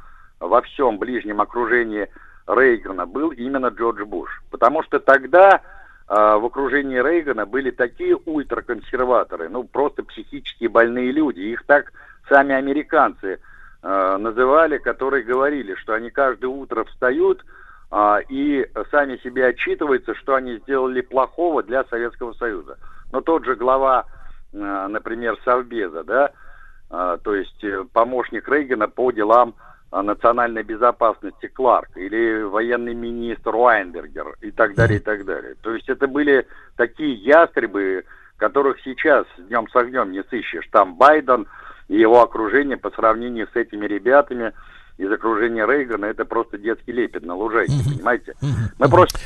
во всем ближнем окружении Рейгана был именно Джордж Буш. Потому что тогда э, в окружении Рейгана были такие ультраконсерваторы, ну просто психически больные люди. Их так сами американцы э, называли, которые говорили, что они каждое утро встают э, и сами себе отчитываются, что они сделали плохого для Советского Союза. Но тот же глава, э, например, Совбеза, да, э, то есть э, помощник Рейгана по делам национальной безопасности Кларк или военный министр Уайнбергер и так далее, и так далее. То есть это были такие ястребы, которых сейчас днем с огнем не сыщешь. Там Байден и его окружение по сравнению с этими ребятами из окружения Рейгана, это просто детский лепет на лужайке, понимаете? Мы просто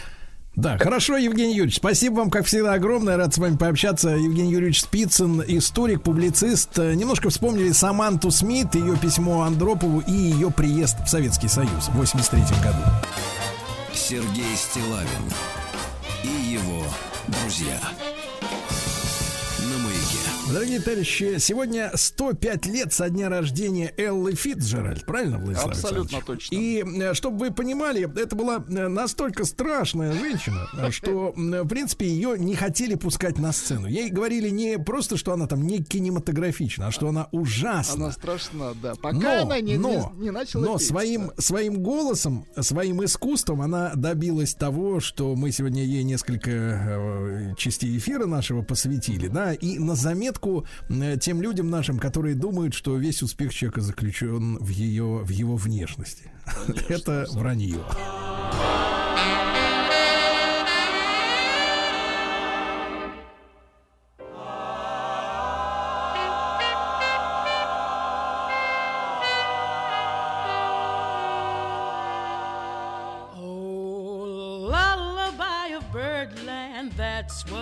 да, хорошо, Евгений Юрьевич. Спасибо вам, как всегда, огромное. Рад с вами пообщаться. Евгений Юрьевич Спицын, историк, публицист. Немножко вспомнили Саманту Смит, ее письмо Андропову и ее приезд в Советский Союз в 83 году. Сергей Стилавин и его друзья. Дорогие товарищи, сегодня 105 лет со дня рождения Эллы Фитджеральд, правильно, Владислав Абсолютно точно. И, э, чтобы вы понимали, это была э, настолько страшная женщина, что, в принципе, ее не хотели пускать на сцену. Ей говорили не просто, что она там не кинематографична, а что она ужасна. Она страшна, да. Пока но, она не, но, не, не начала Но петь, своим, да. своим голосом, своим искусством она добилась того, что мы сегодня ей несколько э, частей эфира нашего посвятили, да, и на заметку э, тем людям нашим, которые думают, что весь успех человека заключен в ее, в его внешности. Это вранье. Oh, that's what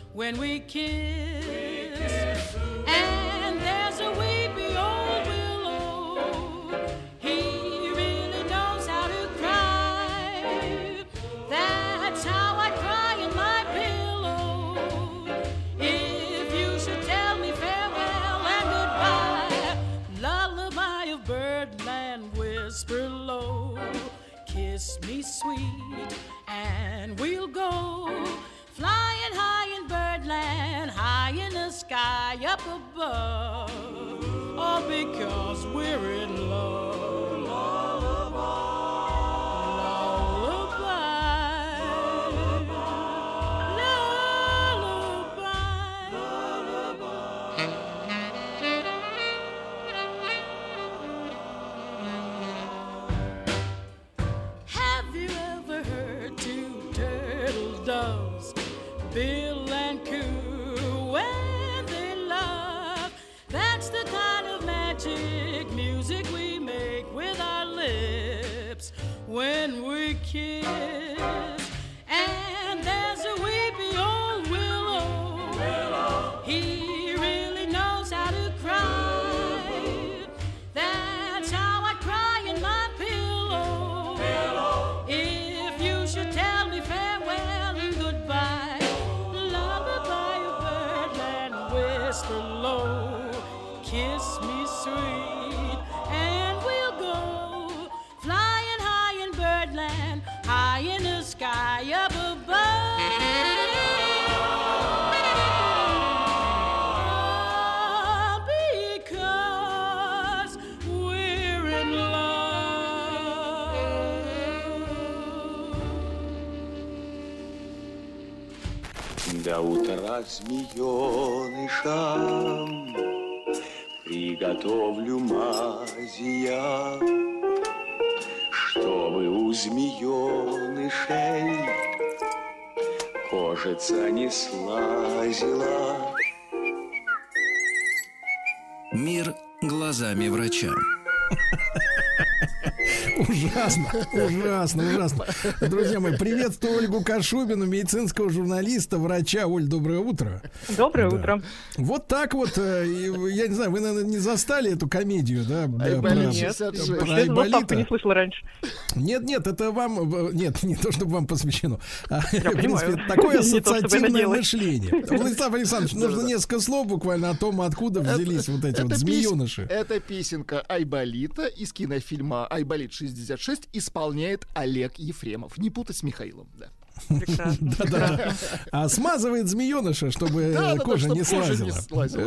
when we kiss. And there's a weepy old willow. He really knows how to cry. That's how I cry in my pillow. If you should tell me farewell and goodbye, lullaby of birdland, whisper low, kiss me sweet, and we'll go sky up above, all because we're in kid. Утра змеенышам Приготовлю мази я, Чтобы у змеенышей Кожица не слазила. Мир глазами врача. Ужасно, ужасно, ужасно. Друзья мои, приветствую Ольгу Кашубину, медицинского журналиста, врача. Оль, доброе утро. Доброе Да. утро. Вот так вот, э, я не знаю, вы, наверное, не застали эту комедию, да? Айболит про- 66. про Айболита? не слышала раньше. Нет, нет, это вам, нет, не то, чтобы вам посвящено. А, в понимаю. принципе, такое я ассоциативное мышление. Владислав Александрович, нужно несколько слов буквально о том, откуда взялись вот эти вот змееныши. Это песенка Айболита из кинофильма «Айболит 66» исполняет Олег Ефремов. Не путать с Михаилом, да. Да-да-да. А смазывает змееныша, чтобы э, кожа не слазила.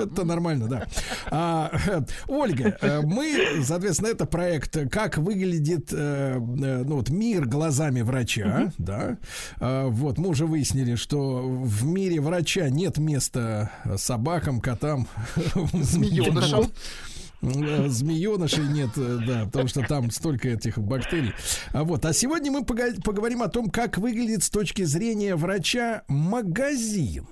Это нормально, да. А, Ольга, э, мы, соответственно, это проект «Как выглядит э, ну, вот, мир глазами врача». Да? А, Вот, мы уже выяснили, что в мире врача нет места собакам, котам, Змеёнышам. Э, Змеенышей нет, э, да, потому что там столько этих бактерий. А вот, а сегодня мы поговорим о том, как выглядит с точки зрения врача магазин.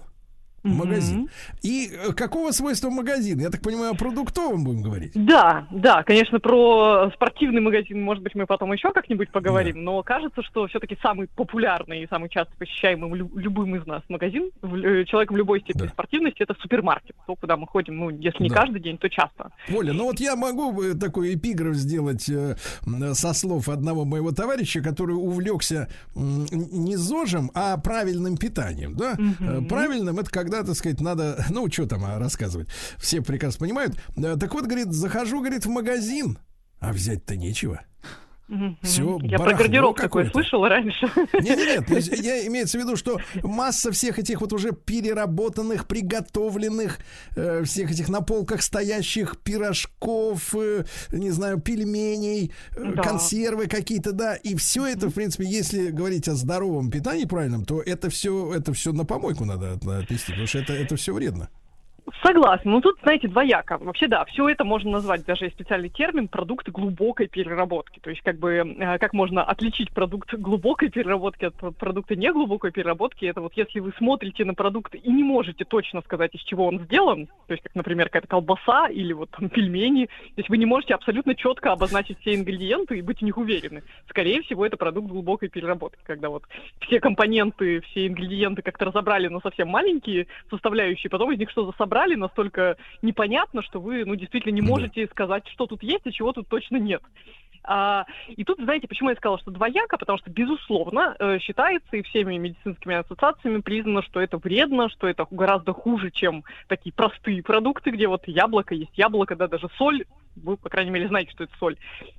Магазин. И э, какого свойства магазин? Я так понимаю, о продуктовом будем говорить. Да, да, конечно, про спортивный магазин, может быть, мы потом еще как-нибудь поговорим, но кажется, что все-таки самый популярный и самый часто посещаемый лю- любым из нас магазин, в- э, человеком любой степени спортивности, это супермаркет, то, куда мы ходим, ну, если не Да. каждый день, то часто. Оля, ну вот я могу э, такой эпиграф сделать э, со слов одного моего товарища, который увлекся м, не ЗОЖем, а правильным питанием, да? Э, Правильным это когда, так сказать, надо, ну что там а, рассказывать, все прекрасно понимают. Э, Так вот, говорит, захожу, говорит, в магазин, а взять-то нечего. Всё, Я про гардероб какое-то. слышала раньше. Нет, нет, нет, я имеется в виду, что масса всех этих вот уже переработанных, приготовленных, э, всех этих на полках стоящих пирожков, э, не знаю, пельменей, э, Да. консервы какие-то, да, и все это, в принципе, если говорить о здоровом питании правильном, то это все, это все на помойку надо от- отнести, потому что это, это все вредно. Согласна. Ну тут, знаете, двояко. Вообще, да, все это можно назвать, даже есть специальный термин, продукты глубокой переработки. То есть, как бы, э, как можно отличить продукт глубокой переработки от пр- продукта неглубокой переработки, это вот если вы смотрите на продукт и не можете точно сказать, из чего он сделан, то есть, как, например, какая-то колбаса или вот там пельмени, то есть вы не можете абсолютно четко обозначить все ингредиенты и быть в них уверены. Скорее всего, это продукт глубокой переработки, когда вот все компоненты, все ингредиенты как-то разобрали на совсем маленькие составляющие, потом из них что-то собрали настолько непонятно, что вы, ну, действительно не можете сказать, что тут есть, и чего тут точно нет. А, и тут, знаете, почему я сказала, что двояко, потому что, безусловно, э, считается и всеми медицинскими ассоциациями признано, что это вредно, что это гораздо хуже, чем такие простые продукты, где вот яблоко есть яблоко, да, даже соль, вы, по крайней мере, знаете, что это соль.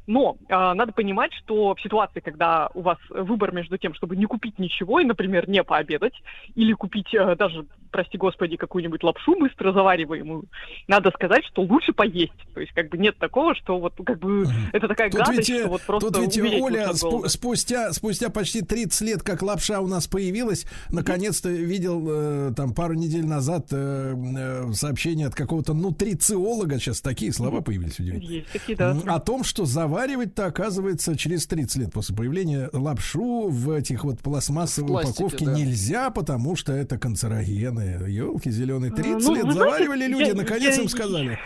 Но а, надо понимать, что в ситуации, когда у вас выбор между тем, чтобы не купить ничего и, например, не пообедать, или купить э, даже, прости господи, какую-нибудь лапшу быстро завариваемую, надо сказать, что лучше поесть. То есть, как бы нет такого, что вот как бы это такая Тут гадость, ведь, э, что вот просто тут ведь умереть Оля, голода. спустя, спустя почти 30 лет, как лапша у нас появилась, наконец-то видел э, там пару недель назад э, э, сообщение от какого-то нутрициолога, сейчас такие слова появились, удивительно. Есть такие, да. О том, что заваривать-то, оказывается, через 30 лет после появления лапшу в этих вот пластмассовой пластике, упаковке да. нельзя, потому что это канцерогены. Елки зеленые. 30 ну, лет знаете, заваривали люди, я- наконец я- им сказали.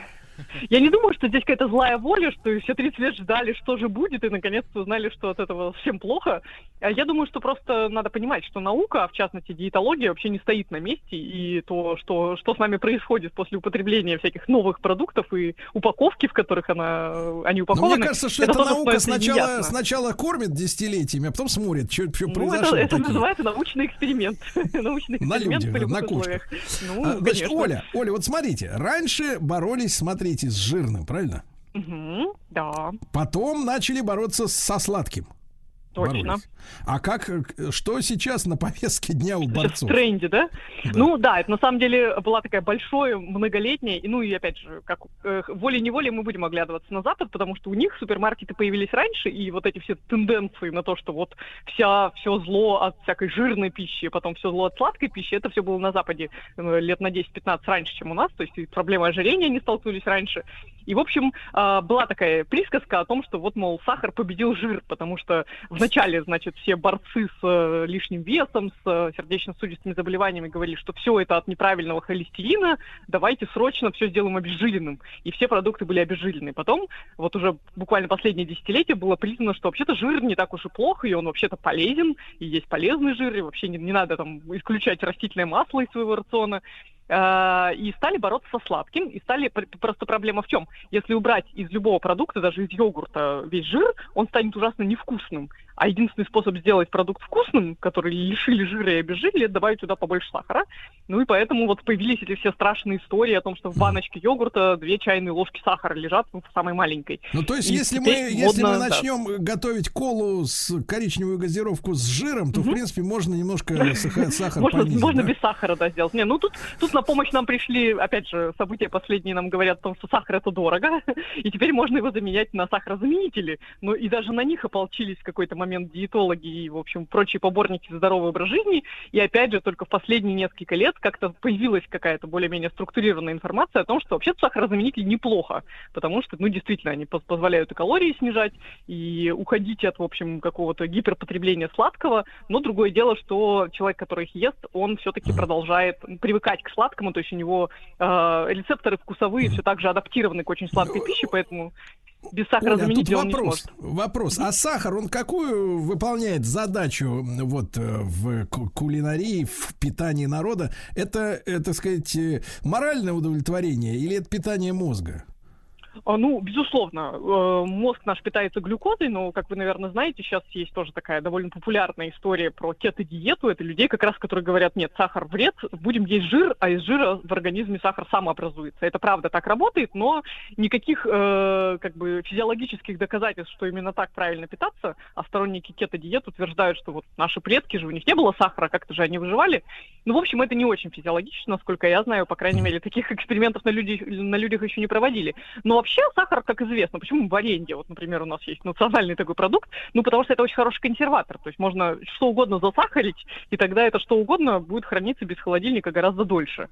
Я не думаю, что здесь какая-то злая воля, что все 30 лет ждали, что же будет, и наконец-то узнали, что от этого всем плохо. А Я думаю, что просто надо понимать, что наука, а в частности диетология, вообще не стоит на месте, и то, что, что с нами происходит после употребления всяких новых продуктов и упаковки, в которых она, они Но упакованы. мне кажется, что это эта наука сначала, сначала кормит десятилетиями, а потом смотрит, что, что Ну, произошло. это, это называется научный эксперимент. научный На эксперимент людях, при любых на условиях. Ну, А, Значит. Оля, Оля, вот смотрите, раньше боролись, смотрите, с жирным, правильно? Мгм, да, Потом начали бороться со сладким. Точно. Боролись. А как, э, что сейчас на повестке дня у Сейчас в борцов? тренде, да? Да. Ну да, это на самом деле была такая большое, многолетняя, и ну и опять же, как э, волей-неволей мы будем оглядываться на Запад, потому что у них супермаркеты появились раньше, и вот эти все тенденции на то, что вот вся, все зло от всякой жирной пищи, потом все зло от сладкой пищи, это все было на Западе э, лет на 10-15 раньше, чем у нас, то есть и с проблемой ожирения они столкнулись раньше. И, в общем, а, была такая присказка о том, что вот, мол, сахар победил жир, потому что вначале, значит, все борцы с э, лишним весом, с э, сердечно-сосудистыми заболеваниями говорили, что все это от неправильного холестерина, давайте срочно все сделаем обезжиренным. И все продукты были обезжирены. Потом, вот уже буквально последние десятилетия было признано, что вообще-то жир не так уж и плохо, и он вообще-то полезен, и есть полезный жир, и вообще не, не надо там исключать растительное масло из своего рациона. Э, и стали бороться со сладким, и стали, просто проблема в чем? Если убрать из любого продукта, даже из йогурта, весь жир, он станет ужасно невкусным. А единственный способ сделать продукт вкусным, который лишили жира и обезжирили, это добавить туда побольше сахара. Ну и поэтому вот появились эти все страшные истории о том, что в баночке йогурта две чайные ложки сахара лежат ну, в самой маленькой. Ну то есть И если мы, теперь если мы модно, да. начнем готовить колу с коричневую газировку с жиром, то в принципе можно немножко саха- сахар можно, понизить, можно да? без сахара, да, сделать. Не, ну тут, тут на помощь нам пришли, опять же, события последние нам говорят о том, что сахар это дорого, и теперь можно его заменять на сахарозаменители. Ну и даже на них ополчились в какой-то момент диетологи и, в общем, прочие поборники за здоровый образ жизни. И опять же, только в последние несколько лет как-то появилась какая-то более-менее структурированная информация о том, что вообще сахарозаменители неплохо, потому что, ну, действительно, они поз- позволяют и калории снижать, и уходить от, в общем, какого-то гиперпотребления сладкого. Но другое дело, что человек, который их ест, он все-таки продолжает привыкать к сладкому, то есть у него э, рецепторы вкусовые все так же адаптированы к очень сладкой пище, поэтому без Оля, а тут он не вопрос, вопрос. А сахар, он какую выполняет задачу вот э, в ку- кулинарии, в питании народа? Это, э, так сказать, э, моральное удовлетворение или это питание мозга? А, Ну, безусловно, э, мозг наш питается глюкозой, но, как вы, наверное, знаете, сейчас есть тоже такая довольно популярная история про кето-диету. Это людей, как раз, которые говорят, нет, сахар вред, будем есть жир, а из жира в организме сахар самообразуется. Это правда так работает, но никаких э, как бы физиологических доказательств, что именно так правильно питаться, а сторонники кето-диет утверждают, что вот наши предки же, у них не было сахара, как-то же они выживали. Ну, в общем, это не очень физиологично, насколько я знаю, по крайней мере, таких экспериментов на, люди, на людях еще не проводили. Но вообще сахар, как известно, почему варенье, вот, например, у нас есть национальный такой продукт, ну, потому что это очень хороший консерватор, то есть можно что угодно засахарить, и тогда это что угодно будет храниться без холодильника гораздо дольше.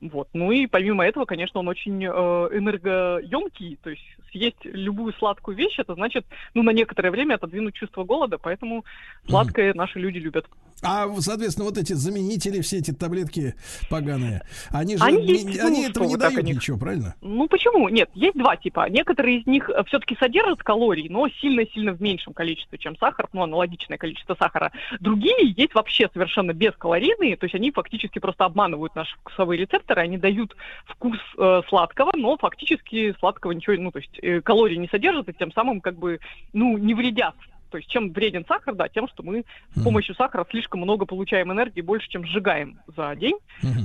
Вот. Ну и помимо этого, конечно, он очень э, энергоемкий, то есть съесть любую сладкую вещь, это значит, ну, на некоторое время отодвинуть чувство голода, поэтому сладкое наши люди любят. А, соответственно, вот эти заменители, все эти таблетки поганые, они же Они не- есть, они ну, этого что не дают они- ничего, правильно? Ну почему? Нет, есть два типа. Некоторые из них все-таки содержат калорий, но сильно-сильно в меньшем количестве, чем сахар, ну, аналогичное количество сахара. Другие есть вообще совершенно бескалорийные, то есть они фактически просто обманывают наши вкусовые рецепторы, они дают вкус э, сладкого, но фактически сладкого ничего, ну, то есть э, калорий не содержат, и тем самым как бы, ну, не вредят. То есть чем вреден сахар, да, тем, что мы с помощью сахара слишком много получаем энергии, больше, чем сжигаем за день.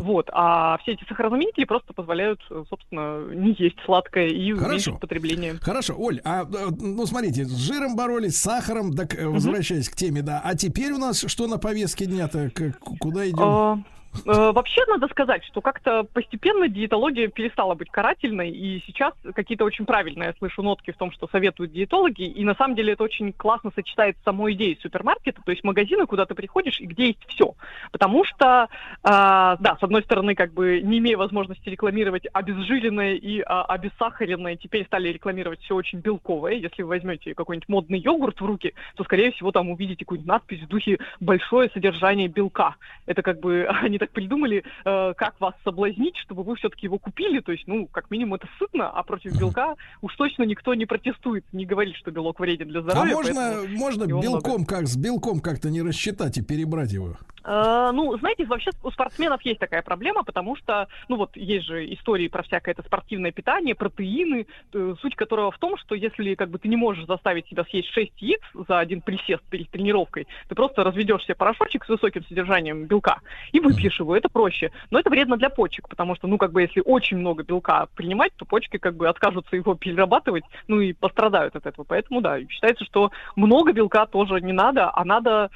Вот. А все эти сахарозаменители просто позволяют, э, собственно, не есть сладкое и Хорошо. уменьшить потребление. Хорошо, Оль, а, э, ну смотрите, с жиром боролись, с сахаром, так э, возвращаясь к теме, да. А теперь у нас что на повестке дня-то? Куда идем? А, Вообще надо сказать, что как-то постепенно диетология перестала быть карательной, и сейчас какие-то очень правильные, я слышу, нотки в том, что советуют диетологи, и на самом деле это очень классно сочетается с самой идеей супермаркета, то есть магазины, куда ты приходишь и где есть все. Потому что, а, да, с одной стороны, как бы не имея возможности рекламировать обезжиренное и а, обессахаренное, теперь стали рекламировать все очень белковое. Если вы возьмете какой-нибудь модный йогурт в руки, то, скорее всего, там увидите какую-нибудь надпись в духе «большое содержание белка». Это как бы они так придумали, э, как вас соблазнить, чтобы вы все-таки его купили. То есть, ну, как минимум, это сытно, а против белка уж точно никто не протестует, не говорит, что белок вреден для А здоровья. можно, поэтому можно его много. белком, как с белком как-то не рассчитать и перебрать его? Э, Ну, знаете, вообще у спортсменов есть такая проблема, потому что, ну вот, есть же истории про всякое это спортивное питание, протеины, э, суть которого в том, что если как бы ты не можешь заставить себя съесть 6 яиц за один присест перед тренировкой, ты просто разведешь себе порошочек с высоким содержанием белка и выпьешь его, это проще. Но это вредно для почек, потому что, ну, как бы, если очень много белка принимать, то почки как бы откажутся его перерабатывать, ну, и пострадают от этого. Поэтому, да, считается, что много белка тоже не надо, а надо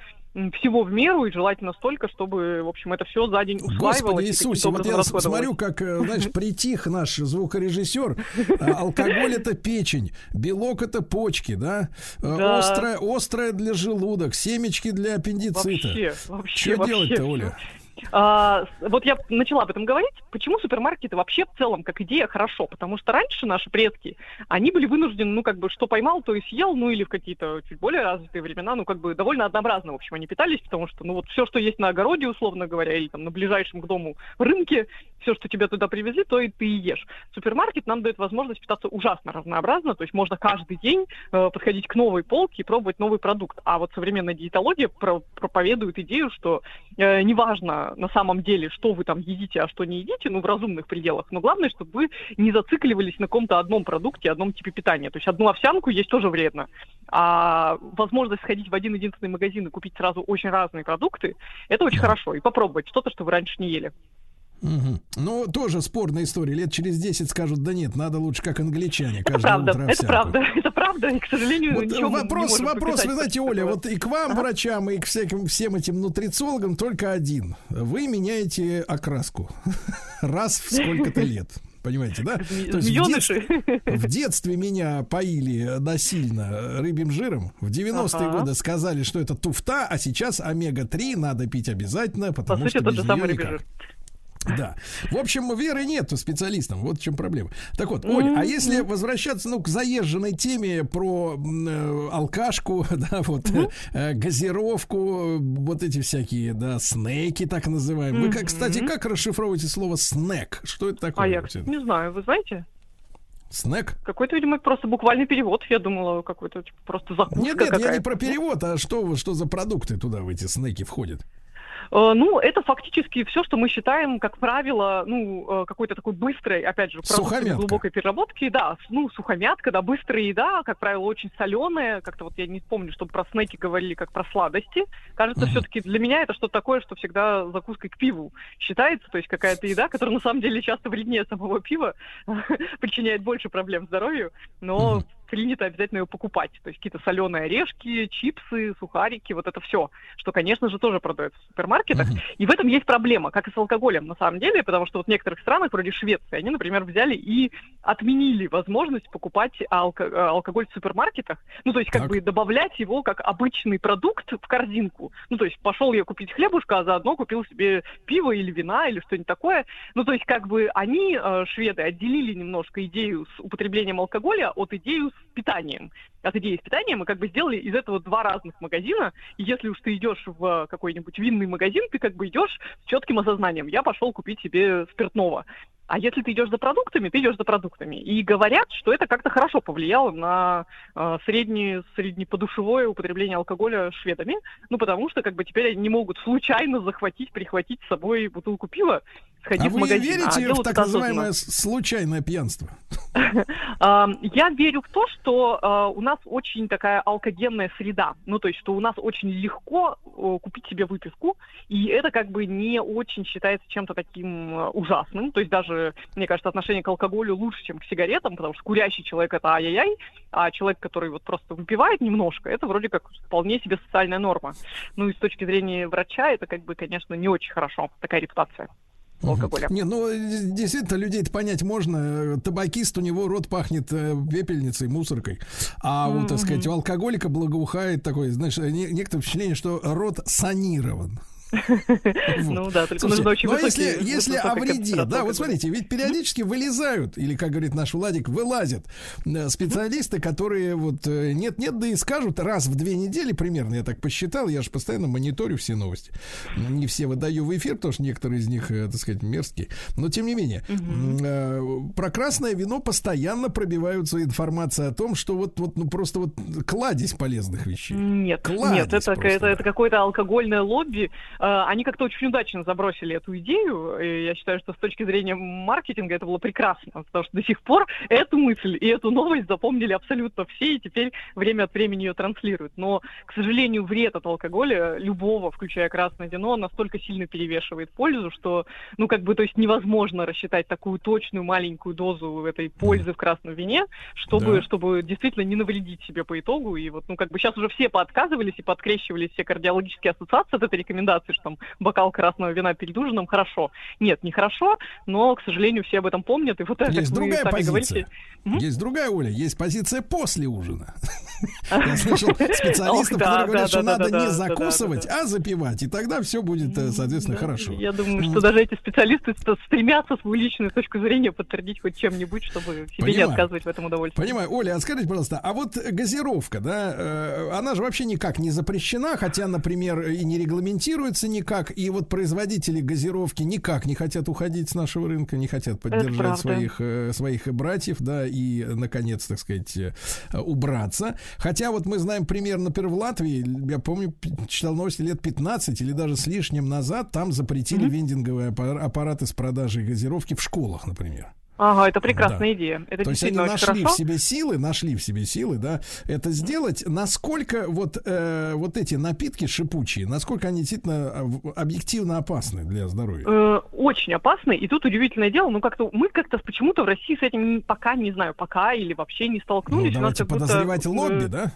всего в меру и желательно столько, чтобы, в общем, это все за день усваивалось. Господи Иисусе, вот я смотрю, как, э, знаешь, притих наш звукорежиссер. А, Алкоголь это печень, белок это почки, да? Э, Да. Острое, острое для желудок, семечки для аппендицита. Вообще, вообще, Что делать-то. Оля? А, вот я начала об этом говорить. Почему супермаркеты вообще в целом как идея хорошо? Потому что раньше наши предки, они были вынуждены, ну, как бы, что поймал, то и съел, ну, или в какие-то чуть более развитые времена, ну, как бы, довольно однообразно, в общем, они питались, потому что, ну, вот все, что есть на огороде, условно говоря, или там на ближайшем к дому рынке, все, что тебе туда привезли, то и ты ешь. Супермаркет нам дает возможность питаться ужасно разнообразно, то есть можно каждый день э, подходить к новой полке и пробовать новый продукт. А вот современная диетология про- проповедует идею, что э, неважно на самом деле, что вы там едите, а что не едите, ну, в разумных пределах, но главное, чтобы вы не зацикливались на каком-то одном продукте, одном типе питания. То есть одну овсянку есть тоже вредно. А возможность сходить в один единственный магазин и купить сразу очень разные продукты, это очень хорошо. И попробовать что-то, что вы раньше не ели. Мгм. Ну, тоже спорная история. Лет через 10 скажут, да нет, надо лучше как англичане. Это правда, утро это овсянку». правда, это правда, и, к сожалению, Вот ничего мы не вопрос, вопрос, вы знаете, Оля, вот и к вам, врачам, и к всяким, всем этим нутрициологам только один. Вы меняете окраску раз в сколько-то лет. Понимаете, да? То есть в детстве, в детстве меня поили насильно рыбьим жиром. В 90-е Ага. годы сказали, что это туфта, а сейчас омега-3 надо пить обязательно, По потому сути, что без рыбий никак. жир. Да. В общем, веры нет специалистам. Вот в чем проблема. Так вот, Оль, а если возвращаться ну, к заезженной теме про э, алкашку, да, вот э, газировку, э, вот эти всякие, да, снеки, так называемые. Вы, как, кстати, как расшифровываете слово снэк? Что это такое? А я не знаю, вы знаете? Снэк? Какой-то, видимо, просто буквальный перевод. Я думала, какой-то типа, просто закуска Нет, нет, я не про перевод, а что, что за продукты туда в эти снеки входят? Э, Ну, это фактически все, что мы считаем, как правило, ну, э, какой-то такой быстрой, опять же, глубокой переработки, да, ну, сухомятка, да, быстрая еда, как правило, очень соленая, как-то вот я не помню, чтобы про снеки говорили как про сладости. Кажется, все-таки для меня это что-то такое, что всегда закуской к пиву считается, то есть какая-то еда, которая на самом деле часто вреднее самого пива, причиняет больше проблем здоровью, но принято обязательно ее покупать. То есть какие-то соленые орешки, чипсы, сухарики, вот это все, что, конечно же, тоже продается в супермаркетах. И в этом есть проблема, как и с алкоголем на самом деле, потому что вот в некоторых странах, вроде Швеции, они, например, взяли и отменили возможность покупать алко- э, алкоголь в супермаркетах. Ну, то есть как Так. бы добавлять его как обычный продукт в корзинку. Ну, то есть пошел я купить хлебушка, а заодно купил себе пиво или вина или что-нибудь такое. Ну, то есть как бы они, э, шведы, отделили немножко идею с употреблением алкоголя от идеи с питанием. От идеи с питанием и как бы сделали из этого два разных магазина. И если уж ты идешь в какой-нибудь винный магазин, ты как бы идешь с четким осознанием. Я пошел купить себе спиртного. А если ты идешь за продуктами, ты идешь за продуктами. И говорят, что это как-то хорошо повлияло на э, среднее, среднеподушевое употребление алкоголя шведами. Ну, потому что как бы теперь они не могут случайно захватить, прихватить с собой бутылку пива, сходив А в вы магазин. верите в делают так называемое случайное пьянство? А, Я верю в то, что а, у нас очень такая алкогенная среда. Ну, то есть, что у нас очень легко э, купить себе выписку, и это как бы не очень считается чем-то таким э, ужасным. То есть, даже, мне кажется, отношение к алкоголю лучше, чем к сигаретам, потому что курящий человек это ай-яй-яй, а человек, который вот просто выпивает немножко, это вроде как вполне себе социальная норма. Ну, и с точки зрения врача, это как бы, конечно, не очень хорошо, такая репутация алкоголя. Не, ну э, действительно, людей-то понять можно. Э, Табакист, у него рот пахнет э, пепельницей, мусоркой. А вот, так сказать, у алкоголика благоухает такой, знаешь, э, не- некоторое впечатление, что рот санирован. Ну да, только нужно очень ну а если, если о вреде, да, вот смотрите, ведь периодически вылезают, или, как говорит наш Владик, вылазят э, специалисты, которые вот э, нет-нет, да и скажут раз в две недели примерно, я так посчитал, я же постоянно мониторю все новости. Не все выдаю в эфир, потому что некоторые из них, э, так сказать, мерзкие. Но тем не менее, про красное вино постоянно пробиваются информация о том, что вот, вот ну просто вот кладезь полезных вещей. Нет, Кладезь нет, это, это, это какое-то алкогольное лобби. Э, Они как-то очень удачно забросили эту идею. И я считаю, что с точки зрения маркетинга это было прекрасно, потому что до сих пор эту мысль и эту новость запомнили абсолютно все, и теперь время от времени ее транслируют. Но, к сожалению, вред от алкоголя, любого, включая красное вино, настолько сильно перевешивает пользу, что, ну, как бы, то есть невозможно рассчитать такую точную маленькую дозу этой пользы в красном вине, чтобы, Да. чтобы действительно не навредить себе по итогу. И вот, ну, как бы сейчас уже все поотказывались и подкрещивались все кардиологические ассоциации от этой рекомендации, что там бокал красного вина перед ужином хорошо. Нет, не хорошо, но, к сожалению, все об этом помнят. И вот это, Есть другая сами позиция. говорите, Есть другая, Оля, есть позиция после ужина. Я слышал специалистов, которые говорят, что надо не закусывать, а запивать, и тогда все будет, э, соответственно, хорошо. Я думаю, что даже эти специалисты ст- стремятся свою личную точку зрения подтвердить хоть чем-нибудь, чтобы себе не отказывать в этом удовольствии. Понимаю, Оля, а скажите, пожалуйста, а вот газировка, да, э, она же вообще никак не запрещена, хотя, например, и не регламентируется никак, и вот производители газировки никак не хотят уходить с нашего рынка, не хотят поддержать своих, э, своих братьев, да, и, наконец, так сказать, э, убраться. Хотя вот мы знаем пример, например, в Латвии, я помню, читал новости лет 15 или даже с лишним назад, там запретили вендинговые аппар- аппараты с продажей газировки в школах, например. Ага, это прекрасная Да. идея. Это То есть они нашли хорошо. в себе силы, нашли в себе силы, да, это сделать. Насколько вот, э, вот эти напитки шипучие, насколько они действительно э, объективно опасны для здоровья? Э, очень опасный. И тут удивительное дело, ну как-то мы как-то почему-то в России с этим пока не знаю, пока или вообще не Ну, столкнулись. У нас давайте как будто, подозревать э, лобби, да?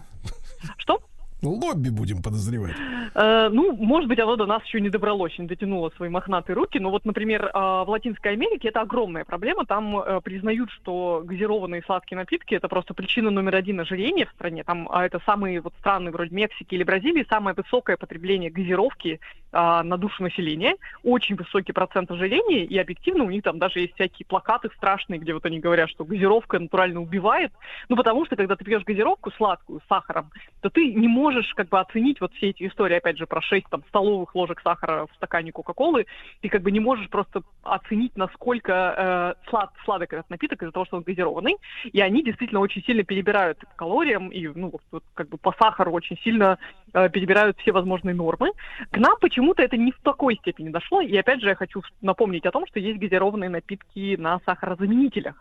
Что? Лобби будем подозревать. Э, ну, может быть, оно до нас еще не добралось, не дотянуло свои мохнатые руки. Но вот, например, э, в Латинской Америке это огромная проблема. Там э, признают, что газированные сладкие напитки это просто причина номер один ожирения в стране. Там а это самые вот страны вроде Мексики или Бразилии, самое высокое потребление газировки а, на душу населения, очень высокий процент ожирения, и объективно у них там даже есть всякие плакаты страшные, где вот они говорят, что газировка натурально убивает. Ну, потому что, когда ты пьешь газировку сладкую с сахаром, то ты не можешь как бы оценить вот все эти истории, опять же, про 6 там, столовых ложек сахара в стакане Кока-Колы, ты как бы не можешь просто оценить, насколько э, слад, сладок этот напиток из-за того, что он газированный, и они действительно очень сильно перебирают по калориям и, ну, вот как бы по сахару очень сильно э, перебирают все возможные нормы. К нам почему-то это не в такой степени дошло, и опять же я хочу напомнить о том, что есть газированные напитки на сахарозаменителях.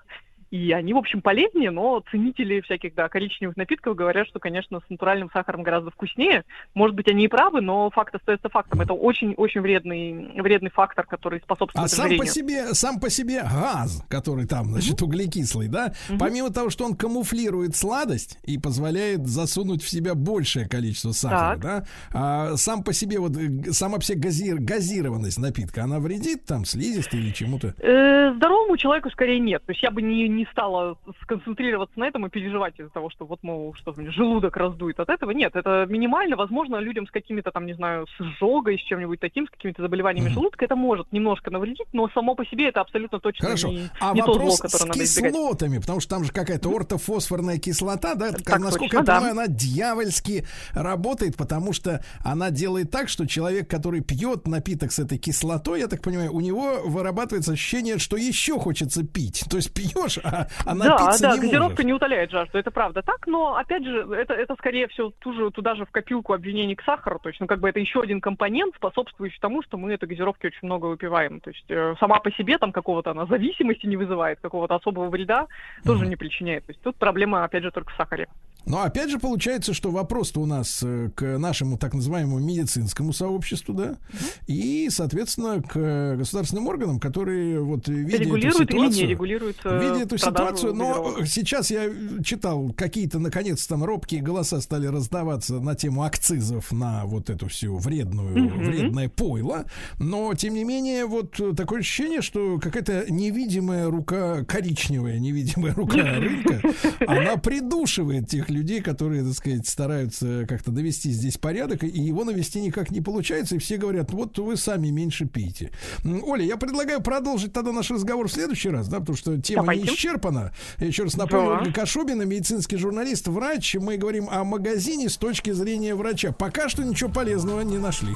И они, в общем, полезнее, но ценители всяких, да, коричневых напитков говорят, что, конечно, с натуральным сахаром гораздо вкуснее. Может быть, они и правы, но факт остается фактом. Это очень-очень вредный, вредный фактор, который способствует А сам по себе, сам по себе газ, который там, значит, углекислый, да, помимо того, что он камуфлирует сладость и позволяет засунуть в себя большее количество сахара, Так. да, а сам по себе вот э, сама по себе газир- газированность напитка, она вредит там слизистой или чему-то? Э, здоровому человеку скорее нет. То есть я бы не, не стала сконцентрироваться на этом и переживать из-за того, что вот, мол, что мне желудок раздует от этого. Нет, это минимально. Возможно, людям с какими-то там, не знаю, с изжогой, с чем-нибудь таким, с какими-то заболеваниями желудка, это может немножко навредить, но само по себе это абсолютно точно Хорошо. не, А не то зло, вопрос которое с надо избегать. кислотами, потому что там же какая-то ортофосфорная кислота, да, Так насколько точно, я да. понимаю, она дьявольски работает, потому что она делает так, что человек, который пьет напиток с этой кислотой, я так понимаю, у него вырабатывается ощущение, что еще хочется пить. То есть пьешь, а, а Да, да, не газировка можешь. не утоляет жажду, это правда так, но опять же, это, это скорее всего туже, туда же в копилку обвинений к сахару, то есть, ну, как бы это еще один компонент, способствующий тому, что мы этой газировки очень много выпиваем. То есть э, сама по себе там какого-то она зависимости не вызывает, какого-то особого вреда тоже не причиняет. То есть тут проблема, опять же, только в сахаре. Но опять же получается, что вопрос-то у нас э, к нашему так называемому медицинскому сообществу, да, и, соответственно, к государственным органам, которые вот э, видя эту Регулируют или ситуацию, не регулируют э, видя эту ситуацию, но сейчас я читал какие-то наконец там робкие голоса стали раздаваться на тему акцизов на вот эту всю вредную Мгм. вредное пойло, но тем не менее вот такое ощущение, что какая-то невидимая рука коричневая невидимая рука рынка, она придушивает тех людей, которые, так сказать, стараются как-то довести здесь порядок, и его навести никак не получается, и все говорят, вот вы сами меньше пейте. Оля, я предлагаю продолжить тогда наш разговор в следующий раз, да, потому что тема не Давайте. исчерпана. Я еще раз напомню, Да. Ольга Кашубина, медицинский журналист, врач. Мы говорим о магазине с точки зрения врача. Пока что ничего полезного не нашли.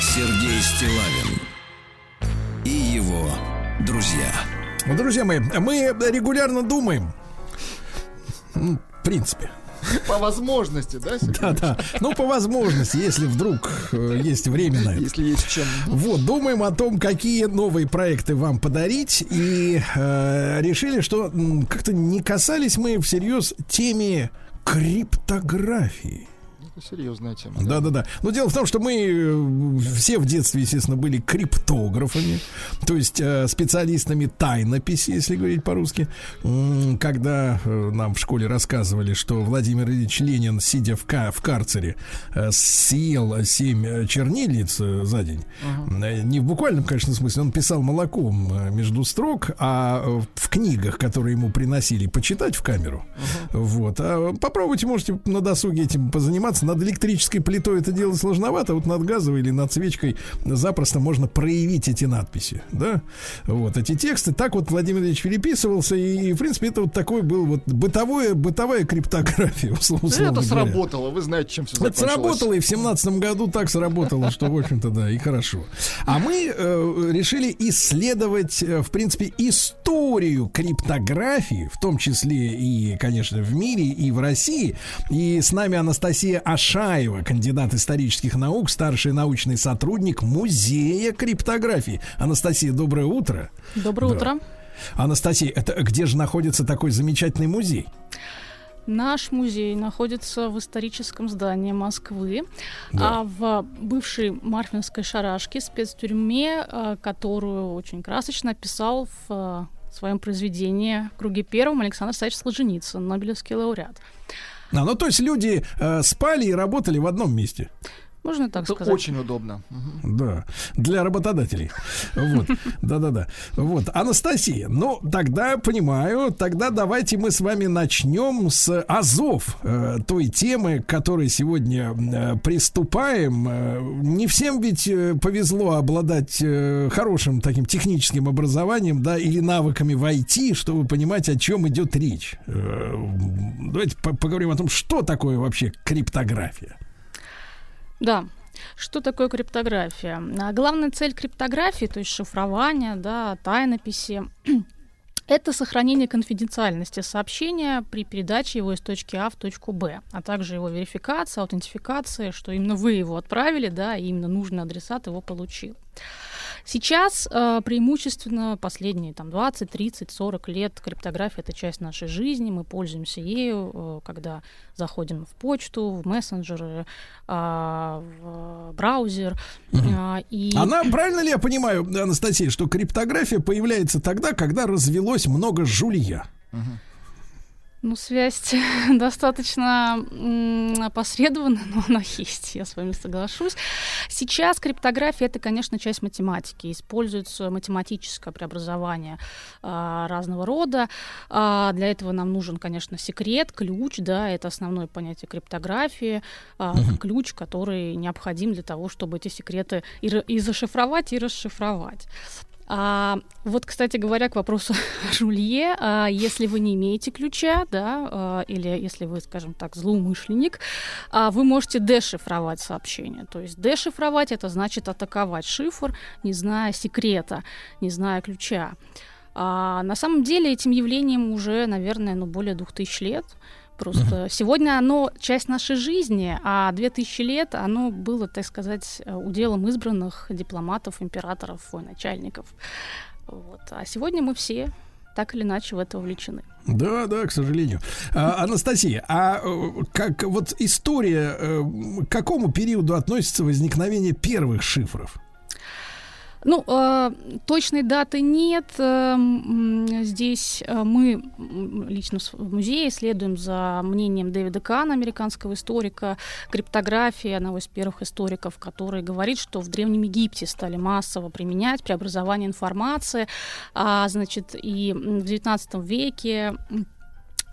Сергей Стилавин его друзья. Ну, Друзья мои, мы регулярно думаем, ну, в принципе, По возможности, да, Сергей? Да, да. Ну, по возможности, если вдруг э, есть время на это. Если есть чем. Вот, думаем о том, какие новые проекты вам подарить. И э, решили, что как-то не касались мы всерьез теме криптографии. Серьезная тема. Да, да, да. Но дело в том, что мы э, все в детстве, естественно, были криптографами, то есть э, специалистами тайнописи, если говорить по-русски. Когда э, нам в школе рассказывали, что Владимир Ильич Ленин, сидя в, ка- в карцере, съел семь чернильниц за день. Э, Не в буквальном, конечно, смысле, он писал молоком между строк, а в книгах, которые ему приносили, почитать в камеру. Вот. А попробуйте, можете на досуге этим позаниматься. Над электрической плитой это делать сложновато, а вот над газовой или над свечкой запросто можно проявить эти надписи, да, вот эти тексты. Так вот Владимир Ильич переписывался, и, в принципе, это вот такой был вот бытовое, бытовая криптография, условно Да, это сработало, вы знаете, чем все Это закончилось. сработало и в семнадцатом году так сработало, что, в общем-то, да, и хорошо. А мы э, решили исследовать, э, в принципе, историю криптографии, в том числе и, конечно, в мире, и в России. И с нами Анастасия Ашаева, кандидат исторических наук, старший научный сотрудник Музея криптографии. Анастасия, доброе утро. Доброе Да. утро. Анастасия, это где же находится такой замечательный музей? Наш музей находится в историческом здании Москвы, Да. а в бывшей Марфинской шарашке, спецтюрьме, э, которую очень красочно описал в э, своем произведении в круге первом Александр Александрович Солженицын, Нобелевский лауреат. А, ну, то есть люди э, спали и работали в одном месте. Можно так Это сказать. очень удобно. Да, для работодателей. Вот, да-да-да. Вот, Анастасия, ну, тогда понимаю, тогда давайте мы с вами начнем с Азов, э, той темы, к которой сегодня э, приступаем. Э, не всем ведь э, повезло обладать э, хорошим таким техническим образованием, да, или навыками в IT, чтобы понимать, о чем идет речь. Э, давайте по- поговорим о том, что такое вообще криптография. Да. Что такое криптография? А Главная цель криптографии, то есть шифрования, да, тайнописи, это сохранение конфиденциальности сообщения при передаче его из точки А в точку Б, а также его верификация, аутентификация, что именно вы его отправили, да, и именно нужный адресат его получил. Сейчас э, преимущественно последние там 20, 30, 40 лет криптография это часть нашей жизни, мы пользуемся ею, э, когда заходим в почту, в мессенджеры, а, в браузер. а, и... Она, правильно ли я понимаю, Анастасия, что криптография появляется тогда, когда развелось много жулья? Ну, связь достаточно опосредованная, но она есть, я с вами соглашусь. Сейчас криптография это, конечно, часть математики. Используется математическое преобразование а, разного рода. А, для этого нам нужен, конечно, секрет, ключ, да, это основное понятие криптографии, а, Мгм. ключ, который необходим для того, чтобы эти секреты и, и зашифровать, и расшифровать. А, вот, кстати говоря, к вопросу о жулье, а, если вы не имеете ключа, да, а, или если вы, скажем так, злоумышленник, а, вы можете дешифровать сообщение. То есть дешифровать это значит атаковать шифр, не зная секрета, не зная ключа. А, на самом деле этим явлением уже, наверное, ну, более двух тысяч лет. Просто сегодня оно часть нашей жизни, а две тысячи лет оно было, так сказать, уделом избранных дипломатов, императоров, военачальников. Вот. А сегодня мы все так или иначе в это увлечены. Да, да, к сожалению. А, Анастасия, а э, как вот история э, к какому периоду относится возникновение первых шифров? Ну, э, точной даты нет. Э, м, Здесь э, мы лично в музее следуем за мнением Дэвида Кана, американского историка. Криптографии, одного из первых историков, который говорит, что в Древнем Египте стали массово применять преобразование информации, а, значит, и в XIX веке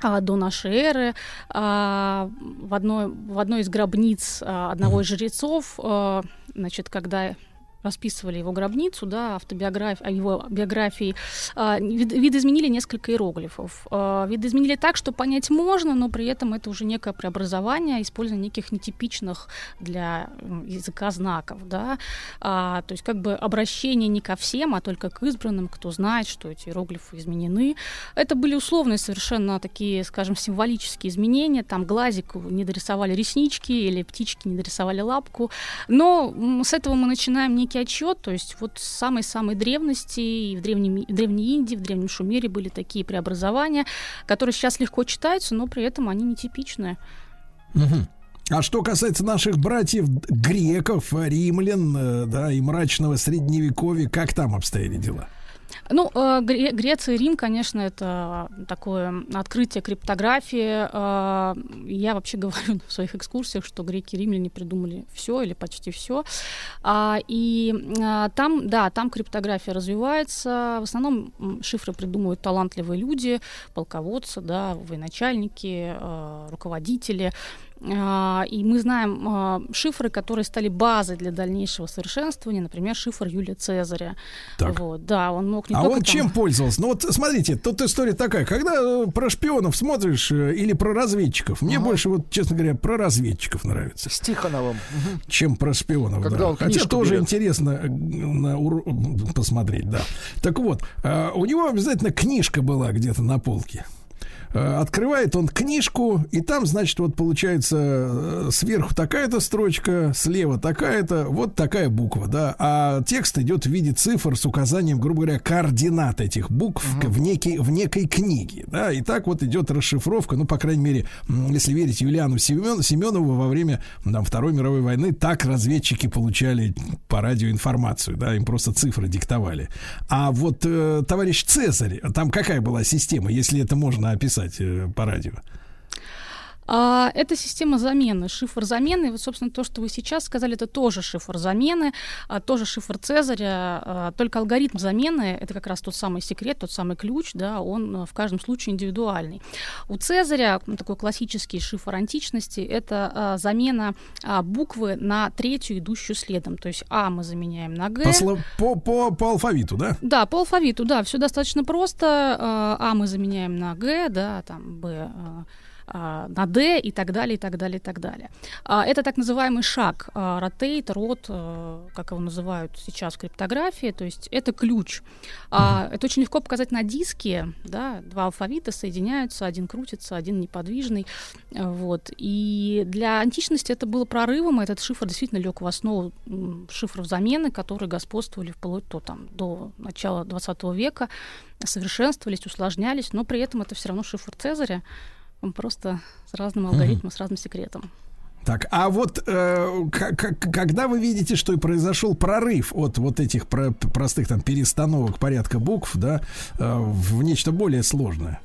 а, до нашей эры а, в, одной, в одной из гробниц а, одного из жрецов, а, значит, когда расписывали его гробницу, да, автобиографию, его биографии, а, вид- видоизменили несколько иероглифов. А, Видоизменили так, что понять можно, но при этом это уже некое преобразование, использование неких нетипичных для языка знаков, да. А, То есть как бы обращение не ко всем, а только к избранным, кто знает, что эти иероглифы изменены. Это были условные совершенно такие, скажем, символические изменения. Там глазику не дорисовали реснички или птички не дорисовали лапку. Но с этого мы начинаем некий отчет. То есть вот с самой-самой древности и в, древнем, в Древней Индии, в Древнем Шумере были такие преобразования, которые сейчас легко читаются, но при этом они нетипичные. Мгм. А что касается наших братьев греков, римлян, э, да, и мрачного средневековья, как там обстояли дела? Ну, э, Гре- Греция и Рим, конечно, это такое открытие криптографии. Э, Я вообще говорю в своих экскурсиях, что греки и римляне придумали все или почти все. И а, там, да, там криптография развивается. В основном шифры придумывают талантливые люди, полководцы, да, военачальники, э, руководители. А, И мы знаем а, шифры, которые стали базой для дальнейшего совершенствования, например, шифр Юлия Цезаря. Так. Вот, да, он мог не а он там- чем пользовался? Ну вот смотрите, тут история такая, когда э, про шпионов смотришь э, или про разведчиков, мне больше вот, честно говоря, про разведчиков нравится. С Тихоновым. чем про шпионов. Когда да. он Хотя тоже берет. интересно э, на уро- посмотреть, да. Так вот, э, у него обязательно книжка была где-то на полке. Э, Открывает он книжку, и там, значит, вот получается э, сверху такая-то строчка, слева такая-то, вот такая буква, да, а текст идет в виде цифр с указанием, грубо говоря, координат этих букв в, некий, в некой книге, да, и так вот идет расшифровка, ну, по крайней мере, если верить Юлиану Семен, Семенову во время там, Второй мировой войны, так разведчики получали по радио информацию, да, им просто цифры диктовали. А вот э, товарищ Цезарь, там какая была система, если это можно описать э, по радио? А, это система замены, шифр замены. И вот, собственно, то, что вы сейчас сказали, это тоже шифр замены, а, тоже шифр Цезаря. а, только алгоритм замены — это как раз тот самый секрет, тот самый ключ, да, он а, в каждом случае индивидуальный. У Цезаря такой классический шифр античности — это а, замена а, буквы на третью, идущую следом. То есть А мы заменяем на Г. По, по, по, по алфавиту, да? Да, по алфавиту, да, все достаточно просто. А А мы заменяем на Г, да, там Б а, на D и так далее, и так далее, и так далее. А, Это так называемый шаг, а, rotate, рот, а, как его называют сейчас в криптографии, то есть это ключ. А, Это очень легко показать на диске, да, два алфавита соединяются, один крутится, один неподвижный, а, вот. И для античности это было прорывом, и этот шифр действительно лег в основу шифров замены, которые господствовали вплоть до, там, до начала 20 века, совершенствовались, усложнялись, но при этом это все равно шифр Цезаря, он просто с разным алгоритмом, с разным секретом. Так, а вот э, когда вы видите, что и произошел прорыв от вот этих про- простых там перестановок порядка букв, да, э, в нечто более сложное?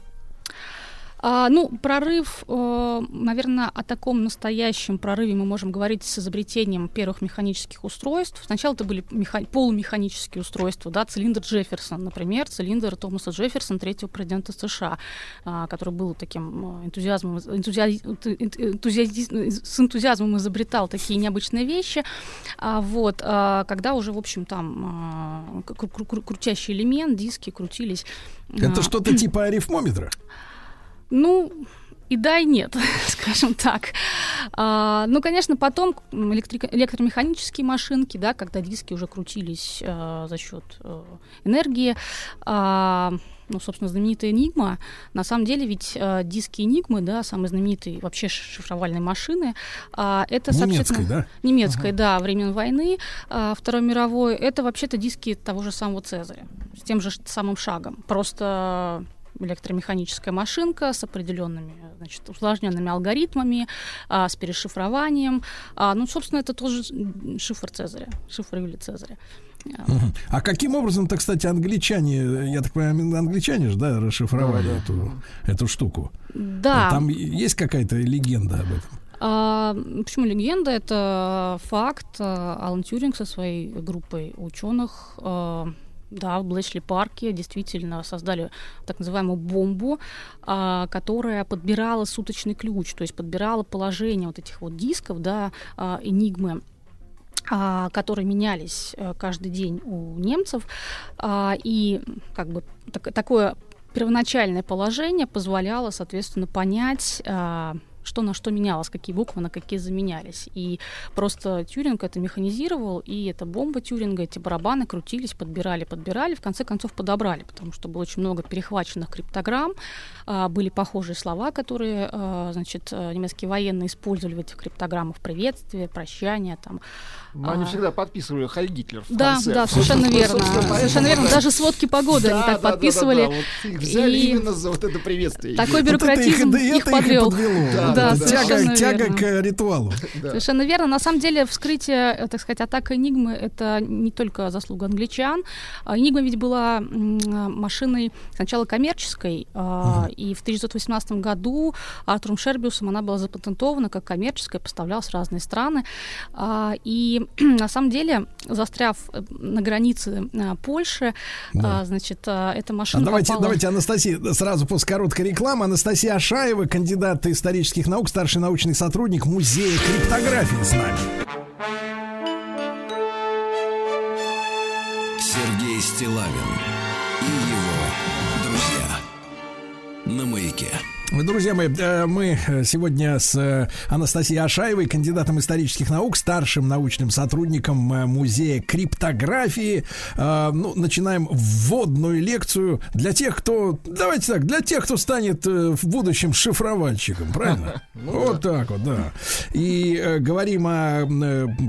А, ну, прорыв, наверное, о таком настоящем прорыве мы можем говорить с изобретением первых механических устройств. Сначала это были меха- полумеханические устройства, да, цилиндр Джефферсон, например, цилиндр Томаса Джефферсона, третьего президента США, а, который был таким э, энтузиазмом, энтузиа- энтузиази- с энтузиазмом изобретал такие необычные вещи. А, вот, а, когда уже, в общем, там а, кру- кру- кру- крутящий элемент, диски крутились. Это А, что-то типа арифмометра? ну, и да, и нет, скажем так. А, ну, конечно, потом электри- электромеханические машинки, да, когда диски уже крутились а, за счет а, энергии. А, ну, собственно, знаменитая Enigma. На самом деле ведь а, диски Enigma, да, самые знаменитые вообще шифровальные машины, а, это, Немецкой, да? немецкой, да, времен войны а, Второй мировой, это вообще-то диски того же самого Цезаря, с тем же самым шагом. Просто электромеханическая машинка с определенными, значит, усложненными алгоритмами, а, с перешифрованием. А, ну, собственно, это тоже шифр Цезаря, шифр Юлия Цезаря. А. А каким образом-то, кстати, англичане, я так понимаю, англичане же, да, расшифровали эту, эту штуку? Да. Там есть какая-то легенда об этом? А, почему легенда? Это факт. А, Алан Тьюринг со своей группой ученых да, в Блэчли парке действительно создали так называемую бомбу, а, которая подбирала суточный ключ, то есть подбирала положение вот этих вот дисков, да, а, энигмы а, которые менялись э, каждый день у немцев, а, и как бы так- такое первоначальное положение позволяло, соответственно, понять, а, что на что менялось, какие буквы на какие заменялись. И просто Тюринг это механизировал, и эта бомба Тюринга, эти барабаны крутились, подбирали, подбирали, в конце концов подобрали, потому что было очень много перехваченных криптограмм, а, были похожие слова, которые, а, значит, э, немецкие военные использовали в этих криптограммах приветствие, прощание, там. Но Они а, всегда подписывали Хайль Гитлер в да, конце. да, совершенно верно. Совершенно верно. да. Даже сводки погоды они так да, подписывали. да, да. Вот их взяли И именно за вот это приветствие. такой Вот это бюрократизм их- их, это их и подвел. Да, совершенно тяга верно. к э, ритуалу. Совершенно верно. На самом деле вскрытие, э, так сказать, атака Энигмы — это не только заслуга англичан. А Энигма ведь была э, машиной сначала коммерческой, а, и в 1918 году Артуром Шербиусом она была запатентована как коммерческая, поставлялась в разные страны. И на самом деле, застряв э, на границе э, Польши, Да. а, значит, э, эта А машина давайте, попала- давайте, Анастасия, сразу после короткой рекламы. Анастасия Ашаева, кандидат исторических наук, старший научный сотрудник Музея криптографии с нами. Сергей Стилавин и его друзья. На маяке. Друзья мои, э, мы э, сегодня с э, Анастасией Ашаевой, кандидатом исторических наук, старшим научным сотрудником Музея криптографии, ну, начинаем вводную лекцию для тех, кто, давайте так, для тех, кто станет в будущем шифровальщиком, правильно? Вот так вот, да. И говорим о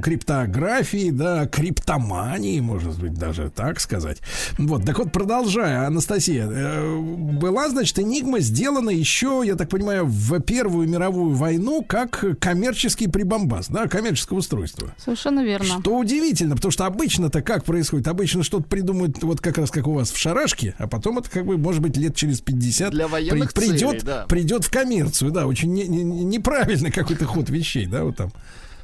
криптографии, да, криптомании, может быть, даже так сказать. Вот, так вот, продолжая, Анастасия, была, значит, Энигма сделана еще, я так понимаю, в Первую мировую войну как коммерческий прибамбас, да, коммерческое устройство. Совершенно верно. Что удивительно, потому что обычно-то как происходит? Обычно что-то придумают вот как раз как у вас в шарашке, а потом это как бы, может быть, лет через 50 Для военных придет, целей, да. придет в коммерцию, да, очень не- не- не- неправильный какой-то ход вещей, да, вот там.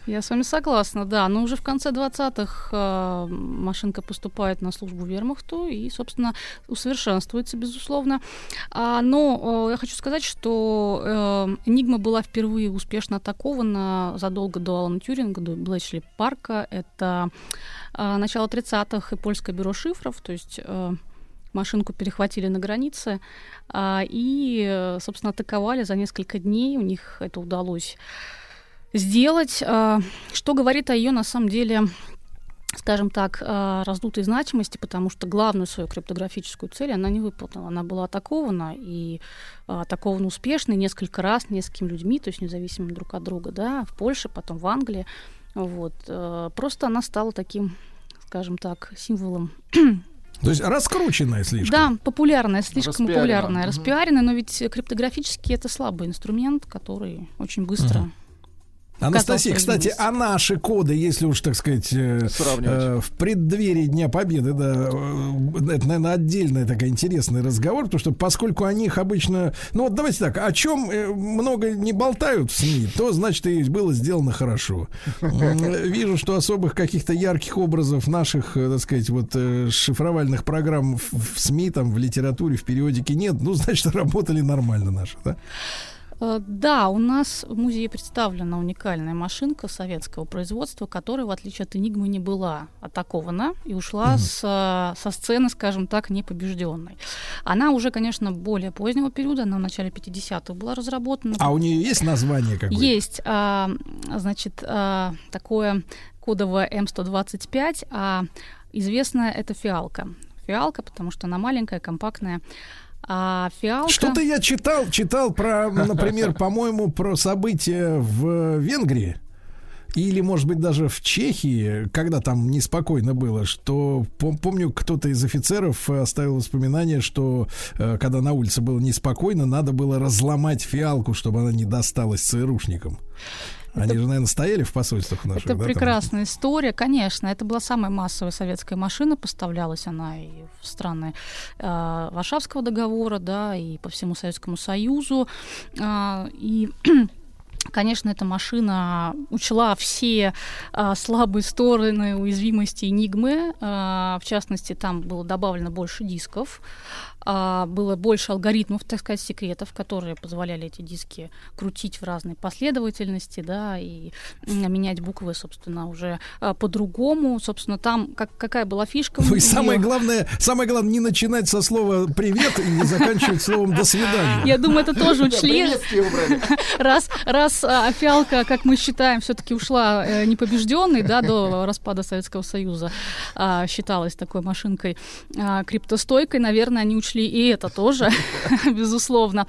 Я с вами согласна, да. Но уже в конце 20-х э, машинка поступает на службу вермахту и, собственно, усовершенствуется, безусловно. А, но э, я хочу сказать, что э, Энигма была впервые успешно атакована задолго до Алана Тюринга, до Блэчли Парка. Это э, начало 30-х и польское бюро шифров, то есть... э, Машинку перехватили на границе а, и, собственно, атаковали за несколько дней. У них это удалось сделать, а, что говорит о ее на самом деле скажем так, а, раздутой значимости, потому что главную свою криптографическую цель она не выполнила. Она была атакована и а, атакована успешно несколько раз несколькими людьми, то есть независимо друг от друга, да, в Польше, потом в Англии. Вот. Просто она стала таким, скажем так, символом То есть раскрученная слишком. да, популярная, слишком популярная, распиаренная, но ведь криптографически это слабый инструмент, который очень быстро. Мгм. Анастасия, кстати, а наши коды, если уж, так сказать, э, э, в преддверии Дня Победы, да, э, это, наверное, отдельный такой интересный разговор, потому что поскольку о них обычно, ну вот давайте так, о чем э, много не болтают в СМИ, то значит и было сделано хорошо. Вижу, что особых каких-то ярких образов наших, э, так сказать, вот шифровальных программ в, в СМИ, там, в литературе, в периодике нет, ну значит работали нормально наши, да? Э, Да, у нас в музее представлена уникальная машинка советского производства, которая, в отличие от Энигмы, не была атакована и ушла с, э, со сцены, скажем так, непобежденной. Она уже, конечно, более позднего периода, она в начале 50-х была разработана. А у нее есть название какое-то? Есть, а, значит, а, такое кодовое М125, а известная это фиалка. Фиалка, потому что она маленькая, компактная. А фиалка... Что-то я читал, читал про, например, по-моему, про события в Венгрии. Или, может быть, даже в Чехии, когда там неспокойно было, что пом- помню, кто-то из офицеров э, оставил воспоминание, что э, когда на улице было неспокойно, надо было разломать фиалку, чтобы она не досталась ЦРУшникам. Они же, наверное, стояли в посольствах наших. Это да, там? прекрасная история, конечно. Это была самая массовая советская машина, поставлялась она и в страны э, Варшавского договора, да, и по всему Советскому Союзу. А, и Конечно, эта машина учла все а, слабые стороны уязвимости Энигмы. А, в частности, там было добавлено больше дисков, а, было больше алгоритмов, так сказать, секретов, которые позволяли эти диски крутить в разной последовательности, да, и менять буквы, собственно, уже а, по-другому. Собственно, там как, какая была фишка? Ну и самое главное, самое главное, не начинать со слова привет и не заканчивать словом до свидания. Я думаю, это тоже учли. Раз, раз а, фиалка, как мы считаем, все-таки ушла э, непобежденной, да, до распада Советского Союза, а, считалась такой машинкой а, криптостойкой, наверное, они учли и это тоже, безусловно.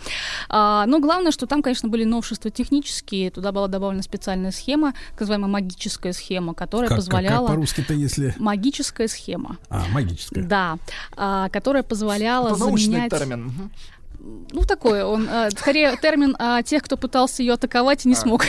А, но главное, что там, конечно, были новшества технические, туда была добавлена специальная схема, так называемая магическая схема, которая Как, как, как позволяла... по-русски-то, если... Магическая схема. А, магическая. Да, а, которая позволяла Это заменять... термин. Ну, такой он, э, скорее термин э, тех, кто пытался ее атаковать и не смог.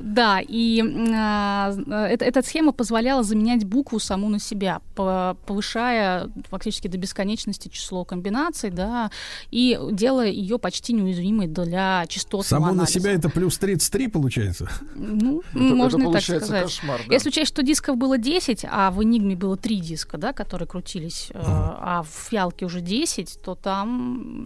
Да, и э, эта схема позволяла заменять букву саму на себя, повышая фактически до бесконечности число комбинаций, да, и делая ее почти неуязвимой для частот. Саму на себя это плюс 33 получается? Ну, можно и так сказать. Если учесть, что дисков было 10, а в Enigma было 3 диска, да, которые крутились, а в Фиалке уже 10, то там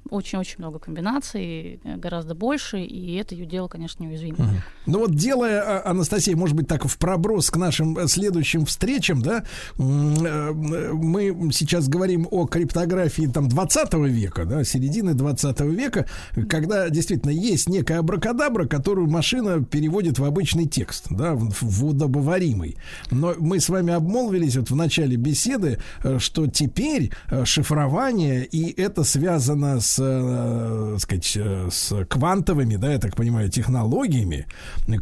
очень-очень много комбинаций, э, гораздо больше, и это ее дело, конечно, неуязвимо. Ну вот делая, а, Анастасия, может быть, так в проброс к нашим э, следующим встречам, да, э, мы сейчас говорим о криптографии там 20 века, да, середины 20 века, когда действительно есть некая абракадабра, которую машина переводит в обычный текст, да, в водобоваримый. Но мы с вами обмолвились вот в начале беседы, что теперь шифрование, и это связано с э, сказать, э, с квантовыми, да, я так понимаю, технологиями,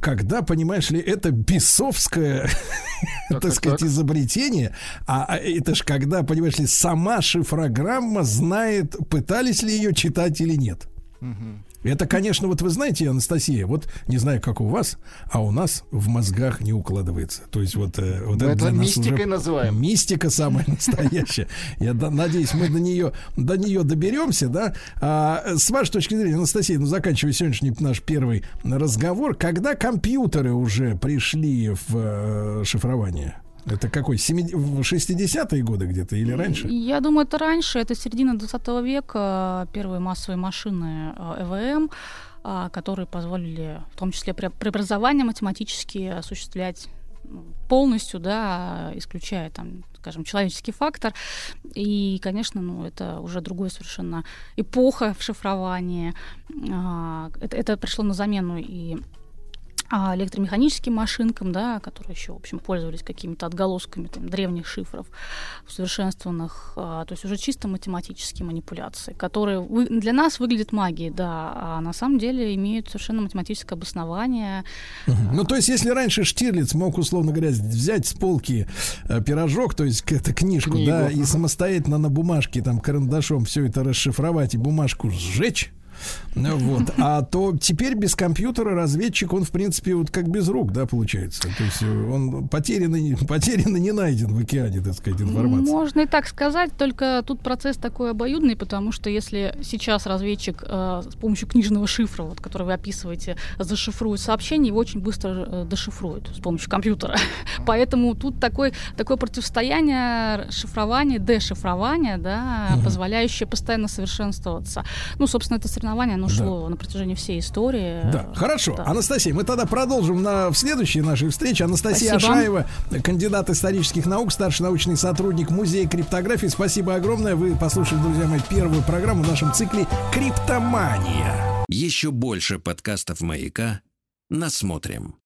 когда, понимаешь ли, это бесовское, так, сказать, изобретение, а, а это ж когда, понимаешь ли, сама шифрограмма знает, пытались ли ее читать или нет. Угу. Это, конечно, вот вы знаете, Анастасия, вот не знаю, как у вас, а у нас в мозгах не укладывается. То есть вот, э, вот это, это мистикой называем. Мистика самая настоящая. Я надеюсь, мы до нее, до нее доберемся, да. А, с вашей точки зрения, Анастасия, ну заканчивая сегодняшний наш первый разговор, когда компьютеры уже пришли в э, шифрование? Это какой? 60-е годы где-то или раньше? Я думаю, это раньше. Это середина 20 века. Первые массовые машины ЭВМ э а, которые позволили, в том числе преобразование математически осуществлять ну, полностью, да, исключая там, скажем, человеческий фактор. И, конечно, ну, это уже другой совершенно эпоха в шифровании. А, это, это пришло на замену и а электромеханическим машинкам, да, которые еще, в общем, пользовались какими-то отголосками там, древних шифров, усовершенствованных, а, то есть уже чисто математические манипуляции, которые вы, для нас выглядят магией, да, а на самом деле имеют совершенно математическое обоснование. Ну, то есть, если раньше Штирлиц мог, условно говоря, взять с полки э, пирожок, то есть это книжку, Книгу. да, и самостоятельно на бумажке, там, карандашом все это расшифровать и бумажку сжечь, вот. А то теперь без компьютера разведчик, он, в принципе, вот как без рук, да, получается. То есть э, он потерянный, потерянный не найден в океане, так сказать, информации. Можно и так сказать, только тут процесс такой обоюдный, потому что если сейчас разведчик э, с помощью книжного шифра, вот, который вы описываете, зашифрует сообщение, его очень быстро э, дешифрует с помощью компьютера. Поэтому тут такой, такое противостояние шифрования, дешифрования, да, угу. позволяющее постоянно совершенствоваться. Ну, собственно, это соревнование соревнование, оно да. шло на протяжении всей истории. Да, хорошо. Да. Анастасия, мы тогда продолжим на, в следующей нашей встрече. Анастасия Спасибо. Ашаева, кандидат исторических наук, старший научный сотрудник Музея криптографии. Спасибо огромное. Вы послушали, друзья мои, первую программу в нашем цикле «Криптомания». Еще больше подкастов «Маяка» насмотрим.